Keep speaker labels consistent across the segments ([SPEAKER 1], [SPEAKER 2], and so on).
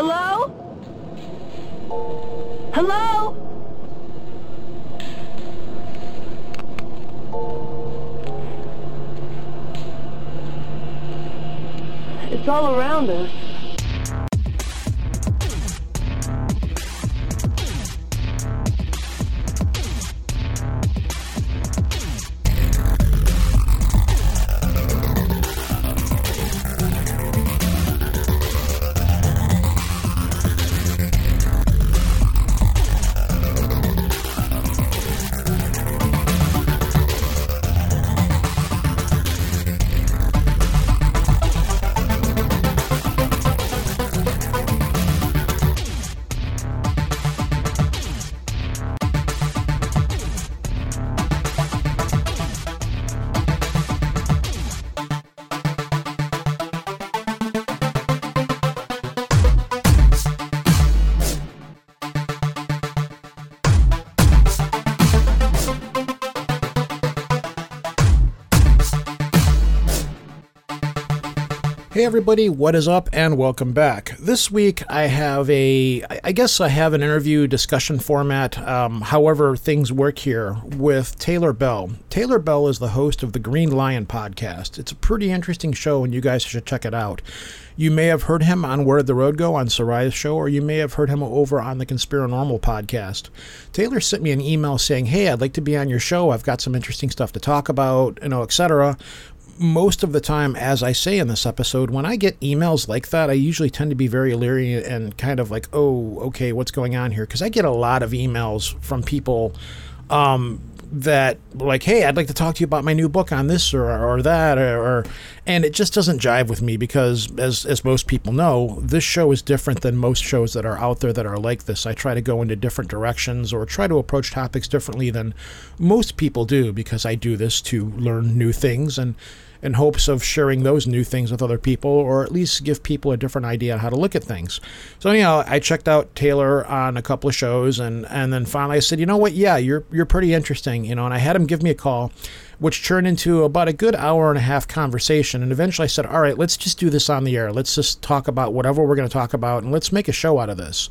[SPEAKER 1] Hello? Hello? It's all around us.
[SPEAKER 2] Everybody, what is up and welcome back. This week I have a, I guess I have an interview discussion format, um, however things work here, with Taylor Bell. Taylor Bell is the host of the Green Lion podcast. It's a pretty interesting show and you guys should check it out. You may have heard him on Where Did the Road Go on Seriah's show, or you may have heard him over on the Conspiranormal podcast. Taylor sent me an email saying, Hey, I'd like to be on your show. I've got some interesting stuff to talk about, you know, etc most of the time, as I say in this episode, when I get emails like that, I usually tend to be very leery and kind of like, oh, okay, what's going on here? Because I get a lot of emails from people um, that like, hey, I'd like to talk to you about my new book on this or, or that, or, or, and it just doesn't jive with me because, as as most people know, this show is different than most shows that are out there that are like this. I try to go into different directions or try to approach topics differently than most people do because I do this to learn new things and in hopes of sharing those new things with other people or at least give people a different idea on how to look at things. So anyhow, I checked out Taylor on a couple of shows and and then finally I said, "You know what? Yeah, you're you're pretty interesting, you know." And I had him give me a call which turned into about a good hour and a half conversation. And eventually I said, All right, let's just do this on the air. Let's just talk about whatever we're going to talk about and let's make a show out of this.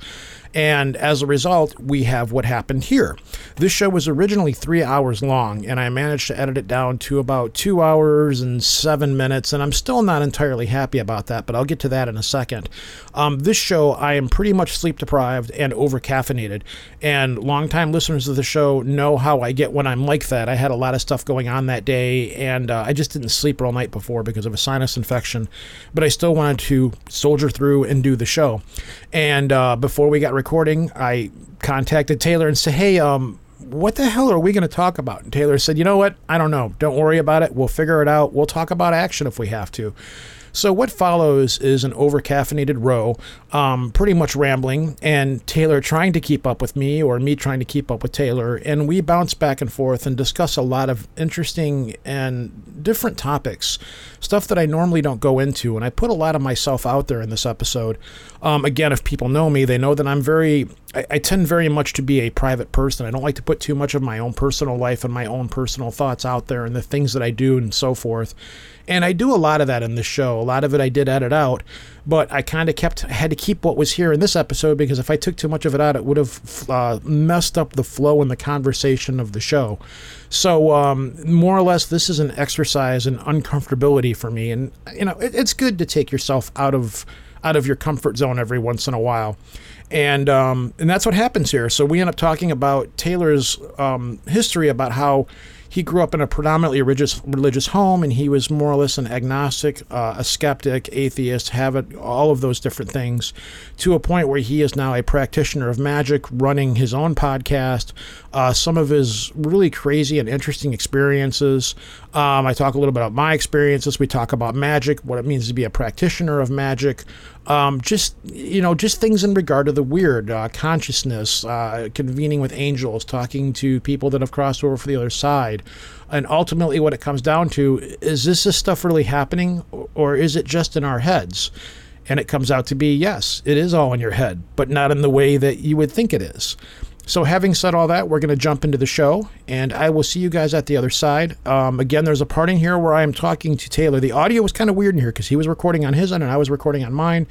[SPEAKER 2] And as a result, we have what happened here. This show was originally three hours long, and I managed to edit it down to about two hours and seven minutes. And I'm still not entirely happy about that, but I'll get to that in a second. Um, this show, I am pretty much sleep deprived and over caffeinated. And longtime listeners of the show know how I get when I'm like that. I had a lot of stuff going on that day, and uh, I just didn't sleep all night before because of a sinus infection. But I still wanted to soldier through and do the show. And uh, before we got recording, I contacted Taylor and said, "Hey, um, what the hell are we going to talk about?" And Taylor said, "You know what? I don't know. Don't worry about it. We'll figure it out. We'll talk about action if we have to." So what follows is an overcaffeinated row, um, pretty much rambling, and Taylor trying to keep up with me, or me trying to keep up with Taylor, and we bounce back and forth and discuss a lot of interesting and different topics, stuff that I normally don't go into, and I put a lot of myself out there in this episode. Um, again, if people know me, they know that I'm very I, I, tend very much to be a private person. I don't like to put too much of my own personal life and my own personal thoughts out there and the things that I do and so forth. And I do a lot of that in this show. A lot of it I did edit out, but I kind of kept had to keep what was here in this episode because if I took too much of it out, it would have uh, messed up the flow and the conversation of the show. So um, more or less, this is an exercise in uncomfortability for me, and you know it, it's good to take yourself out of out of your comfort zone every once in a while and um, and that's what happens here. So we end up talking about Taylor's um, history about how he grew up in a predominantly religious religious home, and he was more or less an agnostic, uh, a skeptic, atheist, have it, all of those different things, to a point where he is now a practitioner of magic, running his own podcast. Uh, some of his really crazy and interesting experiences. Um, I talk a little bit about my experiences. We talk about magic, what it means to be a practitioner of magic. Um, just you know, just things in regard to the weird, uh, consciousness, uh, convening with angels, talking to people that have crossed over for the other side, and ultimately, what it comes down to is: this this stuff really happening, or is it just in our heads? And it comes out to be yes, it is all in your head, but not in the way that you would think it is. So, having said all that, we're going to jump into the show, and I will see you guys at the other side. Um, again, there's a part in here where I am talking to Taylor. The audio was kind of weird in here because he was recording on his end and I was recording on mine,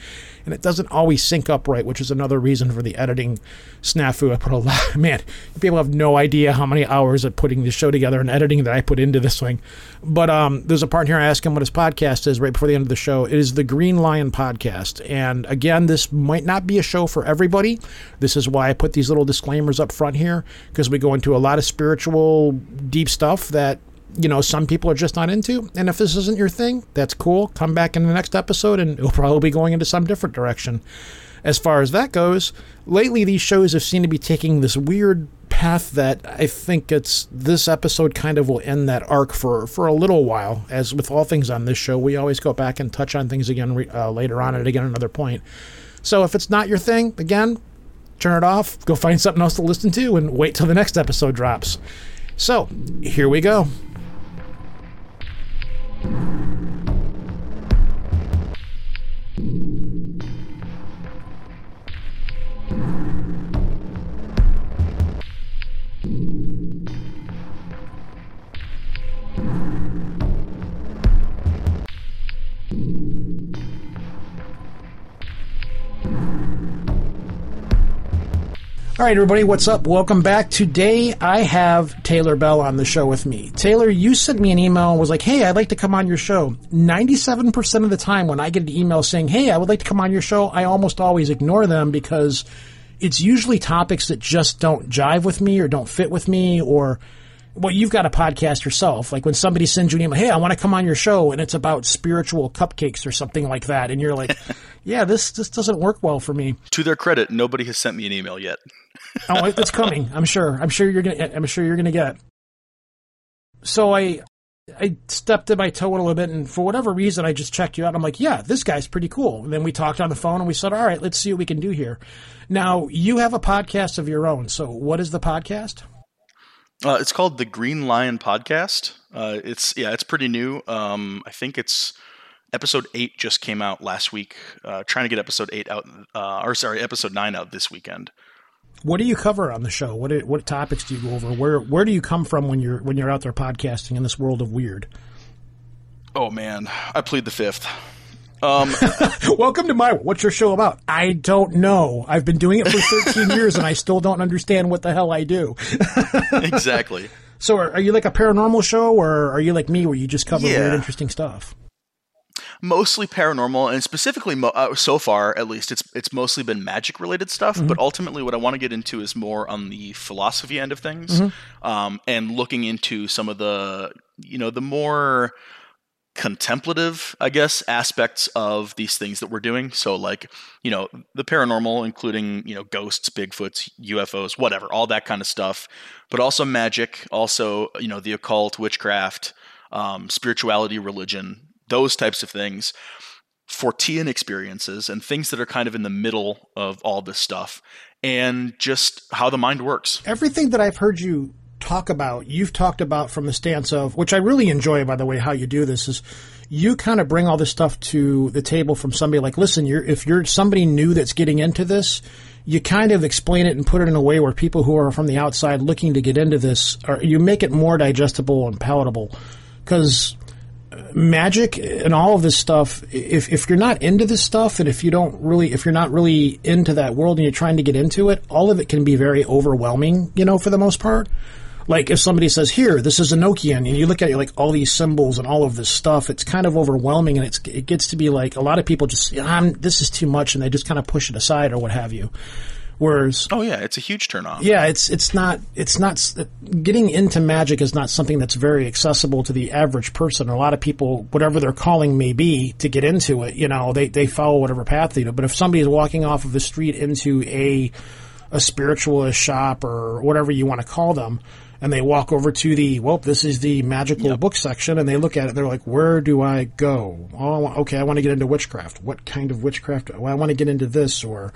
[SPEAKER 2] and it doesn't always sync up right, which is another reason for the editing snafu. I put a lot, man, people have no idea how many hours of putting this show together and editing that I put into this thing. But um, there's a part here I ask him what his podcast is right before the end of the show. It is the Green Lion Podcast. And again, this might not be a show for everybody. This is why I put these little disclaimers up front here because we go into a lot of spiritual, deep stuff that you know some people are just not into. And if this isn't your thing, that's cool. Come back in the next episode, and it'll probably be going into some different direction. As far as that goes, lately these shows have seemed to be taking this weird path that I think it's this episode kind of will end that arc for for a little while. As with all things on this show, we always go back and touch on things again uh, later on and again another point. So if it's not your thing, again, turn it off, go find something else to listen to, and wait till the next episode drops. So, here we go. Thank you. All right, everybody, what's up? Welcome back. Today I have Taylor Bell on the show with me. Taylor, you sent me an email and was like, hey, I'd like to come on your show. 97% of the time when I get an email saying, hey, I would like to come on your show, I almost always ignore them because it's usually topics that just don't jive with me or don't fit with me or well, you've got a podcast yourself. Like when somebody sends you an email, hey, I want to come on your show, and it's about spiritual cupcakes or something like that, and you're like, yeah, this this doesn't work well for me.
[SPEAKER 3] To their credit, nobody has sent me an email yet.
[SPEAKER 2] oh, it's coming. I'm sure. I'm sure you're gonna. I'm sure you're gonna get. So I, I stepped in my toe a little bit, and for whatever reason, I just checked you out. I'm like, yeah, this guy's pretty cool. And then we talked on the phone, and we said, all right, let's see what we can do here. Now you have a podcast of your own. So what is the podcast?
[SPEAKER 3] Uh, it's called the Green Lion Podcast. Uh, it's yeah, it's pretty new. Um, I think it's episode eight just came out last week. Uh, trying to get episode eight out, uh, or sorry, episode nine out this weekend.
[SPEAKER 2] What do you cover on the show? What what topics do you go over? Where where do you come from when you're when you're out there podcasting in this world of weird?
[SPEAKER 3] Oh man, I plead the fifth. Um,
[SPEAKER 2] Welcome to my. What's your show about? I don't know. I've been doing it for 13 years and I still don't understand what the hell I do.
[SPEAKER 3] exactly.
[SPEAKER 2] So, are, are, you like a paranormal show, or are you like me, where you just cover yeah. weird, interesting stuff?
[SPEAKER 3] Mostly paranormal, and specifically, mo- uh, so far at least, it's it's mostly been magic related stuff. Mm-hmm. But ultimately, what I want to get into is more on the philosophy end of things, mm-hmm. um, and looking into some of the you know the more contemplative, I guess, aspects of these things that we're doing. So, like, you know, the paranormal, including, you know, ghosts, Bigfoots, UFOs, whatever, all that kind of stuff, but also magic, also, you know, the occult, witchcraft, um, spirituality, religion, those types of things. Fortean experiences and things that are kind of in the middle of all this stuff, and just how the mind works.
[SPEAKER 2] Everything that I've heard you talk about, you've talked about from the stance of, which I really enjoy, by the way, how you do this is you kind of bring all this stuff to the table from somebody like, listen, you're, if you're somebody new that's getting into this, you kind of explain it and put it in a way where people who are from the outside looking to get into this, are, you make it more digestible and palatable. Because magic and all of this stuff, if, if you're not into this stuff and if you don't really, if you're not really into that world and you're trying to get into it, all of it can be very overwhelming, you know, for the most part. Like if somebody says, "Here, this is Enochian," and you look at it like all these symbols and all of this stuff, it's kind of overwhelming, and it's it gets to be like a lot of people just, "This is too much," and they just kind of push it aside or what have you. Whereas,
[SPEAKER 3] oh yeah, it's a huge turnoff.
[SPEAKER 2] Yeah, it's it's not it's not getting into magic is not something that's very accessible to the average person. A lot of people, whatever their calling may be, to get into it, you know, they they follow whatever path they do. But if somebody is walking off of the street into a a spiritualist shop or whatever you want to call them, and they walk over to the well this is the magical yep. book section and they look at it they're like where do i go oh okay i want to get into witchcraft what kind of witchcraft well, i want to get into this or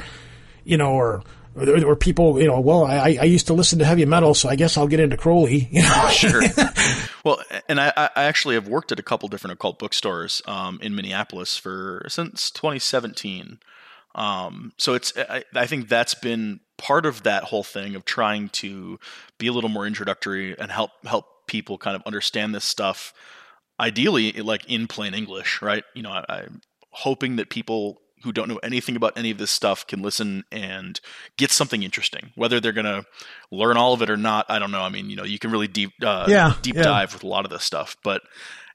[SPEAKER 2] you know or or, people, you know, well, I, I used to listen to heavy metal, so I guess I'll get into Crowley. You know?
[SPEAKER 3] sure. Well, and I, I actually have worked at a couple different occult bookstores um, in Minneapolis for since 2017. Um, so it's I, I think that's been part of that whole thing of trying to be a little more introductory and help help people kind of understand this stuff ideally like in plain english right you know I, i'm hoping that people who don't know anything about any of this stuff can listen and get something interesting. Whether they're going to learn all of it or not, I don't know. I mean, you know, you can really deep uh,
[SPEAKER 2] yeah,
[SPEAKER 3] deep
[SPEAKER 2] yeah.
[SPEAKER 3] dive with a lot of this stuff, but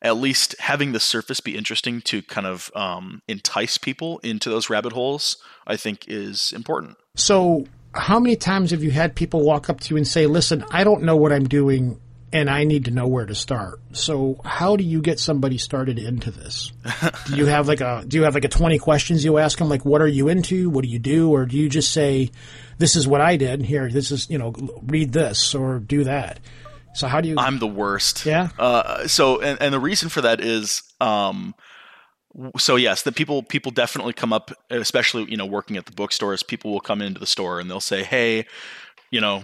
[SPEAKER 3] at least having the surface be interesting to kind of um, entice people into those rabbit holes, I think is important.
[SPEAKER 2] So, how many times have you had people walk up to you and say, "Listen, I don't know what I'm doing and I need to know where to start. So how do you get somebody started into this? do you have like a do you have like a 20 questions you ask them like what are you into? What do you do or do you just say this is what I did here this is, you know, read this or do that? So how do you
[SPEAKER 3] I'm the worst.
[SPEAKER 2] Yeah.
[SPEAKER 3] Uh, so and, and the reason for that is um so yes, the people people definitely come up, especially you know working at the bookstores. People will come into the store and they'll say, "Hey, you know,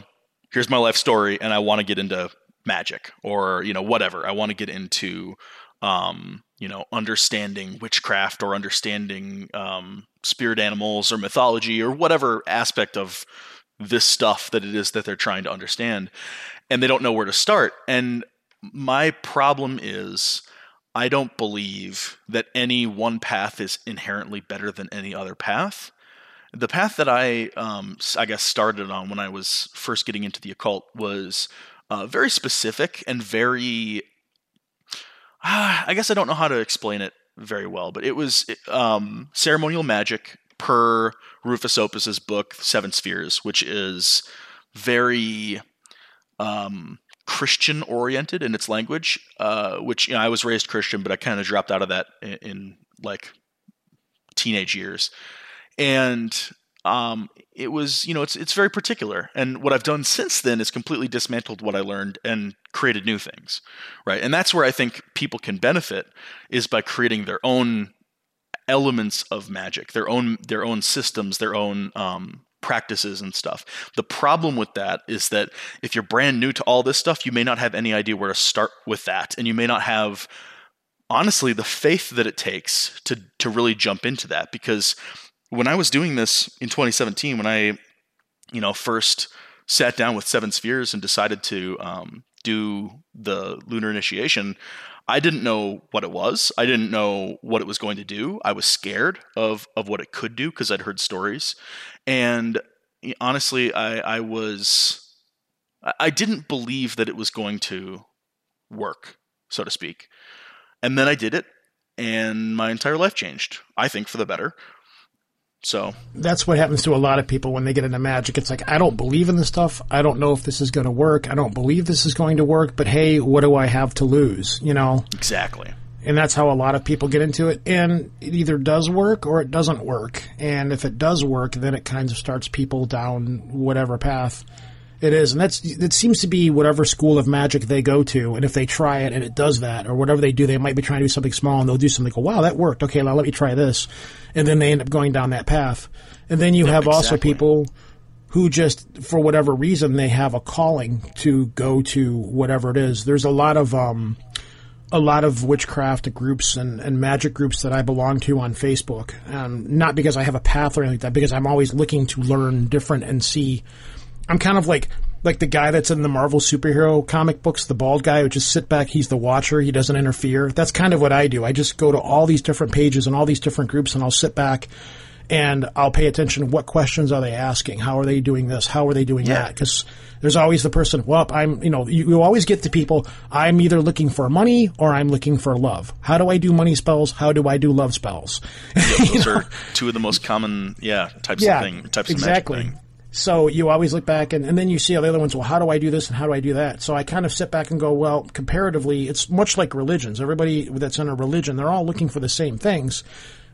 [SPEAKER 3] here's my life story, and I want to get into magic or you know whatever. I want to get into um, you know understanding witchcraft or understanding um, spirit animals or mythology or whatever aspect of this stuff that it is that they're trying to understand and they don't know where to start. And my problem is i don't believe that any one path is inherently better than any other path. The path that i um, i guess started on when i was first getting into the occult was uh, very specific and very. Uh, I guess I don't know how to explain it very well, but it was um, ceremonial magic per Rufus Opus's book Seven Spheres, which is very um, Christian oriented in its language. Uh, which you know, I was raised Christian, but I kind of dropped out of that in, in like teenage years, and um, it was you know it's it's very particular. And what i've done since then is completely dismantled what i learned and created new things right? And that's where i think people can benefit is by creating their own elements of magic their own their own systems their own um, practices and stuff. The problem with that is that if you're brand new to all this stuff you may not have any idea where to start with that. And you may not have honestly the faith that it takes to to really jump into that because when I was doing this in 2017, when I, you know, first sat down with Seven Spheres and decided to um, do the lunar initiation, I didn't know what it was. I didn't know what it was going to do. I was scared of of what it could do because I'd heard stories, and honestly, I, I was I didn't believe that it was going to work, so to speak. And then I did it, and my entire life changed. I think for the better. So
[SPEAKER 2] that's what happens to a lot of people when they get into magic. It's like, I don't believe in this stuff. I don't know if this is going to work. I don't believe this is going to work, but hey, what do I have to lose? You know?
[SPEAKER 3] Exactly.
[SPEAKER 2] And that's how a lot of people get into it. And it either does work or it doesn't work. And if it does work, then it kind of starts people down whatever path it is, and that's it seems to be whatever school of magic they go to, and if they try it and it does that, or whatever they do, they might be trying to do something small, and they'll do something. Go, wow, that worked. Okay, now let me try this, and then they end up going down that path. And then you have exactly. also people who just, for whatever reason, they have a calling to go to whatever it is. There's a lot of um, a lot of witchcraft groups and, and magic groups that I belong to on Facebook. Um, not because I have a path or anything like that, because I'm always looking to learn different and see I'm kind of like like the guy that's in the Marvel superhero comic books, the bald guy who just sit back, he's the watcher, he doesn't interfere. That's kind of what I do. I just go to all these different pages and all these different groups and I'll sit back and I'll pay attention what questions are they asking? How are they doing this? How are they doing yeah. that? Cuz there's always the person, well, I'm, you know, you, you always get the people, I'm either looking for money or I'm looking for love. How do I do money spells? How do I do love spells?
[SPEAKER 3] Yeah, those are two of the most common, yeah, types
[SPEAKER 2] yeah,
[SPEAKER 3] of thing, types
[SPEAKER 2] exactly.
[SPEAKER 3] of magic thing.
[SPEAKER 2] So you always look back and, and then you see all the other ones, well, how do I do this and how do I do that? So I kind of sit back and go, well, comparatively, it's much like religions. Everybody that's in a religion, they're all looking for the same things.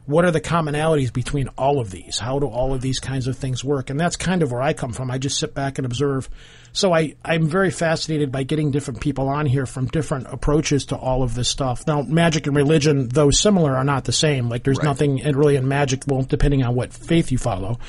[SPEAKER 2] What are the commonalities between all of these? How do all of these kinds of things work? And that's kind of where I come from. I just sit back and observe. So I, I'm very fascinated by getting different people on here from different approaches to all of this stuff. Now, magic and religion, though similar, are not the same. Like there's right. nothing really in magic, well, depending on what faith you follow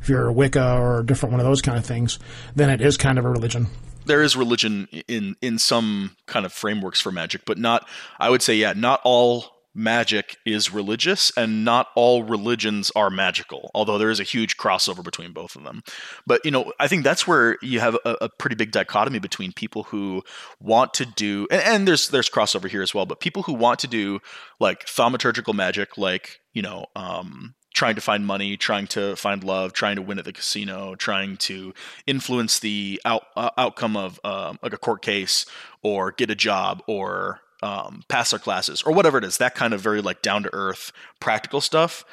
[SPEAKER 2] if you're a Wicca or a different one of those kind of things, then it is kind of a religion.
[SPEAKER 3] There is religion in in some kind of frameworks for magic, but not. I would say, yeah, not all magic is religious and not all religions are magical although there is a huge crossover between both of them but you know i think that's where you have a, a pretty big dichotomy between people who want to do and, and, there's there's crossover here as well but people who want to do like thaumaturgical magic like you know um, trying to find money, trying to find love, trying to win at the casino, trying to influence the out, uh, outcome of um, like a court case or get a job or um, pass their classes or whatever it is. That kind of very like down to earth practical stuff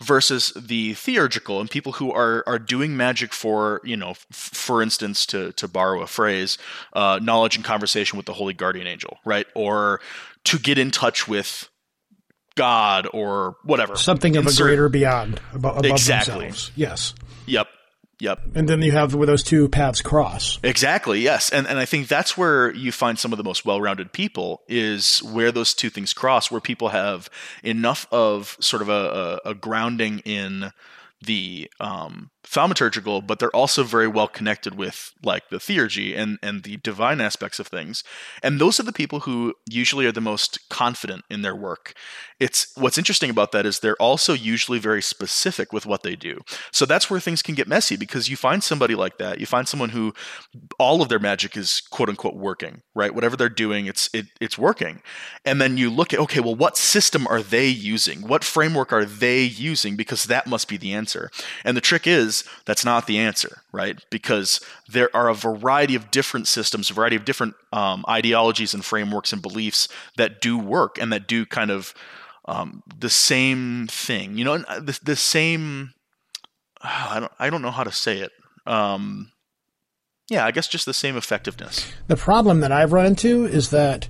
[SPEAKER 3] versus the theurgical and people who are are doing magic for you know f- for instance to to borrow a phrase uh, knowledge and conversation with the holy guardian angel right or to get in touch with God or whatever.
[SPEAKER 2] Something of Insert, a greater beyond above, above
[SPEAKER 3] exactly.
[SPEAKER 2] themselves. Yes.
[SPEAKER 3] Yep. Yep.
[SPEAKER 2] And then you have where those two paths cross.
[SPEAKER 3] Exactly. Yes. And and I think that's where you find some of the most well-rounded people is where those two things cross, where people have enough of sort of a, a, a grounding in the um, thaumaturgical, but they're also very well connected with like the theurgy and and the divine aspects of things. And those are the people who usually are the most confident in their work. It's what's interesting about that is they're also usually very specific with what they do. So that's where things can get messy because you find somebody like that, you find someone who all of their magic is quote unquote working, right? Whatever they're doing, it's it, it's working. And then you look at okay, well what system are they using? What framework are they using because that must be the answer. And the trick is that's not the answer, right? Because there are a variety of different systems, a variety of different um, ideologies and frameworks and beliefs that do work and that do kind of um, the same thing. You know, uh, the, the same. I don't. I don't know how to say it. Um, yeah, I guess just the same effectiveness.
[SPEAKER 2] The problem that I've run into is that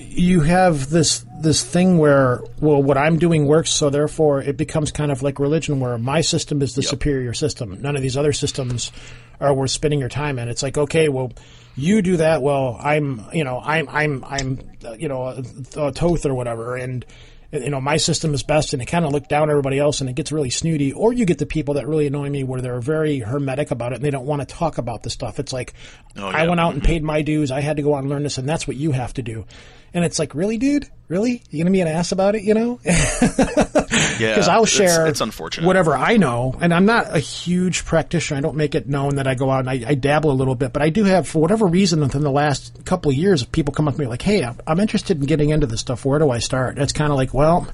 [SPEAKER 2] you have this this thing where well what I'm doing works so therefore it becomes kind of like religion where my system is the yep. superior system none of these other systems are worth spending your time in it's like okay well you do that well I'm you know I'm I'm I'm uh, you know a, a Thoth or whatever and uh, you know, my system is best, and it kind of look down everybody else, and it gets really snooty. Or you get the people that really annoy me, where they're very hermetic about it, and they don't want to talk about the stuff. It's like, oh, yeah. I went out and mm-hmm. paid my dues. I had to go out and learn this, and that's what you have to do. And it's like, really, dude? Really? You gonna be an ass about it? You know?
[SPEAKER 3] yeah.
[SPEAKER 2] Because I'll share.
[SPEAKER 3] It's, it's, unfortunate.
[SPEAKER 2] Whatever I know, and I'm not a huge practitioner. I don't make it known that I go out and I, I dabble a little bit, but I do have, for whatever reason, within the last couple of years, people come up to me like, "Hey, I'm, I'm interested in getting into this stuff. Where do I start?" It's kind of like, well,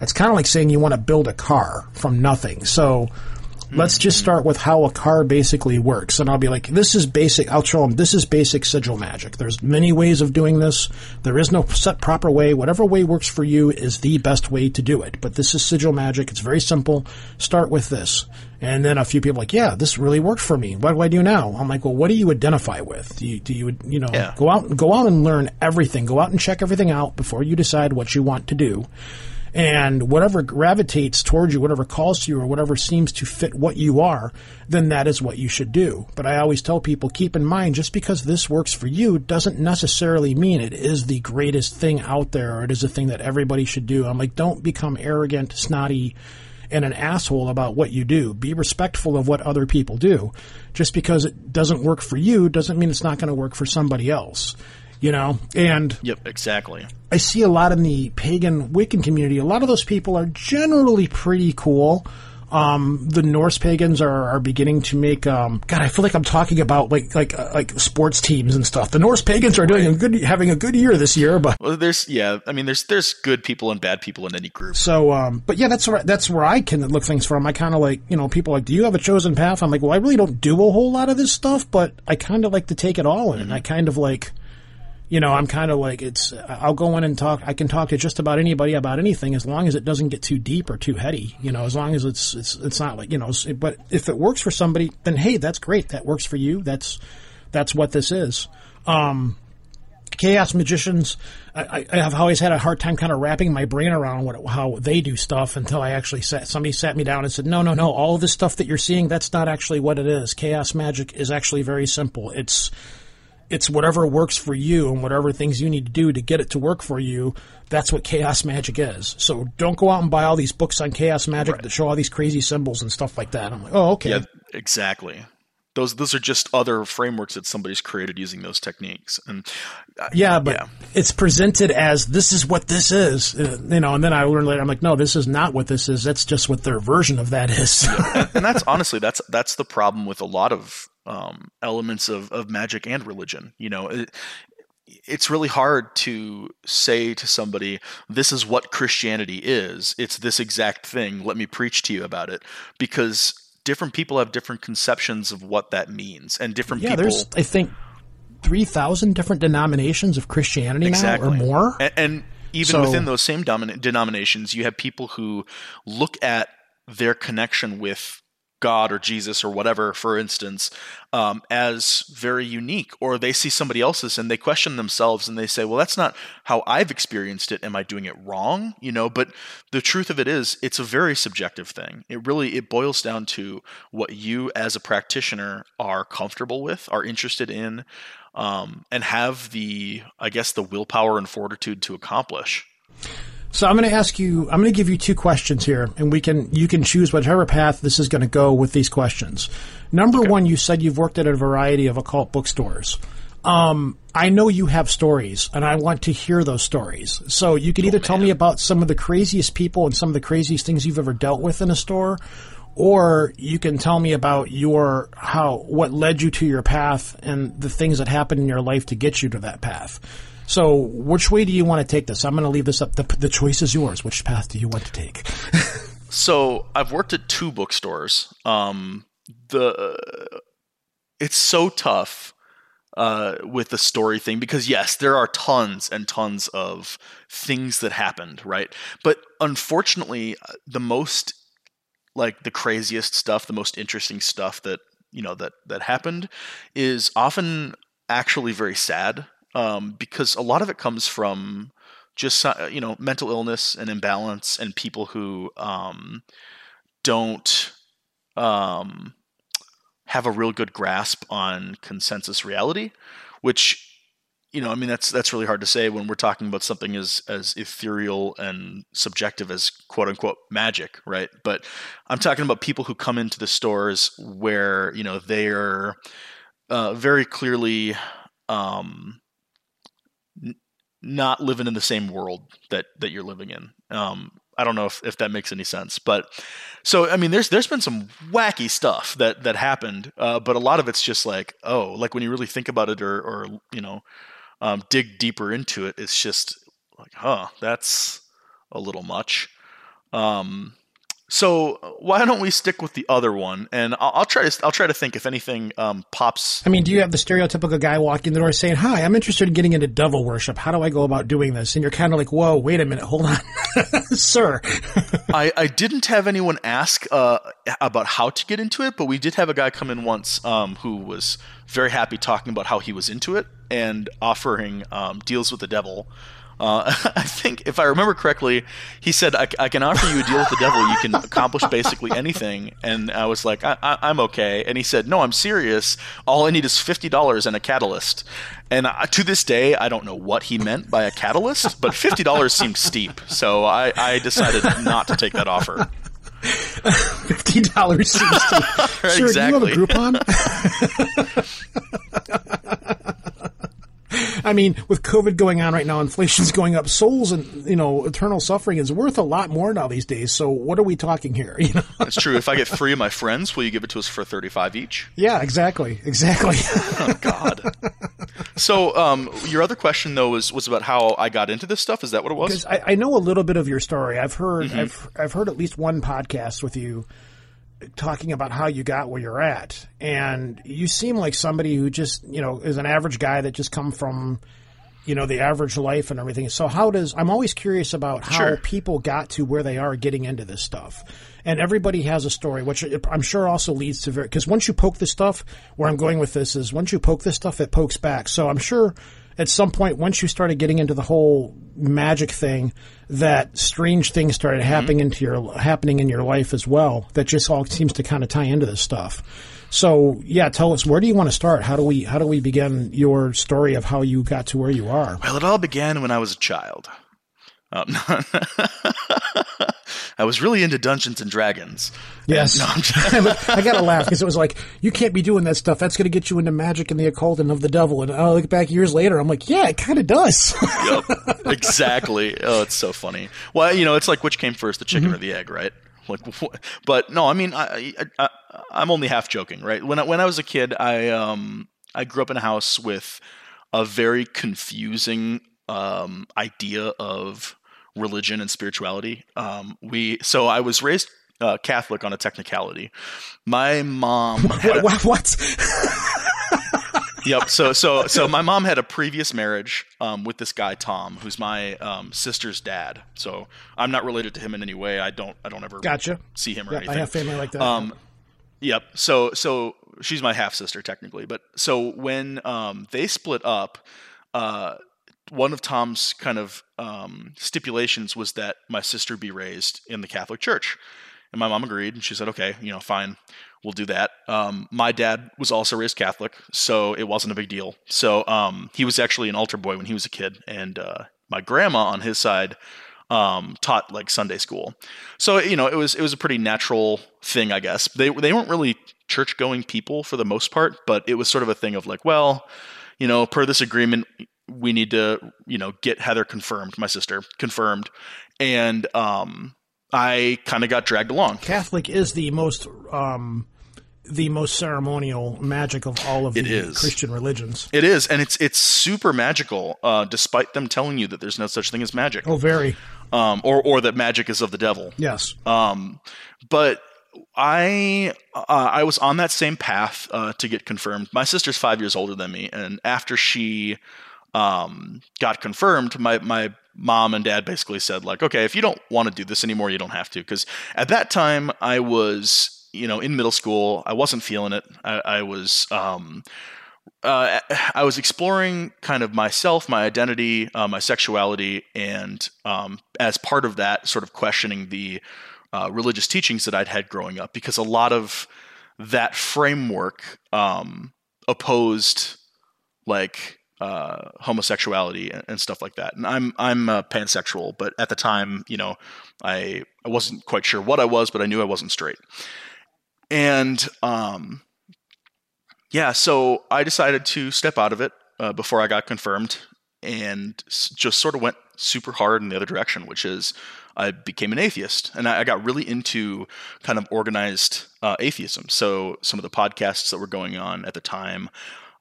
[SPEAKER 2] it's kind of like saying you want to build a car from nothing. So Let's just mm-hmm. start with how a car basically works. And I'll be like, this is basic. I'll show them, this is basic sigil magic. There's many ways of doing this. There is no set proper way. Whatever way works for you is the best way to do it. But this is sigil magic. It's very simple. Start with this. And then a few people like, yeah, this really worked for me. What do I do now? I'm like, well, what do you identify with? Do you, do you, you know, yeah. go out, go out and learn everything. Go out and check everything out before you decide what you want to do. And whatever gravitates towards you, whatever calls to you, or whatever seems to fit what you are, then that is what you should do. But I always tell people keep in mind just because this works for you doesn't necessarily mean it is the greatest thing out there or it is a thing that everybody should do. I'm like, don't become arrogant, snotty, and an asshole about what you do. Be respectful of what other people do. Just because it doesn't work for you doesn't mean it's not going to work for somebody else you know and
[SPEAKER 3] yep exactly
[SPEAKER 2] i see a lot in the pagan wiccan community a lot of those people are generally pretty cool um, the Norse pagans are, are beginning to make. Um, God, I feel like I'm talking about like like uh, like sports teams and stuff. The Norse pagans are doing a good, having a good year this year. But
[SPEAKER 3] well, there's yeah, I mean, there's there's good people and bad people in any group.
[SPEAKER 2] So, um, but yeah, that's where that's where I can look things from. I kind of like you know people like, do you have a chosen path? I'm like, well, I really don't do a whole lot of this stuff, but I kind of like to take it all in. Mm-hmm. I kind of like you know, I'm kind of like it's. I'll go in and talk. I can talk to just about anybody about anything as long as it doesn't get too deep or too heady. You know, as long as it's it's it's not like you know. But if it works for somebody, then hey, that's great. That works for you. That's that's what this is. Um, chaos magicians. I, I, have always had a hard time kind of wrapping my brain around what how they do stuff until I actually sat. Somebody sat me down and said, "No, no, no. All this stuff that you're seeing, that's not actually what it is. Chaos magic is actually very simple. It's it's whatever works for you and whatever things you need to do to get it to work for you. That's what chaos magic is. So don't go out and buy all these books on chaos magic right. that show all these crazy symbols and stuff like that. I'm like, oh, okay. Yeah,
[SPEAKER 3] exactly. Those those are just other frameworks that somebody's created using those techniques. And uh,
[SPEAKER 2] yeah, but yeah. it's presented as this is what this is, uh, you know. And then I learned later, I'm like, no, this is not what this is. That's just what their version of that is.
[SPEAKER 3] and that's honestly that's that's the problem with a lot of um, elements of, of magic and religion. You know, it, it's really hard to say to somebody, this is what Christianity is. It's this exact thing. Let me preach to you about it. Because different people have different conceptions of what that means. And different
[SPEAKER 2] yeah,
[SPEAKER 3] people.
[SPEAKER 2] There's, I think, 3,000 different denominations of Christianity exactly. now or more.
[SPEAKER 3] And, and even so, within those same denominations, you have people who look at their connection with God or Jesus or whatever, for instance, um, as very unique, or they see somebody else's and they question themselves and they say, "Well, that's not how I've experienced it. Am I doing it wrong?" You know. But the truth of it is, it's a very subjective thing. It really it boils down to what you, as a practitioner, are comfortable with, are interested in, um, and have the, I guess, the willpower and fortitude to accomplish.
[SPEAKER 2] So I'm going to ask you. I'm going to give you two questions here, and we can you can choose whichever path this is going to go with these questions. Number okay. one, you said you've worked at a variety of occult bookstores. Um, I know you have stories, and I want to hear those stories. So you can either oh, tell me about some of the craziest people and some of the craziest things you've ever dealt with in a store, or you can tell me about your how what led you to your path and the things that happened in your life to get you to that path. So, which way do you want to take this? I'm going to leave this up. The, the choice is yours. Which path do you want to take?
[SPEAKER 3] so, I've worked at two bookstores. Um, the it's so tough uh, with the story thing because yes, there are tons and tons of things that happened, right? But unfortunately, uh, the most like the craziest stuff, the most interesting stuff that you know that that happened is often actually very sad um, because a lot of it comes from just uh, you know mental illness and imbalance and people who um, don't um, have a real good grasp on consensus reality, which you know, I mean, that's that's really hard to say when we're talking about something as as ethereal and subjective as quote unquote magic, right? But I'm talking about people who come into the stores where you know they are uh, very clearly um, not living in the same world that that you're living in. Um, I don't know if, if that makes any sense, but so I mean, there's there's been some wacky stuff that that happened, uh, but a lot of it's just like oh, like when you really think about it or or you know um, dig deeper into it, it's just like huh, that's a little much. Um, so why don't we stick with the other one? And I'll, I'll try to I'll try to think if anything um, pops.
[SPEAKER 2] I mean, do you have the stereotypical guy walking the door saying, "Hi, I'm interested in getting into devil worship. How do I go about doing this?" And you're kind of like, "Whoa, wait a minute, hold on, sir."
[SPEAKER 3] I, I didn't have anyone ask uh, about how to get into it, but we did have a guy come in once um, who was very happy talking about how he was into it and offering um, deals with the devil. Uh, I think, if I remember correctly, he said, I, I, can offer you a deal with the devil. You can accomplish basically anything. And I was like, I, am okay. And he said, No, I'm serious. All I need is $50 and a catalyst. And I, to this day, I don't know what he meant by a catalyst, but $50 seemed steep. So I, I decided not to take that offer.
[SPEAKER 2] Fifty dollars seems steep. right, Sir, exactly. do you have a Groupon? I mean, with COVID going on right now, inflation's going up. Souls and you know, eternal suffering is worth a lot more now these days. So what are we talking here? You know?
[SPEAKER 3] That's true. If I get three of my friends, will you give it to us for thirty-five each?
[SPEAKER 2] Yeah, exactly, exactly.
[SPEAKER 3] oh God. So, um, your other question though was was about how I got into this stuff. Is that what it was?
[SPEAKER 2] Because I, I, know a little bit of your story. I've heard mm-hmm. I've I've heard at least one podcast with you talking about how you got where you're at. And you seem like somebody who just, you know, is an average guy that just come from, you know, the average life and everything. So how does, I'm always curious about how sure. people got to where they are getting into this stuff. And everybody has a story, which I'm sure also leads to very, because once you poke this stuff, where I'm going with this is once you poke this stuff, it pokes back. So I'm sure at some point, once you started getting into the whole magic thing, that strange things started mm-hmm. happening into your happening in your life as well. That just all seems to kind of tie into this stuff. So yeah, tell us where do you want to start? How do we how do we begin your story of how you got to where you are?
[SPEAKER 3] Well, it all began when I was a child. Um, I was really into Dungeons and Dragons.
[SPEAKER 2] Yes.
[SPEAKER 3] No, I'm just-
[SPEAKER 2] I gotta laugh because it was like, you can't be doing that stuff. That's gonna get you into magic and the occult and of the devil. And I look back years later, I'm like, yeah, it kind of does.
[SPEAKER 3] yep, exactly. Oh, it's so funny. Well, you know, it's like which came first, the chicken or the egg, right? Like, but no, I mean, I, I, I I'm only half joking, right? When I, when I was a kid, I um I grew up in a house with a very confusing um idea of religion and spirituality. Um, we so I was raised uh, Catholic on a technicality. My mom a-
[SPEAKER 2] what? what?
[SPEAKER 3] yep. So so so my mom had a previous marriage um, with this guy Tom, who's my um, sister's dad. So I'm not related to him in any way. I don't I don't ever
[SPEAKER 2] Gotcha.
[SPEAKER 3] see him or anything.
[SPEAKER 2] I have family like that.
[SPEAKER 3] Um, yep. So so she's my half sister technically, but so when um, they split up, uh, one of Tom's kind of um, stipulations was that my sister be raised in the Catholic Church, and my mom agreed, and she said, "Okay, you know, fine, we'll do that." Um, my dad was also raised Catholic, so it wasn't a big deal. So um, he was actually an altar boy when he was a kid, and uh, my grandma on his side um, taught like Sunday school. So you know, it was it was a pretty natural thing, I guess. They they weren't really church going people for the most part, but it was sort of a thing of like, well, you know, per this agreement, we need to you know get Heather confirmed, my sister confirmed, and um, I kind of got dragged along.
[SPEAKER 2] Catholic is the most um, the most ceremonial magic of all of
[SPEAKER 3] It
[SPEAKER 2] the
[SPEAKER 3] is.
[SPEAKER 2] Christian religions.
[SPEAKER 3] It is, and it's it's super magical, uh, despite them telling you that there's no such thing as magic,
[SPEAKER 2] Oh, very
[SPEAKER 3] um, or or that magic is of the devil.
[SPEAKER 2] yes.
[SPEAKER 3] Um, but I uh, I was on that same path uh, to get confirmed. My sister's five years older than me, and after she um, got confirmed, my my mom and dad basically said like, okay, if you don't want to do this anymore, you don't have to. Because at that time, I was you know in middle school. I wasn't feeling it. I, I was. Um, uh, I was exploring kind of myself, my identity, uh, my sexuality, and um, as part of that, sort of questioning the uh, religious teachings that I'd had growing up, because a lot of that framework um, opposed like uh, homosexuality and, and stuff like that. And I'm I'm uh, pansexual, but at the time, you know, I I wasn't quite sure what I was, but I knew I wasn't straight. And um, yeah, so I decided to step out of it uh, before I got confirmed and s- just sort of went super hard in the other direction, which is I became an atheist. And I, I got really into kind of organized uh, atheism. So some of the podcasts that were going on at the time,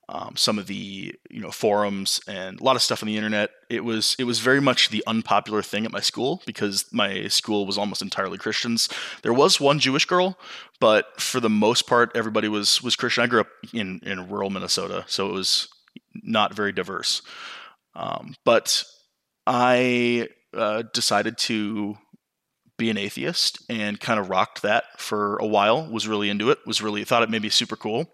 [SPEAKER 3] um, some of the you know forums and a lot of stuff on the internet. It was it was very much the unpopular thing at my school because my school was almost entirely Christians. There was one Jewish girl, but for the most part, everybody was was Christian. I grew up in in rural Minnesota, so it was not very diverse. Um, but I uh, decided to be an atheist and kind of rocked that for a while. Was really into it. Was really thought it made me super cool.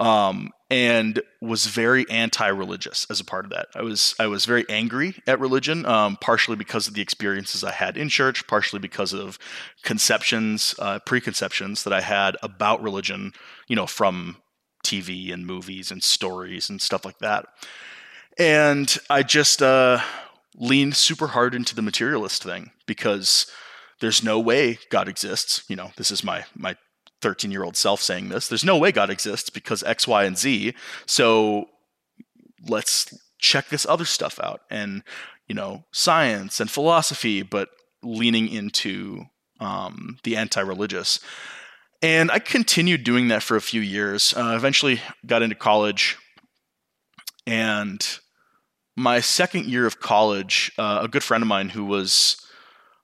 [SPEAKER 3] Um, and was very anti-religious as a part of that. I was I was very angry at religion, um, partially because of the experiences I had in church, partially because of conceptions, uh, preconceptions that I had about religion, you know, from TV and movies and stories and stuff like that. And I just uh, leaned super hard into the materialist thing because there's no way God exists. You know, this is my my 13 year old self saying this. There's no way God exists because X, Y, and Z. So let's check this other stuff out and you know science and philosophy, but leaning into um, the anti-religious. And I continued doing that for a few years. Uh, eventually, got into college, and my second year of college, uh, a good friend of mine who was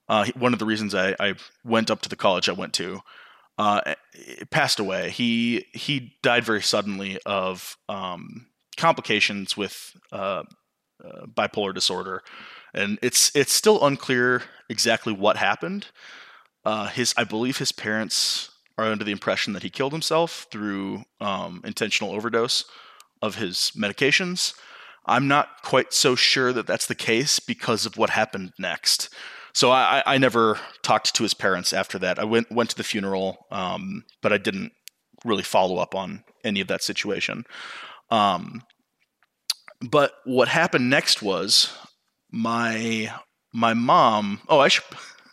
[SPEAKER 3] uh, one of the reasons I, I went up to the college I went to uh, passed away. He he died very suddenly of um, complications with uh, uh, bipolar disorder, and it's it's still unclear exactly what happened. Uh, his I believe his parents are under the impression that he killed himself through um, intentional overdose of his medications. I'm not quite so sure that that's the case because of what happened next. So I, I never talked to his parents after that. I went went to the funeral, um, but I didn't really follow up on any of that situation. Um, but what happened next was my my mom. Oh, I should.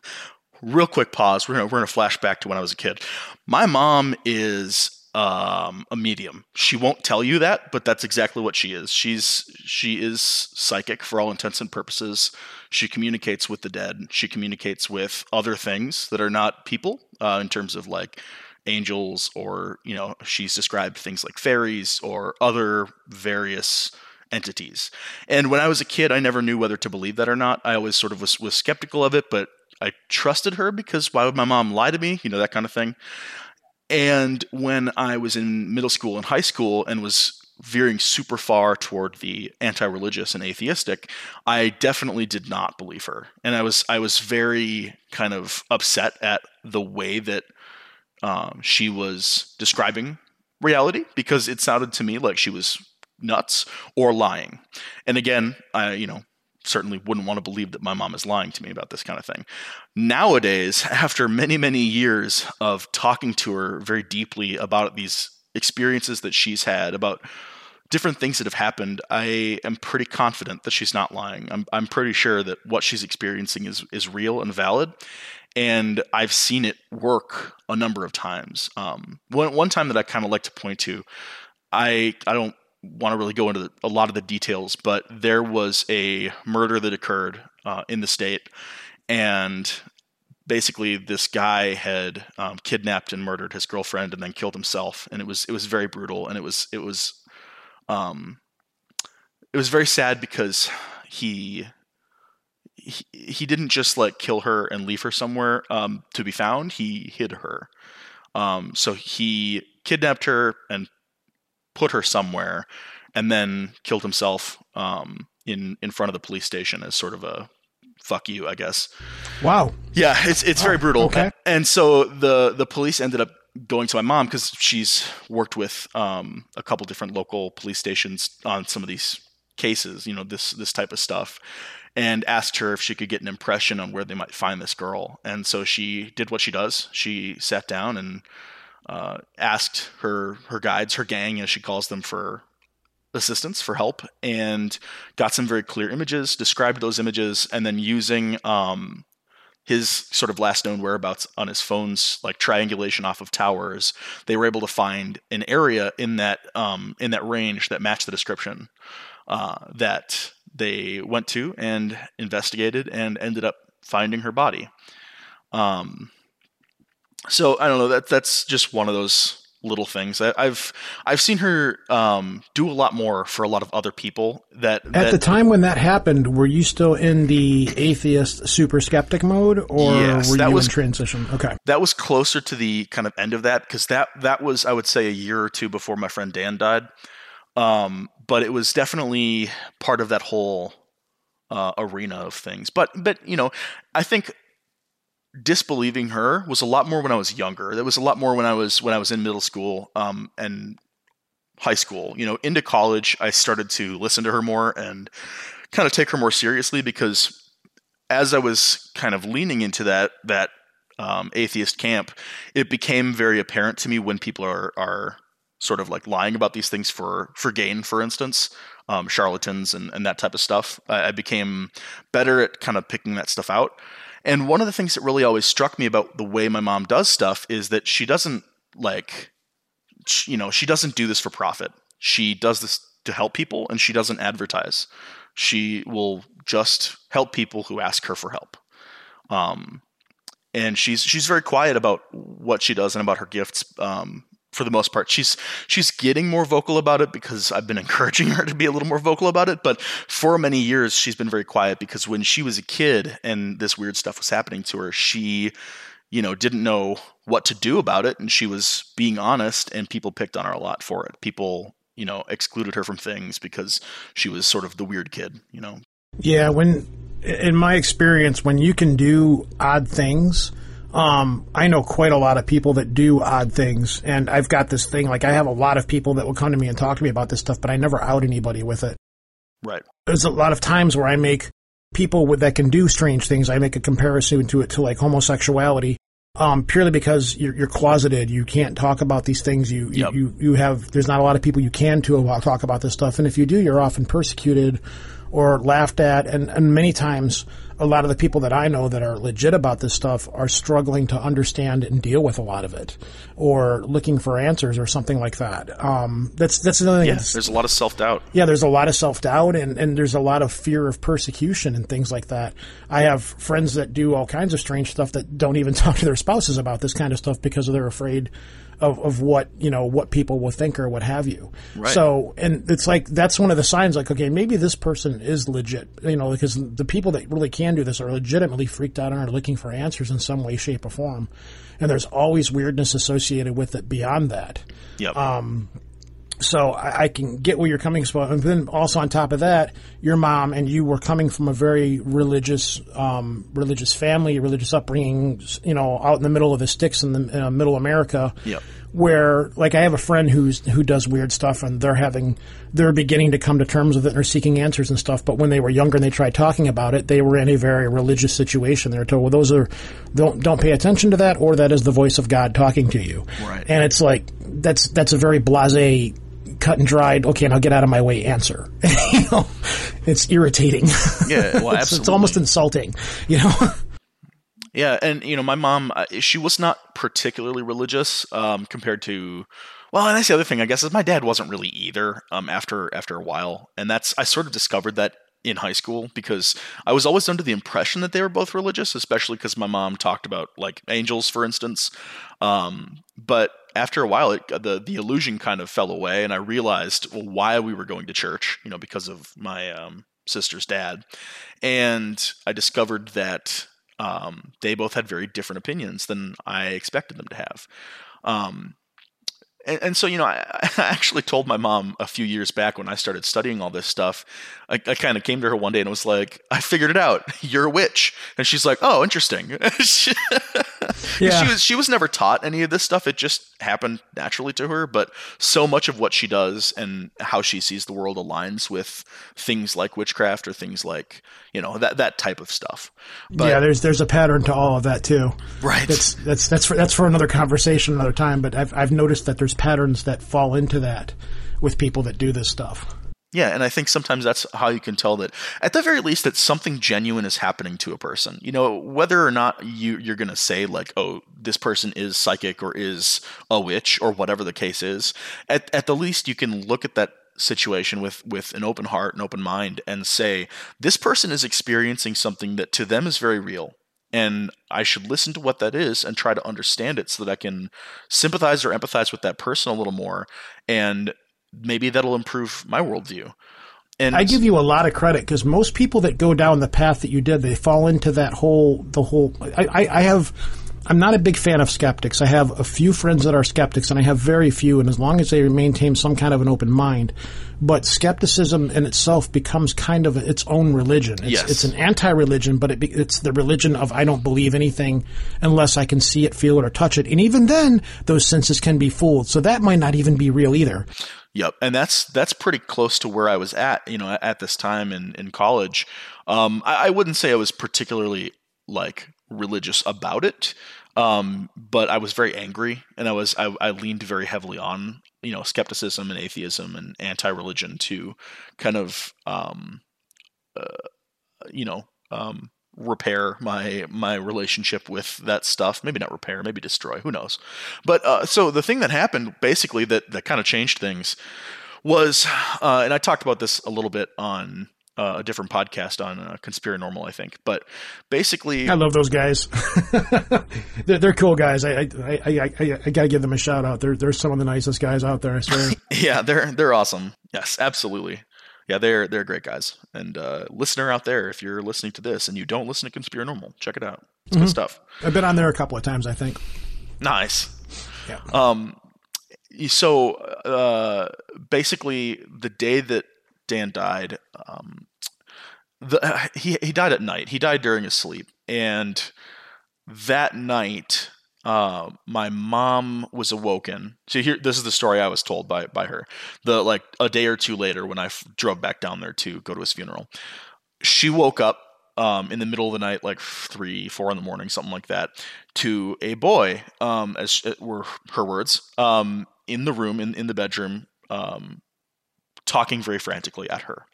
[SPEAKER 3] Real quick pause. We're gonna we're gonna flash back to when I was a kid. My mom is um, a medium. She won't tell you that, but that's exactly what she is. She's she is psychic for all intents and purposes. She communicates with the dead. She communicates with other things that are not people uh, in terms of like angels or you know she's described things like fairies or other various entities. And when I was a kid, I never knew whether to believe that or not. I always sort of was, was skeptical of it, but I trusted her because why would my mom lie to me? You know, that kind of thing. And when I was in middle school and high school and was veering super far toward the anti-religious and atheistic, I definitely did not believe her. And I was I was very kind of upset at the way that um, she was describing reality because it sounded to me like she was nuts or lying. And again, I you know certainly wouldn't want to believe that my mom is lying to me about this kind of thing. Nowadays, after many many years of talking to her very deeply about these experiences that she's had about different things that have happened, I am pretty confident that she's not lying. I'm I'm pretty sure that what she's experiencing is is real and valid. And I've seen it work a number of times. Um, one one time that I kind of like to point to, I I don't want to really go into the, a lot of the details, but there was a murder that occurred uh, in the state, and basically this guy had um, kidnapped and murdered his girlfriend and then killed himself, and it was it was very brutal, and it was it was um, it was very sad because he. He, he didn't just like kill her and leave her somewhere um, to be found. He hid her. Um, so he kidnapped her and put her somewhere, and then killed himself um, in in front of the police station as sort of a fuck you, I guess.
[SPEAKER 2] Wow.
[SPEAKER 3] Yeah, it's it's very brutal.
[SPEAKER 2] okay.
[SPEAKER 3] And so the the police ended up going to my mom because she's worked with um, a couple different local police stations on some of these cases, you know, this this type of stuff, and asked her if she could get an impression on where they might find this girl. And so she did what she does. She sat down and uh, asked her her guides, her gang, as she calls them, for assistance, for help, and got some very clear images. Described those images, and then using um, his sort of last known whereabouts on his phone's like triangulation off of towers, they were able to find an area in that um, in that range that matched the description uh, that they went to and investigated and ended up finding her body. Um, so I don't know that that's just one of those little things. I, have I've seen her um, do a lot more for a lot of other people. That
[SPEAKER 2] At
[SPEAKER 3] that,
[SPEAKER 2] the time when that happened, were you still in the atheist super skeptic mode, or
[SPEAKER 3] Yes,
[SPEAKER 2] were
[SPEAKER 3] that
[SPEAKER 2] you
[SPEAKER 3] was-
[SPEAKER 2] in transition? Okay.
[SPEAKER 3] that was closer to the kind of end of that because that that was I would say a year or two before my friend Dan died. Um, but it was definitely part of that whole uh, arena of things. But but you know, I think disbelieving her was a lot more when I was younger. There was a lot more when I was when I was in middle school um, and high school. You know, into college, I started to listen to her more and kind of take her more seriously because as I was kind of leaning into that that um, atheist camp, it became very apparent to me when people are are sort of like lying about these things for for gain, for instance, um, charlatans and, and that type of stuff. I, I became better at kind of picking that stuff out. And one of the things that really always struck me about the way my mom does stuff is that she doesn't like, you know, she doesn't do this for profit. She does this to help people, and she doesn't advertise. She will just help people who ask her for help. Um, and she's she's very quiet about what she does and about her gifts. Um, for the most part, she's she's getting more vocal about it because I've been encouraging her to be a little more vocal about it. But for many years, she's been very quiet because when she was a kid and this weird stuff was happening to her, she, you know, didn't know what to do about it, and she was being honest, and people picked on her a lot for it. People, you know, excluded her from things because she was sort of the weird kid, you know.
[SPEAKER 2] Yeah, when in my experience, when you can do odd things, um, I know quite a lot of people that do odd things, and I've got this thing. Like I have a lot of people that will come to me and talk to me about this stuff, but I never out anybody with it.
[SPEAKER 3] Right.
[SPEAKER 2] There's a lot of times where I make people with, that can do strange things. I make a comparison to it to like homosexuality, um, purely because you're, you're closeted. You can't talk about these things. You,
[SPEAKER 3] Yep.
[SPEAKER 2] you you have. There's not a lot of people you can to talk about this stuff, and if you do, you're often persecuted or laughed at, and, and many times a lot of the people that I know that are legit about this stuff are struggling to understand and deal with a lot of it, or looking for answers or something like that. Um, that's that's another thing.
[SPEAKER 3] Yeah, there's a lot of self doubt.
[SPEAKER 2] yeah, there's a lot of self doubt and, and there's a lot of fear of persecution and things like that. I have friends that do all kinds of strange stuff that don't even talk to their spouses about this kind of stuff because they're afraid of, of what, you know, what people will think or what have you.
[SPEAKER 3] Right.
[SPEAKER 2] So, and it's like, that's one of the signs like, okay, maybe this person is legit, you know, because the people that really can do this are legitimately freaked out and are looking for answers in some way, shape, or form. And there's always weirdness associated with it beyond that
[SPEAKER 3] Yep.
[SPEAKER 2] Um, so I, I can get where you're coming from. And then also on top of that, your mom and you were coming from a very religious, um, religious family, religious upbringing. You know, out in the middle of the sticks in the uh, middle America.
[SPEAKER 3] Yep.
[SPEAKER 2] Where, like, I have a friend who's who does weird stuff, and they're having they're beginning to come to terms with it, and are seeking answers and stuff. But when they were younger and they tried talking about it, they were in a very religious situation. They were told, "Well, those are don't don't pay attention to that, or that is the voice of God talking to you."
[SPEAKER 3] Right.
[SPEAKER 2] And it's like that's that's a very blasé, cut and dried. Okay, now get out of my way. Answer. you know, it's irritating.
[SPEAKER 3] Yeah, well,
[SPEAKER 2] it's, it's almost insulting. You know.
[SPEAKER 3] Yeah, and you know, my mom, uh, she was not particularly religious um, compared to. Well, and that's the other thing, I guess, is my dad wasn't really either. Um, after after a while, and that's I sort of discovered that in high school because I was always under the impression that they were both religious, especially because my mom talked about like angels, for instance. Um, but after a while, it, the the illusion kind of fell away, and I realized well, why we were going to church. You know, because of my um, sister's dad, and I discovered that um, they both had very different opinions than I expected them to have. Um, and, and so, you know, I, I actually told my mom a few years back when I started studying all this stuff. I, I kind of came to her one day and was like, "I figured it out. You're a witch." And she's like, "Oh, interesting." She-
[SPEAKER 2] Yeah.
[SPEAKER 3] she was she was never taught any of this stuff. It just happened naturally to her. But so much of what she does and how she sees the world aligns with things like witchcraft or things like you know that that type of stuff. But,
[SPEAKER 2] yeah, there's there's a pattern to all of that too.
[SPEAKER 3] right.
[SPEAKER 2] That's that's that's for that's for another conversation another time. But I've I've noticed that there's patterns that fall into that with people that do this stuff.
[SPEAKER 3] Yeah, and I think sometimes that's how you can tell that, at the very least, that something genuine is happening to a person. You know, whether or not you you're going to say like, "Oh, this person is psychic" or is a witch or whatever the case is. At at the least, you can look at that situation with with an open heart and open mind and say, "This person is experiencing something that to them is very real." And I should listen to what that is and try to understand it so that I can sympathize or empathize with that person a little more. And maybe that'll improve my worldview. And
[SPEAKER 2] I give you a lot of credit because most people that go down the path that you did, they fall into that whole the whole. I, I, I have. I'm not a big fan of skeptics. I have a few friends that are skeptics, and I have very few. And as long as they maintain some kind of an open mind, but skepticism in itself becomes kind of its own religion. It's,
[SPEAKER 3] Yes.
[SPEAKER 2] it's an anti-religion, but it be, it's the religion of I don't believe anything unless I can see it, feel it, or touch it. And even then, those senses can be fooled. So that might not even be real either.
[SPEAKER 3] Yep, and that's that's pretty close to where I was at, you know, at this time in in college. Um, I, I wouldn't say I was particularly like religious about it, um, but I was very angry, and I was I, I leaned very heavily on you know skepticism and atheism and anti-religion to kind of um, uh, you know um, repair my my relationship with that stuff. Maybe not repair, maybe destroy. Who knows? But uh, so the thing that happened basically that that kind of changed things was, uh, and I talked about this a little bit on uh, a different podcast on uh, Conspiranormal, I think. But basically,
[SPEAKER 2] I love those guys. they're, they're cool guys. I I, I, I, I, I got to give them a shout out. They're they're some of the nicest guys out there. I swear.
[SPEAKER 3] yeah, they're they're awesome. Yes, absolutely. Yeah, they're they're great guys. And uh, listener out there, if you're listening to this and you don't listen to Conspiranormal, check it out. It's good stuff.
[SPEAKER 2] I've been on there a couple of times. I think.
[SPEAKER 3] Nice.
[SPEAKER 2] Yeah.
[SPEAKER 3] Um, so uh, basically, the day that Dan died, um, the he he died at night. He died during his sleep, and that night, uh, my mom was awoken. So here, this is the story I was told by by her. The like a day or two later, when I f- drove back down there to go to his funeral, she woke up um, in the middle of the night, like three, four in the morning, something like that, to a boy, um, as it were her words, um, in the room, in, in the bedroom, um, talking very frantically at her.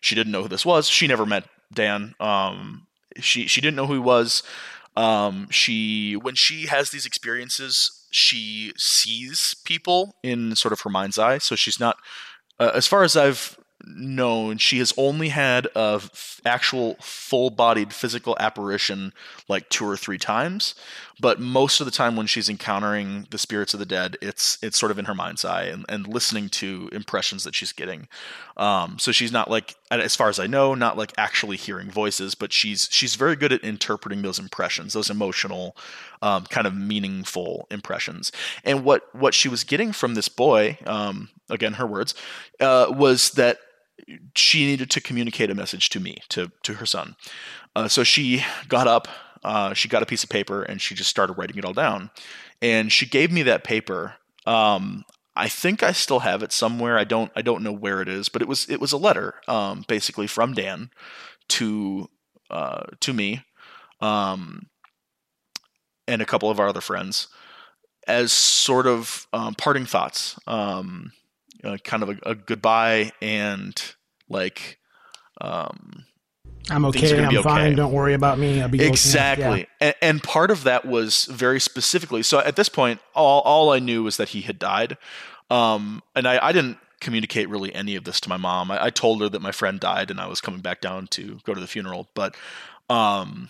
[SPEAKER 3] She didn't know who this was. She never met Dan. Um, She she didn't know who he was. Um, she when she has these experiences, she sees people in sort of her mind's eye. So she's not, uh, as far as I've known, she has only had a f- actual full-bodied physical apparition like two or three times. But most of the time, when she's encountering the spirits of the dead, it's it's sort of in her mind's eye and, and listening to impressions that she's getting. Um, so she's not like, as far as I know, not like actually hearing voices, but she's she's very good at interpreting those impressions, those emotional, um, kind of meaningful impressions. And what what she was getting from this boy, um, again her words, uh, was that she needed to communicate a message to me, to to her son. Uh, so she got up, uh, she got a piece of paper, and she just started writing it all down. And she gave me that paper. Um, I think I still have it somewhere. I don't I don't know where it is, but it was it was a letter, um, basically from Dan to uh, to me, um, and a couple of our other friends, as sort of um, parting thoughts. Um, uh, kind of a, a, goodbye and like um,
[SPEAKER 2] I'm okay. I'm okay. fine. Don't worry about me. I'll be
[SPEAKER 3] exactly. Yeah. And, and, part of that was very specifically. So at this point, all all I knew was that he had died, um, and I, I didn't communicate really any of this to my mom. I, I, told her that my friend died and I was coming back down to go to the funeral, but um,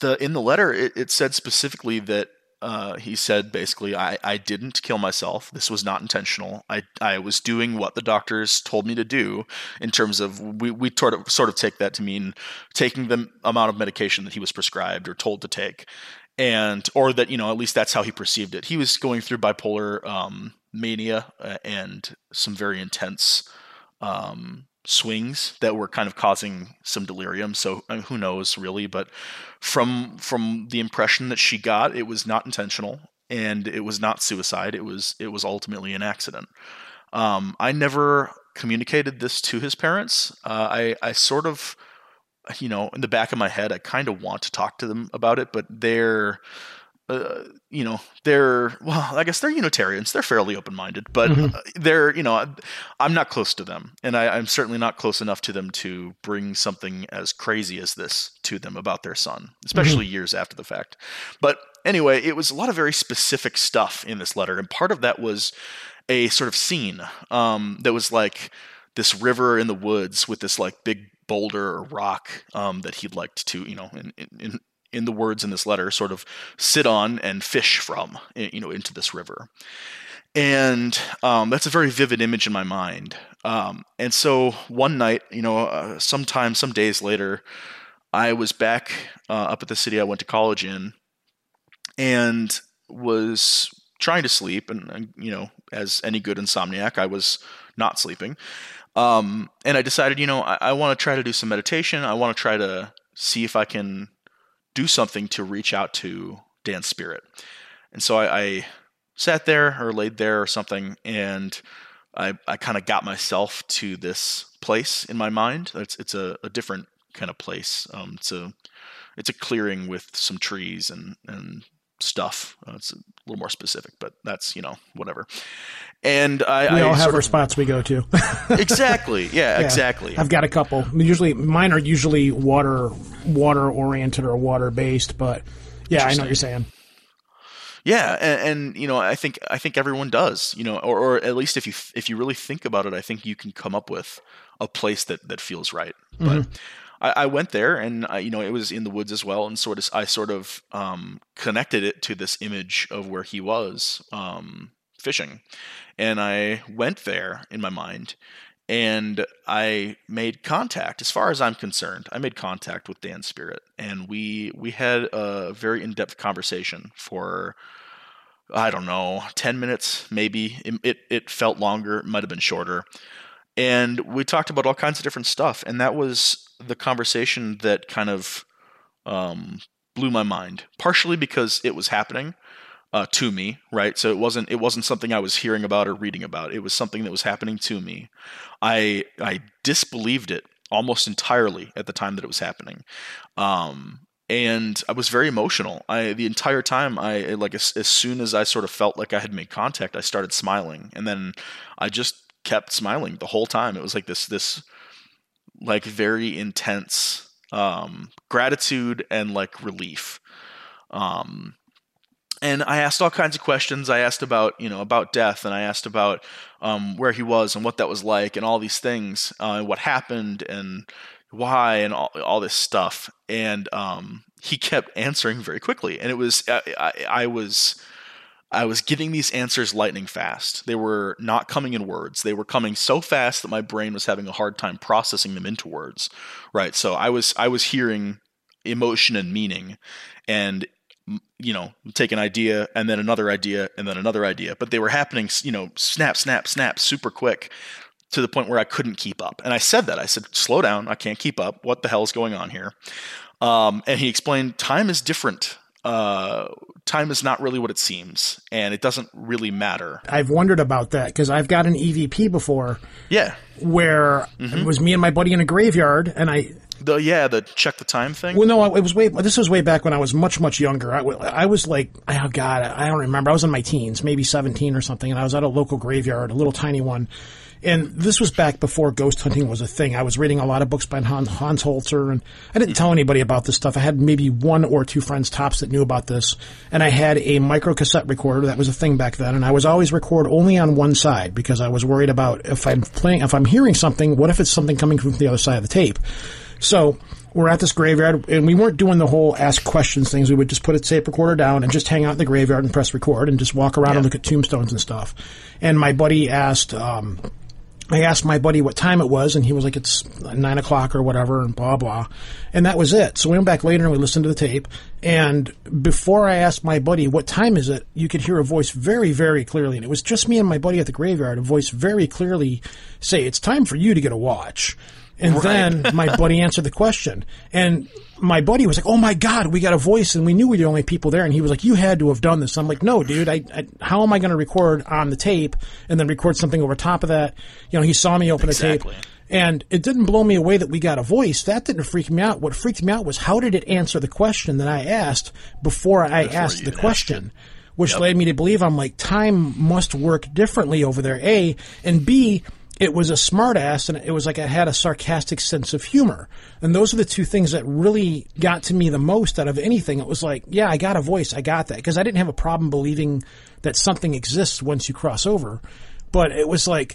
[SPEAKER 3] the in the letter it, it said specifically that uh, he said basically, I, I didn't kill myself. This was not intentional. I, I was doing what the doctors told me to do in terms of we, we sort of sort of take that to mean taking the amount of medication that he was prescribed or told to take. And or that, you know, at least that's how he perceived it. He was going through bipolar um, mania uh, and some very intense um, swings that were kind of causing some delirium. So I mean, who knows really, but from from the impression that she got, it was not intentional and it was not suicide. It was it was ultimately an accident. Um, I never communicated this to his parents. Uh, I I sort of you know in the back of my head I kind of want to talk to them about it, but they're uh, you know, they're well, I guess they're Unitarians. They're fairly open-minded, but mm-hmm. they're you know, I'm not close to them, and I, am certainly not close enough to them to bring something as crazy as this to them about their son, especially mm-hmm. years after the fact. But anyway, it was a lot of very specific stuff in this letter, and part of that was a sort of scene um, that was like this river in the woods with this like big boulder or rock um, that he'd liked to, you know, in, in, in the words in this letter, sort of sit on and fish from, you know, into this river. And um, that's a very vivid image in my mind. Um, and so one night, you know, uh, sometime, some days later, I was back uh, up at the city I went to college in and was trying to sleep. And, and you know, as any good insomniac, I was not sleeping. Um, and I decided, you know, I, I want to try to do some meditation. I want to try to see if I can do something to reach out to Dan's spirit. And so I, I sat there or laid there or something, and I, I kind of got myself to this place in my mind. It's it's a, a different kind of place. Um, it's a it's a clearing with some trees and and stuff. Uh, it's a little more specific, but that's you know whatever. And I
[SPEAKER 2] we all
[SPEAKER 3] I
[SPEAKER 2] have our of, spots we go to.
[SPEAKER 3] exactly. Yeah, yeah, Exactly.
[SPEAKER 2] I've got a couple. Usually, mine are usually water water oriented or water based, but yeah, I know what you're saying.
[SPEAKER 3] Yeah, and, and, you know, I think I think everyone does. You know, or, or at least if you if you really think about it, I think you can come up with a place that that feels right. Mm-hmm. But I, I went there, and I, you know, it was in the woods as well, and sort of I sort of um, connected it to this image of where he was um, fishing, and I went there in my mind, and I made contact. As far as I'm concerned, I made contact with Dan Spirit, and we we had a very in depth conversation for I don't know, ten minutes maybe. It it, it felt longer, might have been shorter, and we talked about all kinds of different stuff, and that was the conversation that kind of um, blew my mind. Partially because it was happening uh, to me, right? So it wasn't it wasn't something I was hearing about or reading about. It was something that was happening to me. I I disbelieved it almost entirely at the time that it was happening. Um, and I was very emotional. I the entire time I like as, as soon as I sort of felt like I had made contact, I started smiling, and then I just kept smiling the whole time. It was like this this like very intense um, gratitude and like relief. Um, and I asked all kinds of questions. I asked about you know about death, and I asked about um, where he was and what that was like, and all these things, uh, what happened, and why, and all, all this stuff. And um, he kept answering very quickly, and it was I, I, I was I was getting these answers lightning fast. They were not coming in words. They were coming so fast that my brain was having a hard time processing them into words. Right. So I was I was hearing emotion and meaning and you know take an idea and then another idea and then another idea but they were happening you know snap snap snap super quick to the point where i couldn't keep up and i said that i said slow down i can't keep up what the hell is going on here um, and he explained time is different uh, time is not really what it seems, and it doesn't really matter.
[SPEAKER 2] I've wondered about that because I've got an EVP before.
[SPEAKER 3] Yeah,
[SPEAKER 2] where mm-hmm. it was me and my buddy in a graveyard, and I.
[SPEAKER 3] The yeah, the check the time thing.
[SPEAKER 2] Well, no, it was way. This was way back when I was much much younger. I, I was like, oh god, I don't remember. I was in my teens, maybe seventeen or something, and I was at a local graveyard, a little tiny one and this was back before ghost hunting was a thing. I was reading a lot of books by Hans, Hans Holzer, and I didn't tell anybody about this stuff. I had maybe one or two friends tops that knew about this, and I had a micro cassette recorder that was a thing back then, and I was always record only on one side because I was worried about if I'm playing, if I'm hearing something, what if it's something coming from the other side of the tape? So we're at this graveyard, and we weren't doing the whole ask questions things. We would just put a tape recorder down and just hang out in the graveyard and press record and just walk around yeah. and look at tombstones and stuff. And my buddy asked, um, I asked my buddy what time it was, and he was like, "It's nine o'clock or whatever," and blah blah, and that was it. So we went back later and we listened to the tape. And before I asked my buddy what time is it, you could hear a voice very, very clearly, and it was just me and my buddy at the graveyard. A voice very clearly say, "It's time for you to get a watch." And right. then my buddy answered the question, and my buddy was like, "Oh my god, we got a voice," and we knew we were the only people there. And he was like, "You had to have done this." I'm like, "No, dude. I, I how am I going to record on the tape and then record something over top of that?" You know, he saw me open exactly. the tape, and it didn't blow me away that we got a voice. That didn't freak me out. What freaked me out was how did it answer the question that I asked before I before asked the question. Which yep. led me to believe I'm like time must work differently over there. A and B it was a smartass and it was like it had a sarcastic sense of humor. And those are the two things that really got to me the most out of anything. It was like, yeah, I got a voice. I got that. Because I didn't have a problem believing that something exists once you cross over. But it was like,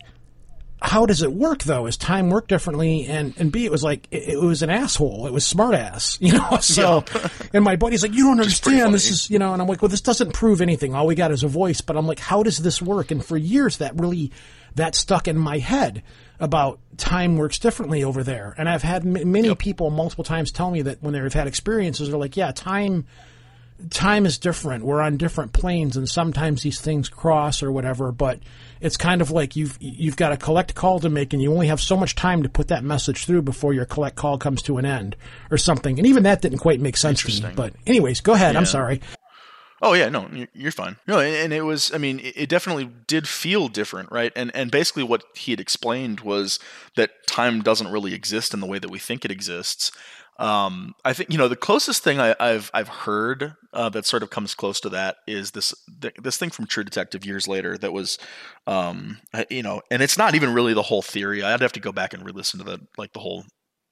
[SPEAKER 2] how does it work though? Is time work differently? And and B, it was like it, it was an asshole. It was smartass, you know. So, and my buddy's like, you don't understand. This is you know, and I'm like, well, this doesn't prove anything. All we got is a voice. But I'm like, how does this work? And for years, that really that stuck in my head about time works differently over there. And I've had m- many yep. people multiple times tell me that when they've had experiences, they're like, yeah, time time is different. We're on different planes, and sometimes these things cross or whatever. But it's kind of like you've you've got a collect call to make, and you only have so much time to put that message through before your collect call comes to an end or something. And even that didn't quite make sense to me. But anyways, go ahead. Yeah. I'm sorry.
[SPEAKER 3] Oh yeah, no, you're fine. No, and it was. I mean, it definitely did feel different, right? And and basically, what he had explained was that time doesn't really exist in the way that we think it exists. Um, I think you know the closest thing I, have I've heard uh, that sort of comes close to that is this this thing from True Detective years later that was, um, you know, and it's not even really the whole theory. I'd have to go back and re-listen to the like the whole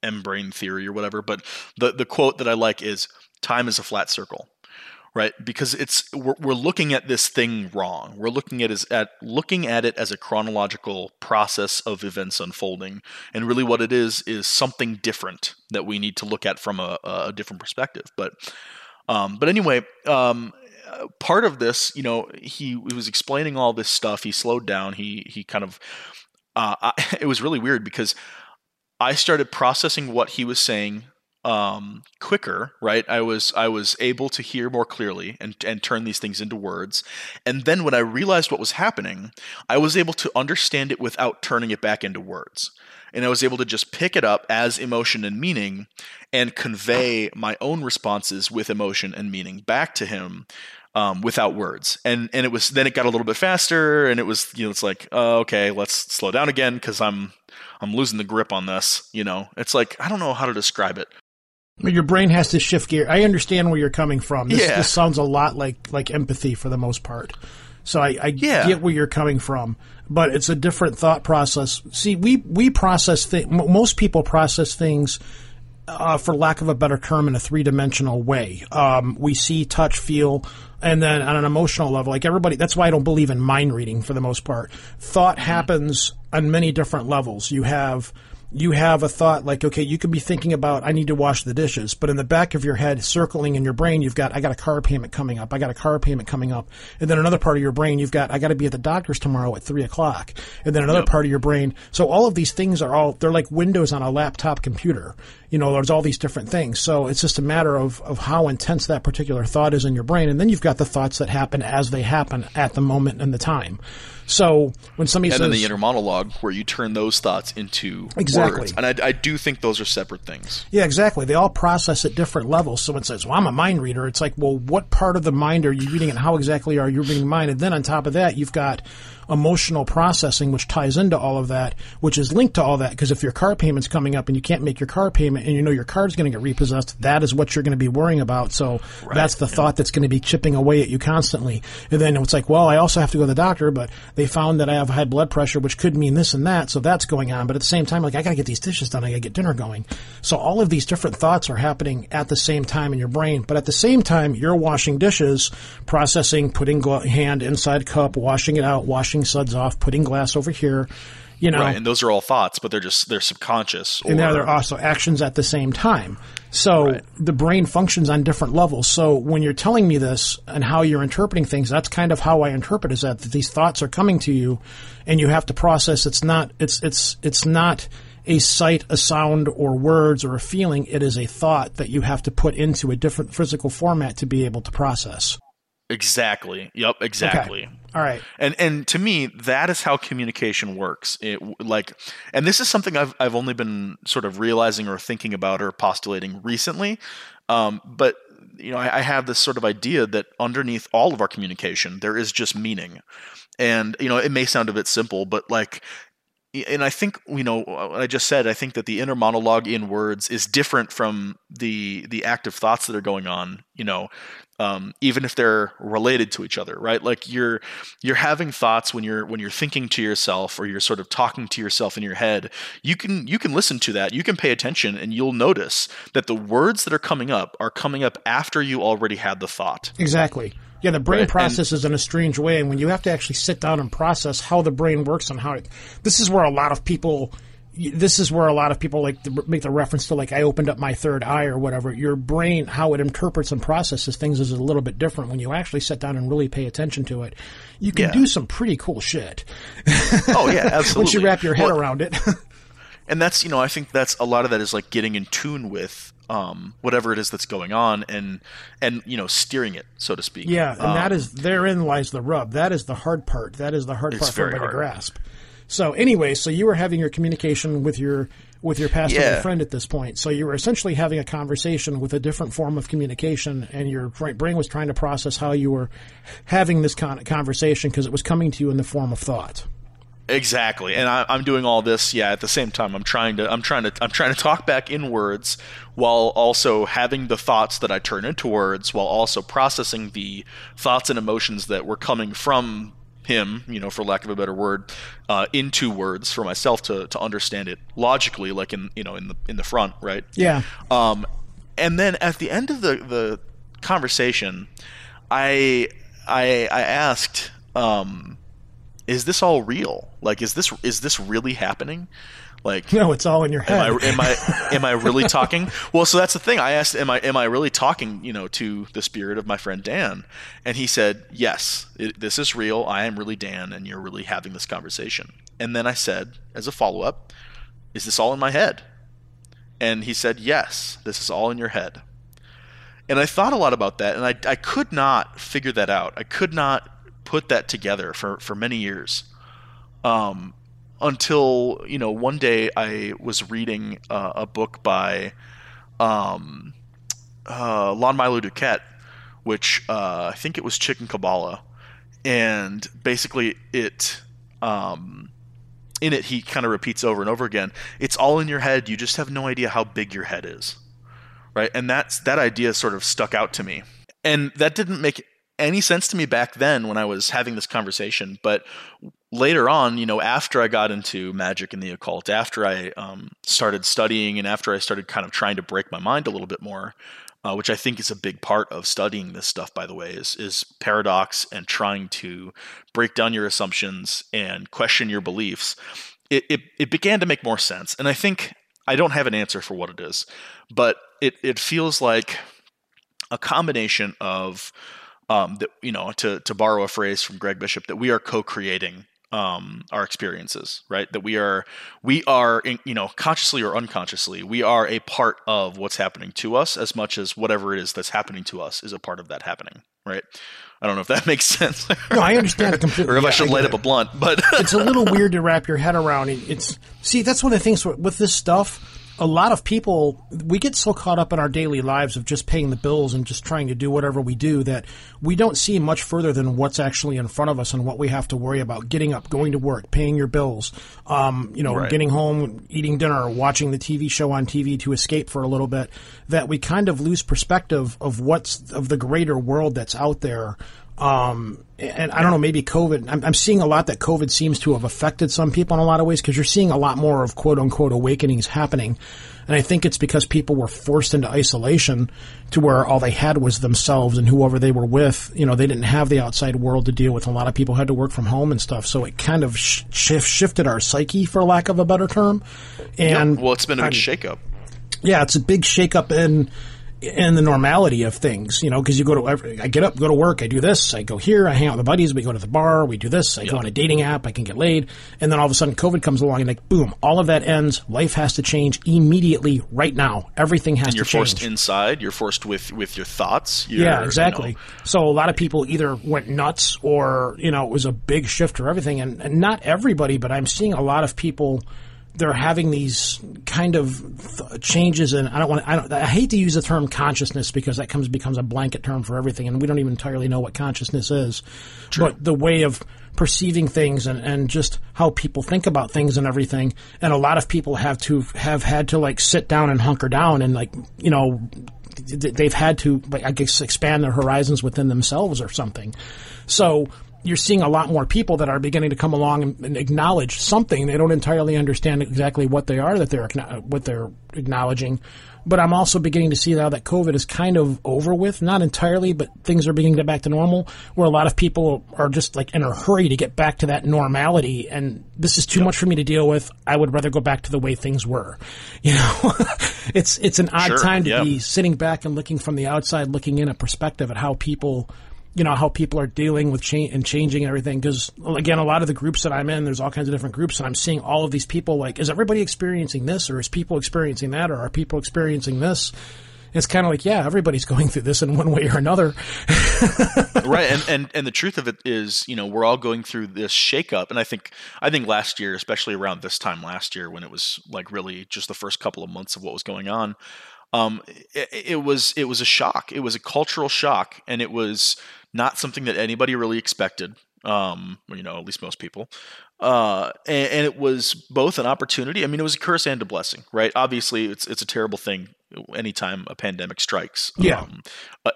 [SPEAKER 3] M-brane theory or whatever. But the the quote that I like is time is a flat circle right? Because it's we're, we're looking at this thing wrong. We're looking at is at looking at it as a chronological process of events unfolding, and really what it is is something different that we need to look at from a, a different perspective. But um, but anyway, um, part of this, you know, he, he was explaining all this stuff. He slowed down. He he kind of uh, I, it was really weird because I started processing what he was saying um, quicker, right? I was I was able to hear more clearly and and turn these things into words. And then when I realized what was happening, I was able to understand it without turning it back into words. And I was able to just pick it up as emotion and meaning and convey my own responses with emotion and meaning back to him um, without words. And and it was then it got a little bit faster, and it was you know it's like uh, okay, let's slow down again because I'm I'm losing the grip on this. You know, it's like I don't know how to describe it.
[SPEAKER 2] Your brain has to shift gear. I understand where you're coming from. This, yeah. this sounds a lot like like empathy for the most part. So I, I yeah. get where you're coming from, but it's a different thought process. See, we we process things. Most people process things uh, for lack of a better term, in a three dimensional way. Um, we see, touch, feel, and then on an emotional level, like everybody, that's why I don't believe in mind reading for the most part. Thought happens on many different levels. You have you have a thought like, okay, you could be thinking about, I need to wash the dishes, but in the back of your head, circling in your brain, you've got, I got a car payment coming up. I got a car payment coming up. And then another part of your brain, you've got, I got to be at the doctor's tomorrow at three o'clock. And then another yep. part of your brain. So all of these things are all, they're like windows on a laptop computer. You know, there's all these different things. So it's just a matter of, of how intense that particular thought is in your brain. And then you've got the thoughts that happen as they happen at the moment and the time. So when somebody says
[SPEAKER 3] and
[SPEAKER 2] says,
[SPEAKER 3] then the inner monologue where you turn those thoughts into exactly. words, and I, I, do think those are separate things.
[SPEAKER 2] Yeah, exactly. They all process at different levels. Someone says, "Well, I'm a mind reader." It's like, well, what part of the mind are you reading, and how exactly are you reading mind? And then on top of that, you've got emotional processing, which ties into all of that, which is linked to all that. Because if your car payment's coming up and you can't make your car payment and you know your car's going to get repossessed, that is what you're going to be worrying about. So right. that's the yeah. thought that's going to be chipping away at you constantly. And then it's like, well, I also have to go to the doctor, but they found that I have high blood pressure, which could mean this and that. So that's going on. But at the same time, like, I got to get these dishes done. I got to get dinner going. So all of these different thoughts are happening at the same time in your brain. But at the same time, you're washing dishes, processing, putting hand inside cup, washing it out, washing suds off, putting glass over here. You know,
[SPEAKER 3] right, and those are all thoughts, but they're just they're subconscious.
[SPEAKER 2] Or, and now they're also actions at the same time. So right. the brain functions on different levels. So when you're telling me this and how you're interpreting things, that's kind of how I interpret is that these thoughts are coming to you, and you have to process. It's not. It's it's it's not a sight, a sound, or words or a feeling. It is a thought that you have to put into a different physical format to be able to process.
[SPEAKER 3] Exactly. Yep. Exactly.
[SPEAKER 2] Okay. All right.
[SPEAKER 3] And and to me, that is how communication works. It like, and this is something I've I've only been sort of realizing or thinking about or postulating recently. Um, but you know, I, I have this sort of idea that underneath all of our communication, there is just meaning. And you know, it may sound a bit simple, but like and I think you know what I just said. I think that the inner monologue in words is different from the the active thoughts that are going on. You know, um, even if they're related to each other, right? Like you're you're having thoughts when you're when you're thinking to yourself or you're sort of talking to yourself in your head. You can you can listen to that. You can pay attention, and you'll notice that the words that are coming up are coming up after you already had the thought.
[SPEAKER 2] Exactly. Yeah, the brain right. processes and, in a strange way, and when you have to actually sit down and process how the brain works and how it, this is where a lot of people this is where a lot of people like to make the reference to like I opened up my third eye or whatever. Your brain, how it interprets and processes things, is a little bit different when you actually sit down and really pay attention to it. You can yeah. do some pretty cool shit.
[SPEAKER 3] Oh yeah, absolutely.
[SPEAKER 2] Once you wrap your head well, around it.
[SPEAKER 3] and that's you know I think that's a lot of that is like getting in tune with um, whatever it is that's going on and and you know steering it so to speak.
[SPEAKER 2] Yeah, and um, that is therein lies the rub. That is the hard part. That is the hard part for everybody to grasp. So anyway, so you were having your communication with your with your pastor yeah. friend at this point. So you were essentially having a conversation with a different form of communication, and your brain was trying to process how you were having this con- conversation because it was coming to you in the form of thought.
[SPEAKER 3] Exactly, and I, am doing all this. Yeah, at the same time, I'm trying to, I'm trying to, I'm trying to talk back in words while also having the thoughts that I turn into words, while also processing the thoughts and emotions that were coming from him, you know, for lack of a better word, uh, into words for myself to to understand it logically, like in you know in the in the front, right?
[SPEAKER 2] Yeah.
[SPEAKER 3] Um, and then at the end of the the conversation, I I I asked. Um, is this all real? Like, is this is this really happening? Like,
[SPEAKER 2] no, it's all in your head.
[SPEAKER 3] Am I am I, am I really talking? Well, so that's the thing. I asked, am I am I really talking? You know, to the spirit of my friend Dan, and he said, yes, it, this is real. I am really Dan, and you're really having this conversation. And then I said, as a follow up, is this all in my head? And he said, yes, this is all in your head. And I thought a lot about that, and I I could not figure that out. I could not put that together for, for many years. Um, until, you know, one day I was reading uh, a book by um, uh, Lon Milo DuQuette, which uh, I think it was Chicken Qabalah. And basically, it. Um, in it, he kind of repeats over and over again. It's all in your head. You just have no idea how big your head is, right? And that's that idea sort of stuck out to me, and that didn't make any sense to me back then when I was having this conversation, but later on, you know, after I got into magic and the occult, after I um, started studying, and after I started kind of trying to break my mind a little bit more, uh, which I think is a big part of studying this stuff, by the way, is is paradox and trying to break down your assumptions and question your beliefs. It, it, it began to make more sense, and I think I don't have an answer for what it is, but it it feels like a combination of um, that you know to to borrow a phrase from Greg Bishop that we are co-creating um, our experiences, right? That we are, we are, you know, consciously or unconsciously, we are a part of what's happening to us as much as whatever it is that's happening to us is a part of that happening, right? I don't know if that makes sense.
[SPEAKER 2] no, I understand it completely.
[SPEAKER 3] or if
[SPEAKER 2] yeah,
[SPEAKER 3] I should
[SPEAKER 2] I
[SPEAKER 3] light
[SPEAKER 2] it.
[SPEAKER 3] up a blunt, but
[SPEAKER 2] it's a little weird to wrap your head around. It's see, that's one of the things with this stuff a lot of people we get so caught up in our daily lives of just paying the bills and just trying to do whatever we do that we don't see much further than what's actually in front of us and what we have to worry about getting up going to work paying your bills um, you know right. getting home eating dinner watching the tv show on tv to escape for a little bit that we kind of lose perspective of what's of the greater world that's out there um, and I don't know, maybe COVID. I'm, I'm, seeing a lot that COVID seems to have affected some people in a lot of ways because you're seeing a lot more of quote unquote awakenings happening. And I think it's because people were forced into isolation to where all they had was themselves and whoever they were with. You know, they didn't have the outside world to deal with. A lot of people had to work from home and stuff. So it kind of sh- shifted our psyche, for lack of a better term. And
[SPEAKER 3] yep. well, it's been a big shakeup.
[SPEAKER 2] Yeah, it's a big shakeup in and the normality of things, you know, because you go to, every, I get up, go to work, I do this, I go here, I hang out with my buddies, we go to the bar, we do this, I yep. go on a dating app, I can get laid, and then all of a sudden COVID comes along and like, boom, all of that ends. Life has to change immediately, right now. Everything has
[SPEAKER 3] and you're
[SPEAKER 2] to change.
[SPEAKER 3] forced inside. You're forced with with your thoughts. You're,
[SPEAKER 2] yeah, exactly.
[SPEAKER 3] You know.
[SPEAKER 2] So a lot of people either went nuts or you know it was a big shift or everything, and, and not everybody, but I'm seeing a lot of people they're having these kind of th- changes and I don't want I don't, I hate to use the term consciousness because that comes becomes a blanket term for everything and we don't even entirely know what consciousness is True. but the way of perceiving things and, and just how people think about things and everything and a lot of people have to have had to like sit down and hunker down and like you know they've had to like I guess expand their horizons within themselves or something so you're seeing a lot more people that are beginning to come along and, and, acknowledge something. They don't entirely understand exactly what they are that they're what they're acknowledging. But I'm also beginning to see now that COVID is kind of over with, not entirely, but things are beginning to get back to normal. Where a lot of people are just like in a hurry to get back to that normality, and this is too much for me to deal with. I would rather go back to the way things were. You know, it's it's an odd
[SPEAKER 3] sure,
[SPEAKER 2] time to be sitting back and looking from the outside, looking in a perspective at how people you know how people are dealing with change and changing and everything. Because again, a lot of the groups that I'm in, there's all kinds of different groups, and I'm seeing all of these people. Like, is everybody experiencing this, or is people experiencing that, or are people experiencing this? It's kind of like, yeah, everybody's going through this in one way or another.
[SPEAKER 3] right, and, and and the truth of it is, you know, we're all going through this shakeup, and I think I think last year, especially around this time last year, when it was like really just the first couple of months of what was going on, um, it, it, was it was a shock. It was a cultural shock, and it was not something that anybody really expected. Um, you know, at least most people. Uh, and, and, it was both an opportunity. I mean, it was a curse and a blessing, right? Obviously, it's it's a terrible thing anytime a pandemic strikes.
[SPEAKER 2] Yeah.
[SPEAKER 3] Um,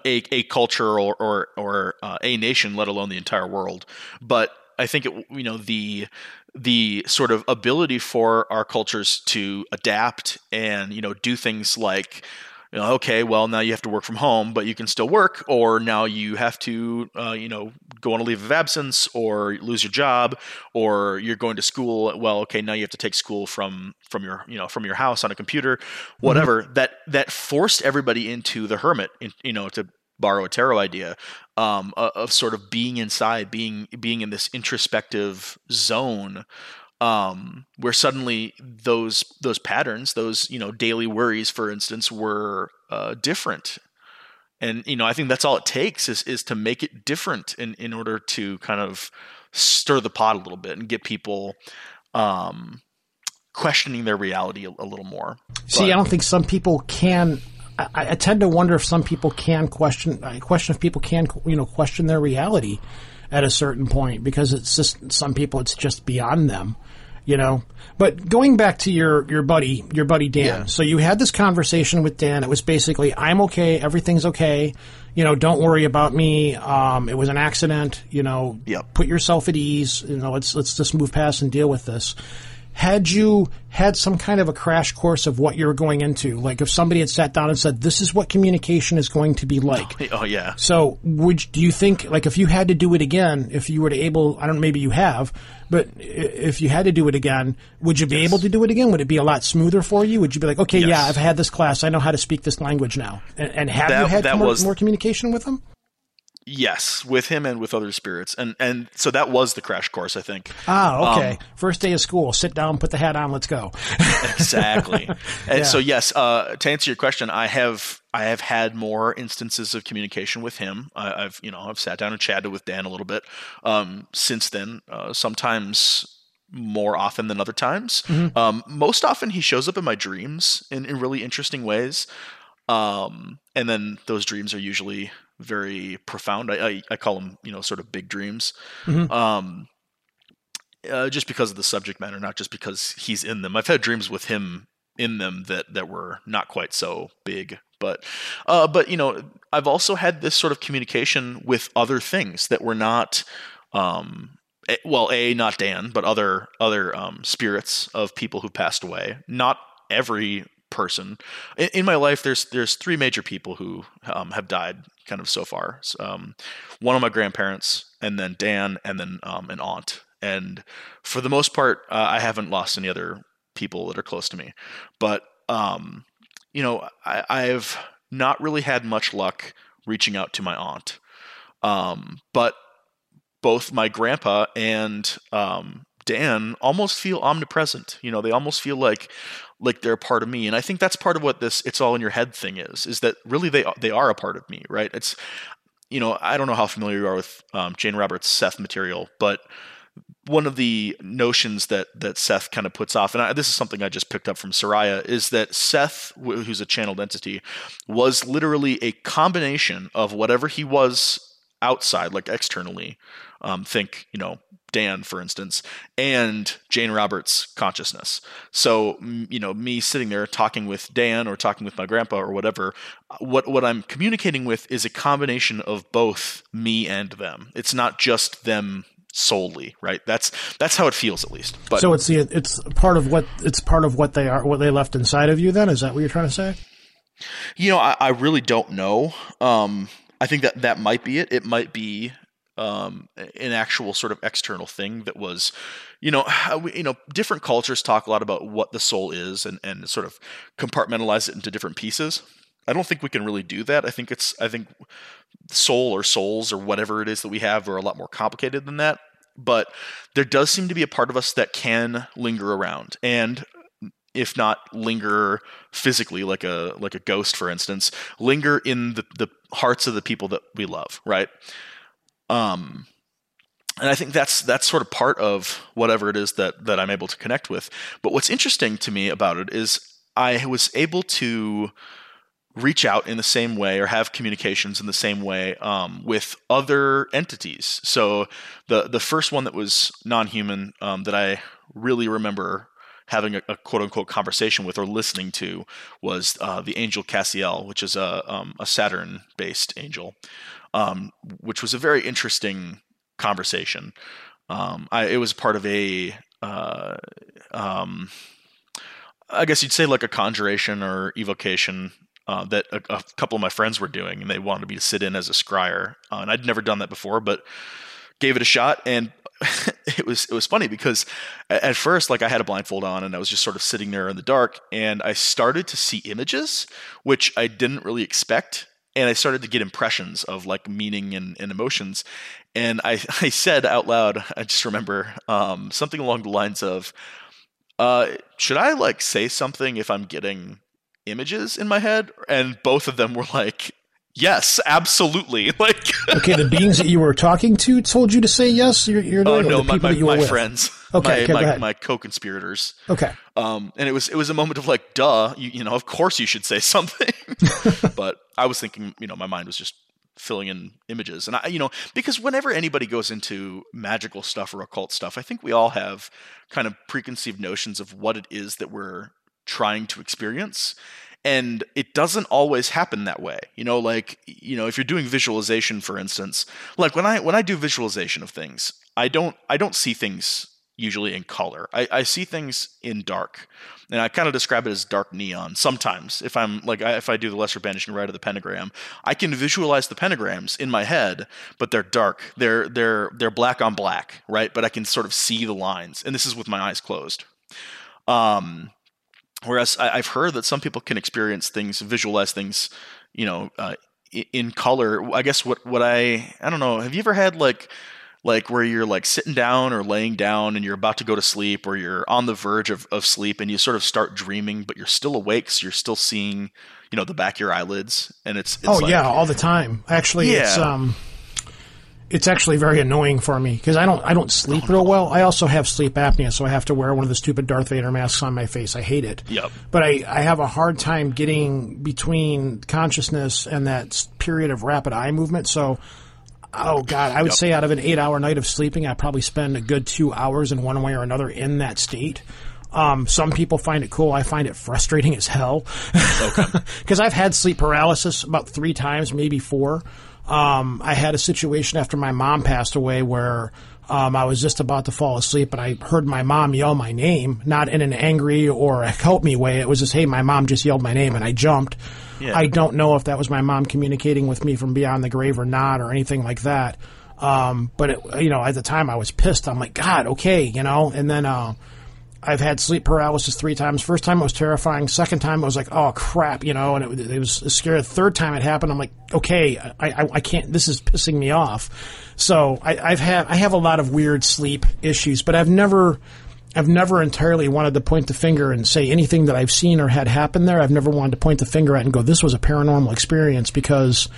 [SPEAKER 3] a a culture or or or uh, a nation, let alone the entire world. But I think it, you know the the sort of ability for our cultures to adapt and you know do things like you know, okay, well now you have to work from home, but you can still work, or now you have to, uh, you know, go on a leave of absence, or lose your job, or you're going to school. Well, okay, now you have to take school from from your, you know, from your house on a computer, mm-hmm. whatever. Mm-hmm. That that forced everybody into the hermit, in, you know, to borrow a tarot idea um, of sort of being inside, being being in this introspective zone um, where suddenly those those patterns, those you know daily worries, for instance, were uh, different. And you know, I think that's all it takes is is to make it different in in order to kind of stir the pot a little bit and get people um, questioning their reality a, a little more.
[SPEAKER 2] See, but, I don't think some people can. I, I, tend to wonder if some people can question. I question if people can, you know, question their reality at a certain point because it's just some people it's just beyond them you know. But going back to your your buddy, your buddy Dan.
[SPEAKER 3] Yeah.
[SPEAKER 2] So you had this conversation with Dan. It was basically, I'm okay, everything's okay. You know, don't worry about me. Um, it was an accident. You know,
[SPEAKER 3] Yep.
[SPEAKER 2] put yourself at ease. You know, let's let's just move past and deal with this. Had you had some kind of a crash course of what you were going into, like if somebody had sat down and said, "This is what communication is going to be like,"
[SPEAKER 3] Oh yeah.
[SPEAKER 2] So, would do you think like if you had to do it again, if you were to able, I don't maybe you have, but if you had to do it again, would you be able to do it again? Would it be a lot smoother for you? Would you be like, okay, yeah, I've had this class, I know how to speak this language now, and, and have
[SPEAKER 3] That-
[SPEAKER 2] you had more,
[SPEAKER 3] was-
[SPEAKER 2] more communication with them?
[SPEAKER 3] Yes, with him and with other spirits, and and so that was the crash course. I think
[SPEAKER 2] Ah, okay.
[SPEAKER 3] Um,
[SPEAKER 2] First day of school, sit down, put the hat on, let's go.
[SPEAKER 3] exactly. and
[SPEAKER 2] Yeah.
[SPEAKER 3] so yes, uh, to answer your question, I have I have had more instances of communication with him. I, I've you know I've sat down and chatted with Dan a little bit um, since then. Uh, sometimes more often than other times. Um, most often he shows up in my dreams in, in really interesting ways. Um, and then those dreams are usually very profound. I, I, I call them, you know, sort of big dreams.
[SPEAKER 2] Mhm.
[SPEAKER 3] Um, uh, just because of the subject matter, not just because he's in them. I've had dreams with him in them that that were not quite so big, but uh, but you know, I've also had this sort of communication with other things that were not. Um, eh, well, a not Dan, but other other um, spirits of people who passed away. Not every person in, in my life. There's there's three major people who um, have died kind of so far. S- Um, one of my grandparents, and then Dan, and then um, an aunt. And for the most part, uh, I haven't lost any other people that are close to me. But um, you know, I, I've not really had much luck reaching out to my aunt. Um, but both my grandpa and um, Dan almost feel omnipresent. You know, they almost feel like like they're a part of me, and I think that's part of what this "it's all in your head" thing is. Is that really they they are a part of me, right? It's you know I don't know how familiar you are with um, Jane Roberts' Seth material, but one of the notions that that Seth kind of puts off, and I, this is something I just picked up from Seriah, is that Seth, who's a channeled entity, was literally a combination of whatever he was outside, like externally. Um, think, you know, Dan, for instance, and Jane Roberts' consciousness. So, you know, me sitting there talking with Dan or talking with my grandpa or whatever, uh, what what I'm communicating with is a combination of both me and them. It's not just them solely, right? That's that's how it feels at least. But
[SPEAKER 2] so it's the it's part of what it's part of what they are what they left inside of you. Then is that what you're trying to say?
[SPEAKER 3] You know, I, I really don't know. Um, I think that that might be it. It might be um, an actual sort of external thing that was, you know, we, you know, different cultures talk a lot about what the soul is and and sort of compartmentalize it into different pieces. I don't think we can really do that. I think it's I think soul or souls or whatever it is that we have are a lot more complicated than that. But there does seem to be a part of us that can linger around and if not linger physically like a like a ghost for instance linger in the, the hearts of the people that we love right um and i think that's that's sort of part of whatever it is that that i'm able to connect with. But what's interesting to me about it is i was able to reach out in the same way or have communications in the same way um, with other entities. So the the first one that was non-human um, that i really remember having a, a quote unquote conversation with or listening to was uh, the angel Cassiel, which is a, um, a Saturn based angel, um, which was a very interesting conversation. Um, I, it was part of a, uh, um, I guess you'd say like a conjuration or evocation uh, that a, a couple of my friends were doing, and they wanted me to sit in as a scryer. Uh, and I'd never done that before, but gave it a shot and it was it was funny because at first like I had a blindfold on and I was just sort of sitting there in the dark and I started to see images which I didn't really expect and I started to get impressions of like meaning and, and emotions. And I, I said out loud I just remember um, something along the lines of uh, should I like say something if I'm getting images in my head? And both of them were like yes absolutely like
[SPEAKER 2] Okay, the beings that you were talking to told you to say yes. You're, you're
[SPEAKER 3] Oh no,
[SPEAKER 2] the
[SPEAKER 3] my,
[SPEAKER 2] people
[SPEAKER 3] my, my friends,
[SPEAKER 2] Okay,
[SPEAKER 3] my,
[SPEAKER 2] okay,
[SPEAKER 3] my, my co-conspirators.
[SPEAKER 2] Okay,
[SPEAKER 3] Um, and it was it was a moment of like, duh, you, you know, of course you should say something. but I was thinking, you know, my mind was just filling in images. And I, you know, because whenever anybody goes into magical stuff or occult stuff, I think we all have kind of preconceived notions of what it is that we're trying to experience and it doesn't always happen that way. You know like you know if you're doing visualization for instance like when i when i do visualization of things i don't i don't see things usually in color. I, I see things in dark and i kind of describe it as dark neon sometimes. If i'm like I, if i do the lesser banishing rite of the pentagram i can visualize the pentagrams in my head but they're dark. They're they're they're black on black right? But i can sort of see the lines and this is with my eyes closed. Um Whereas I, have heard that some people can experience things, visualize things, you know, uh, in color. I guess what what I I don't know. Have you ever had like like where you're like sitting down or laying down and you're about to go to sleep or you're on the verge of, of sleep and you sort of start dreaming, but you're still awake, so you're still seeing, you know, the back of your eyelids, and it's, it's
[SPEAKER 2] oh
[SPEAKER 3] like,
[SPEAKER 2] yeah, all the time. Actually, yeah. it's um it's actually very annoying for me because I don't I don't sleep real well. I also have sleep apnea, so I have to wear one of the stupid Darth Vader masks on my face. I hate it.
[SPEAKER 3] Yep.
[SPEAKER 2] But I, I have a hard time getting between consciousness and that period of rapid eye movement. So, oh god, I would yep. say out of an eight hour night of sleeping, I probably spend a good two hours in one way or another in that state. Um, some people find it cool. I find it frustrating as hell because okay. I've had sleep paralysis about three times, maybe four. Um, I had a situation after my mom passed away where um, I was just about to fall asleep and I heard my mom yell my name, not in an angry or a help me way. It was just, hey, my mom just yelled my name and I jumped. Yeah. I don't know if that was my mom communicating with me from beyond the grave or not or anything like that. Um, but it, you know, at the time I was pissed. I'm like, God, okay, you know, and then, uh, I've had sleep paralysis three times. First time it was terrifying. Second time it was like, oh crap, you know, and it, it was scary. Third time it happened, I'm like, okay, I, I, I can't. This is pissing me off. So I, I've had I have a lot of weird sleep issues, but I've never. I've never entirely wanted to point the finger and say anything that I've seen or had happen there. I've never wanted to point the finger at and go, this was a paranormal experience because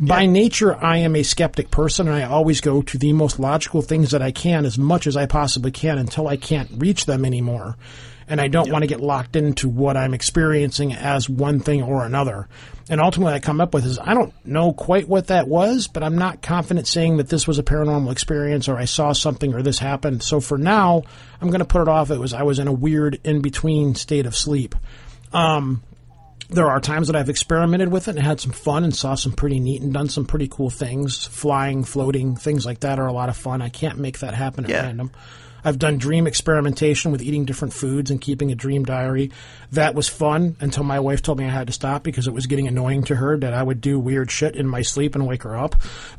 [SPEAKER 2] by nature, I am a skeptic person, and I always go to the most logical things that I can as much as I possibly can until I can't reach them anymore. And I don't want to get locked into what I'm experiencing as one thing or another. And ultimately, I come up with is I don't know quite what that was, but I'm not confident saying that this was a paranormal experience or I saw something or this happened. So for now, I'm going to put it off. It was I was in a weird in between state of sleep. Um, there are times that I've experimented with it and had some fun and saw some pretty neat and done some pretty cool things. Flying, floating, things like that are a lot of fun. I can't make that happen at yeah. random. I've done dream experimentation with eating different foods and keeping a dream diary. That was fun until my wife told me I had to stop because it was getting annoying to her that I would do weird shit in my sleep and wake her up.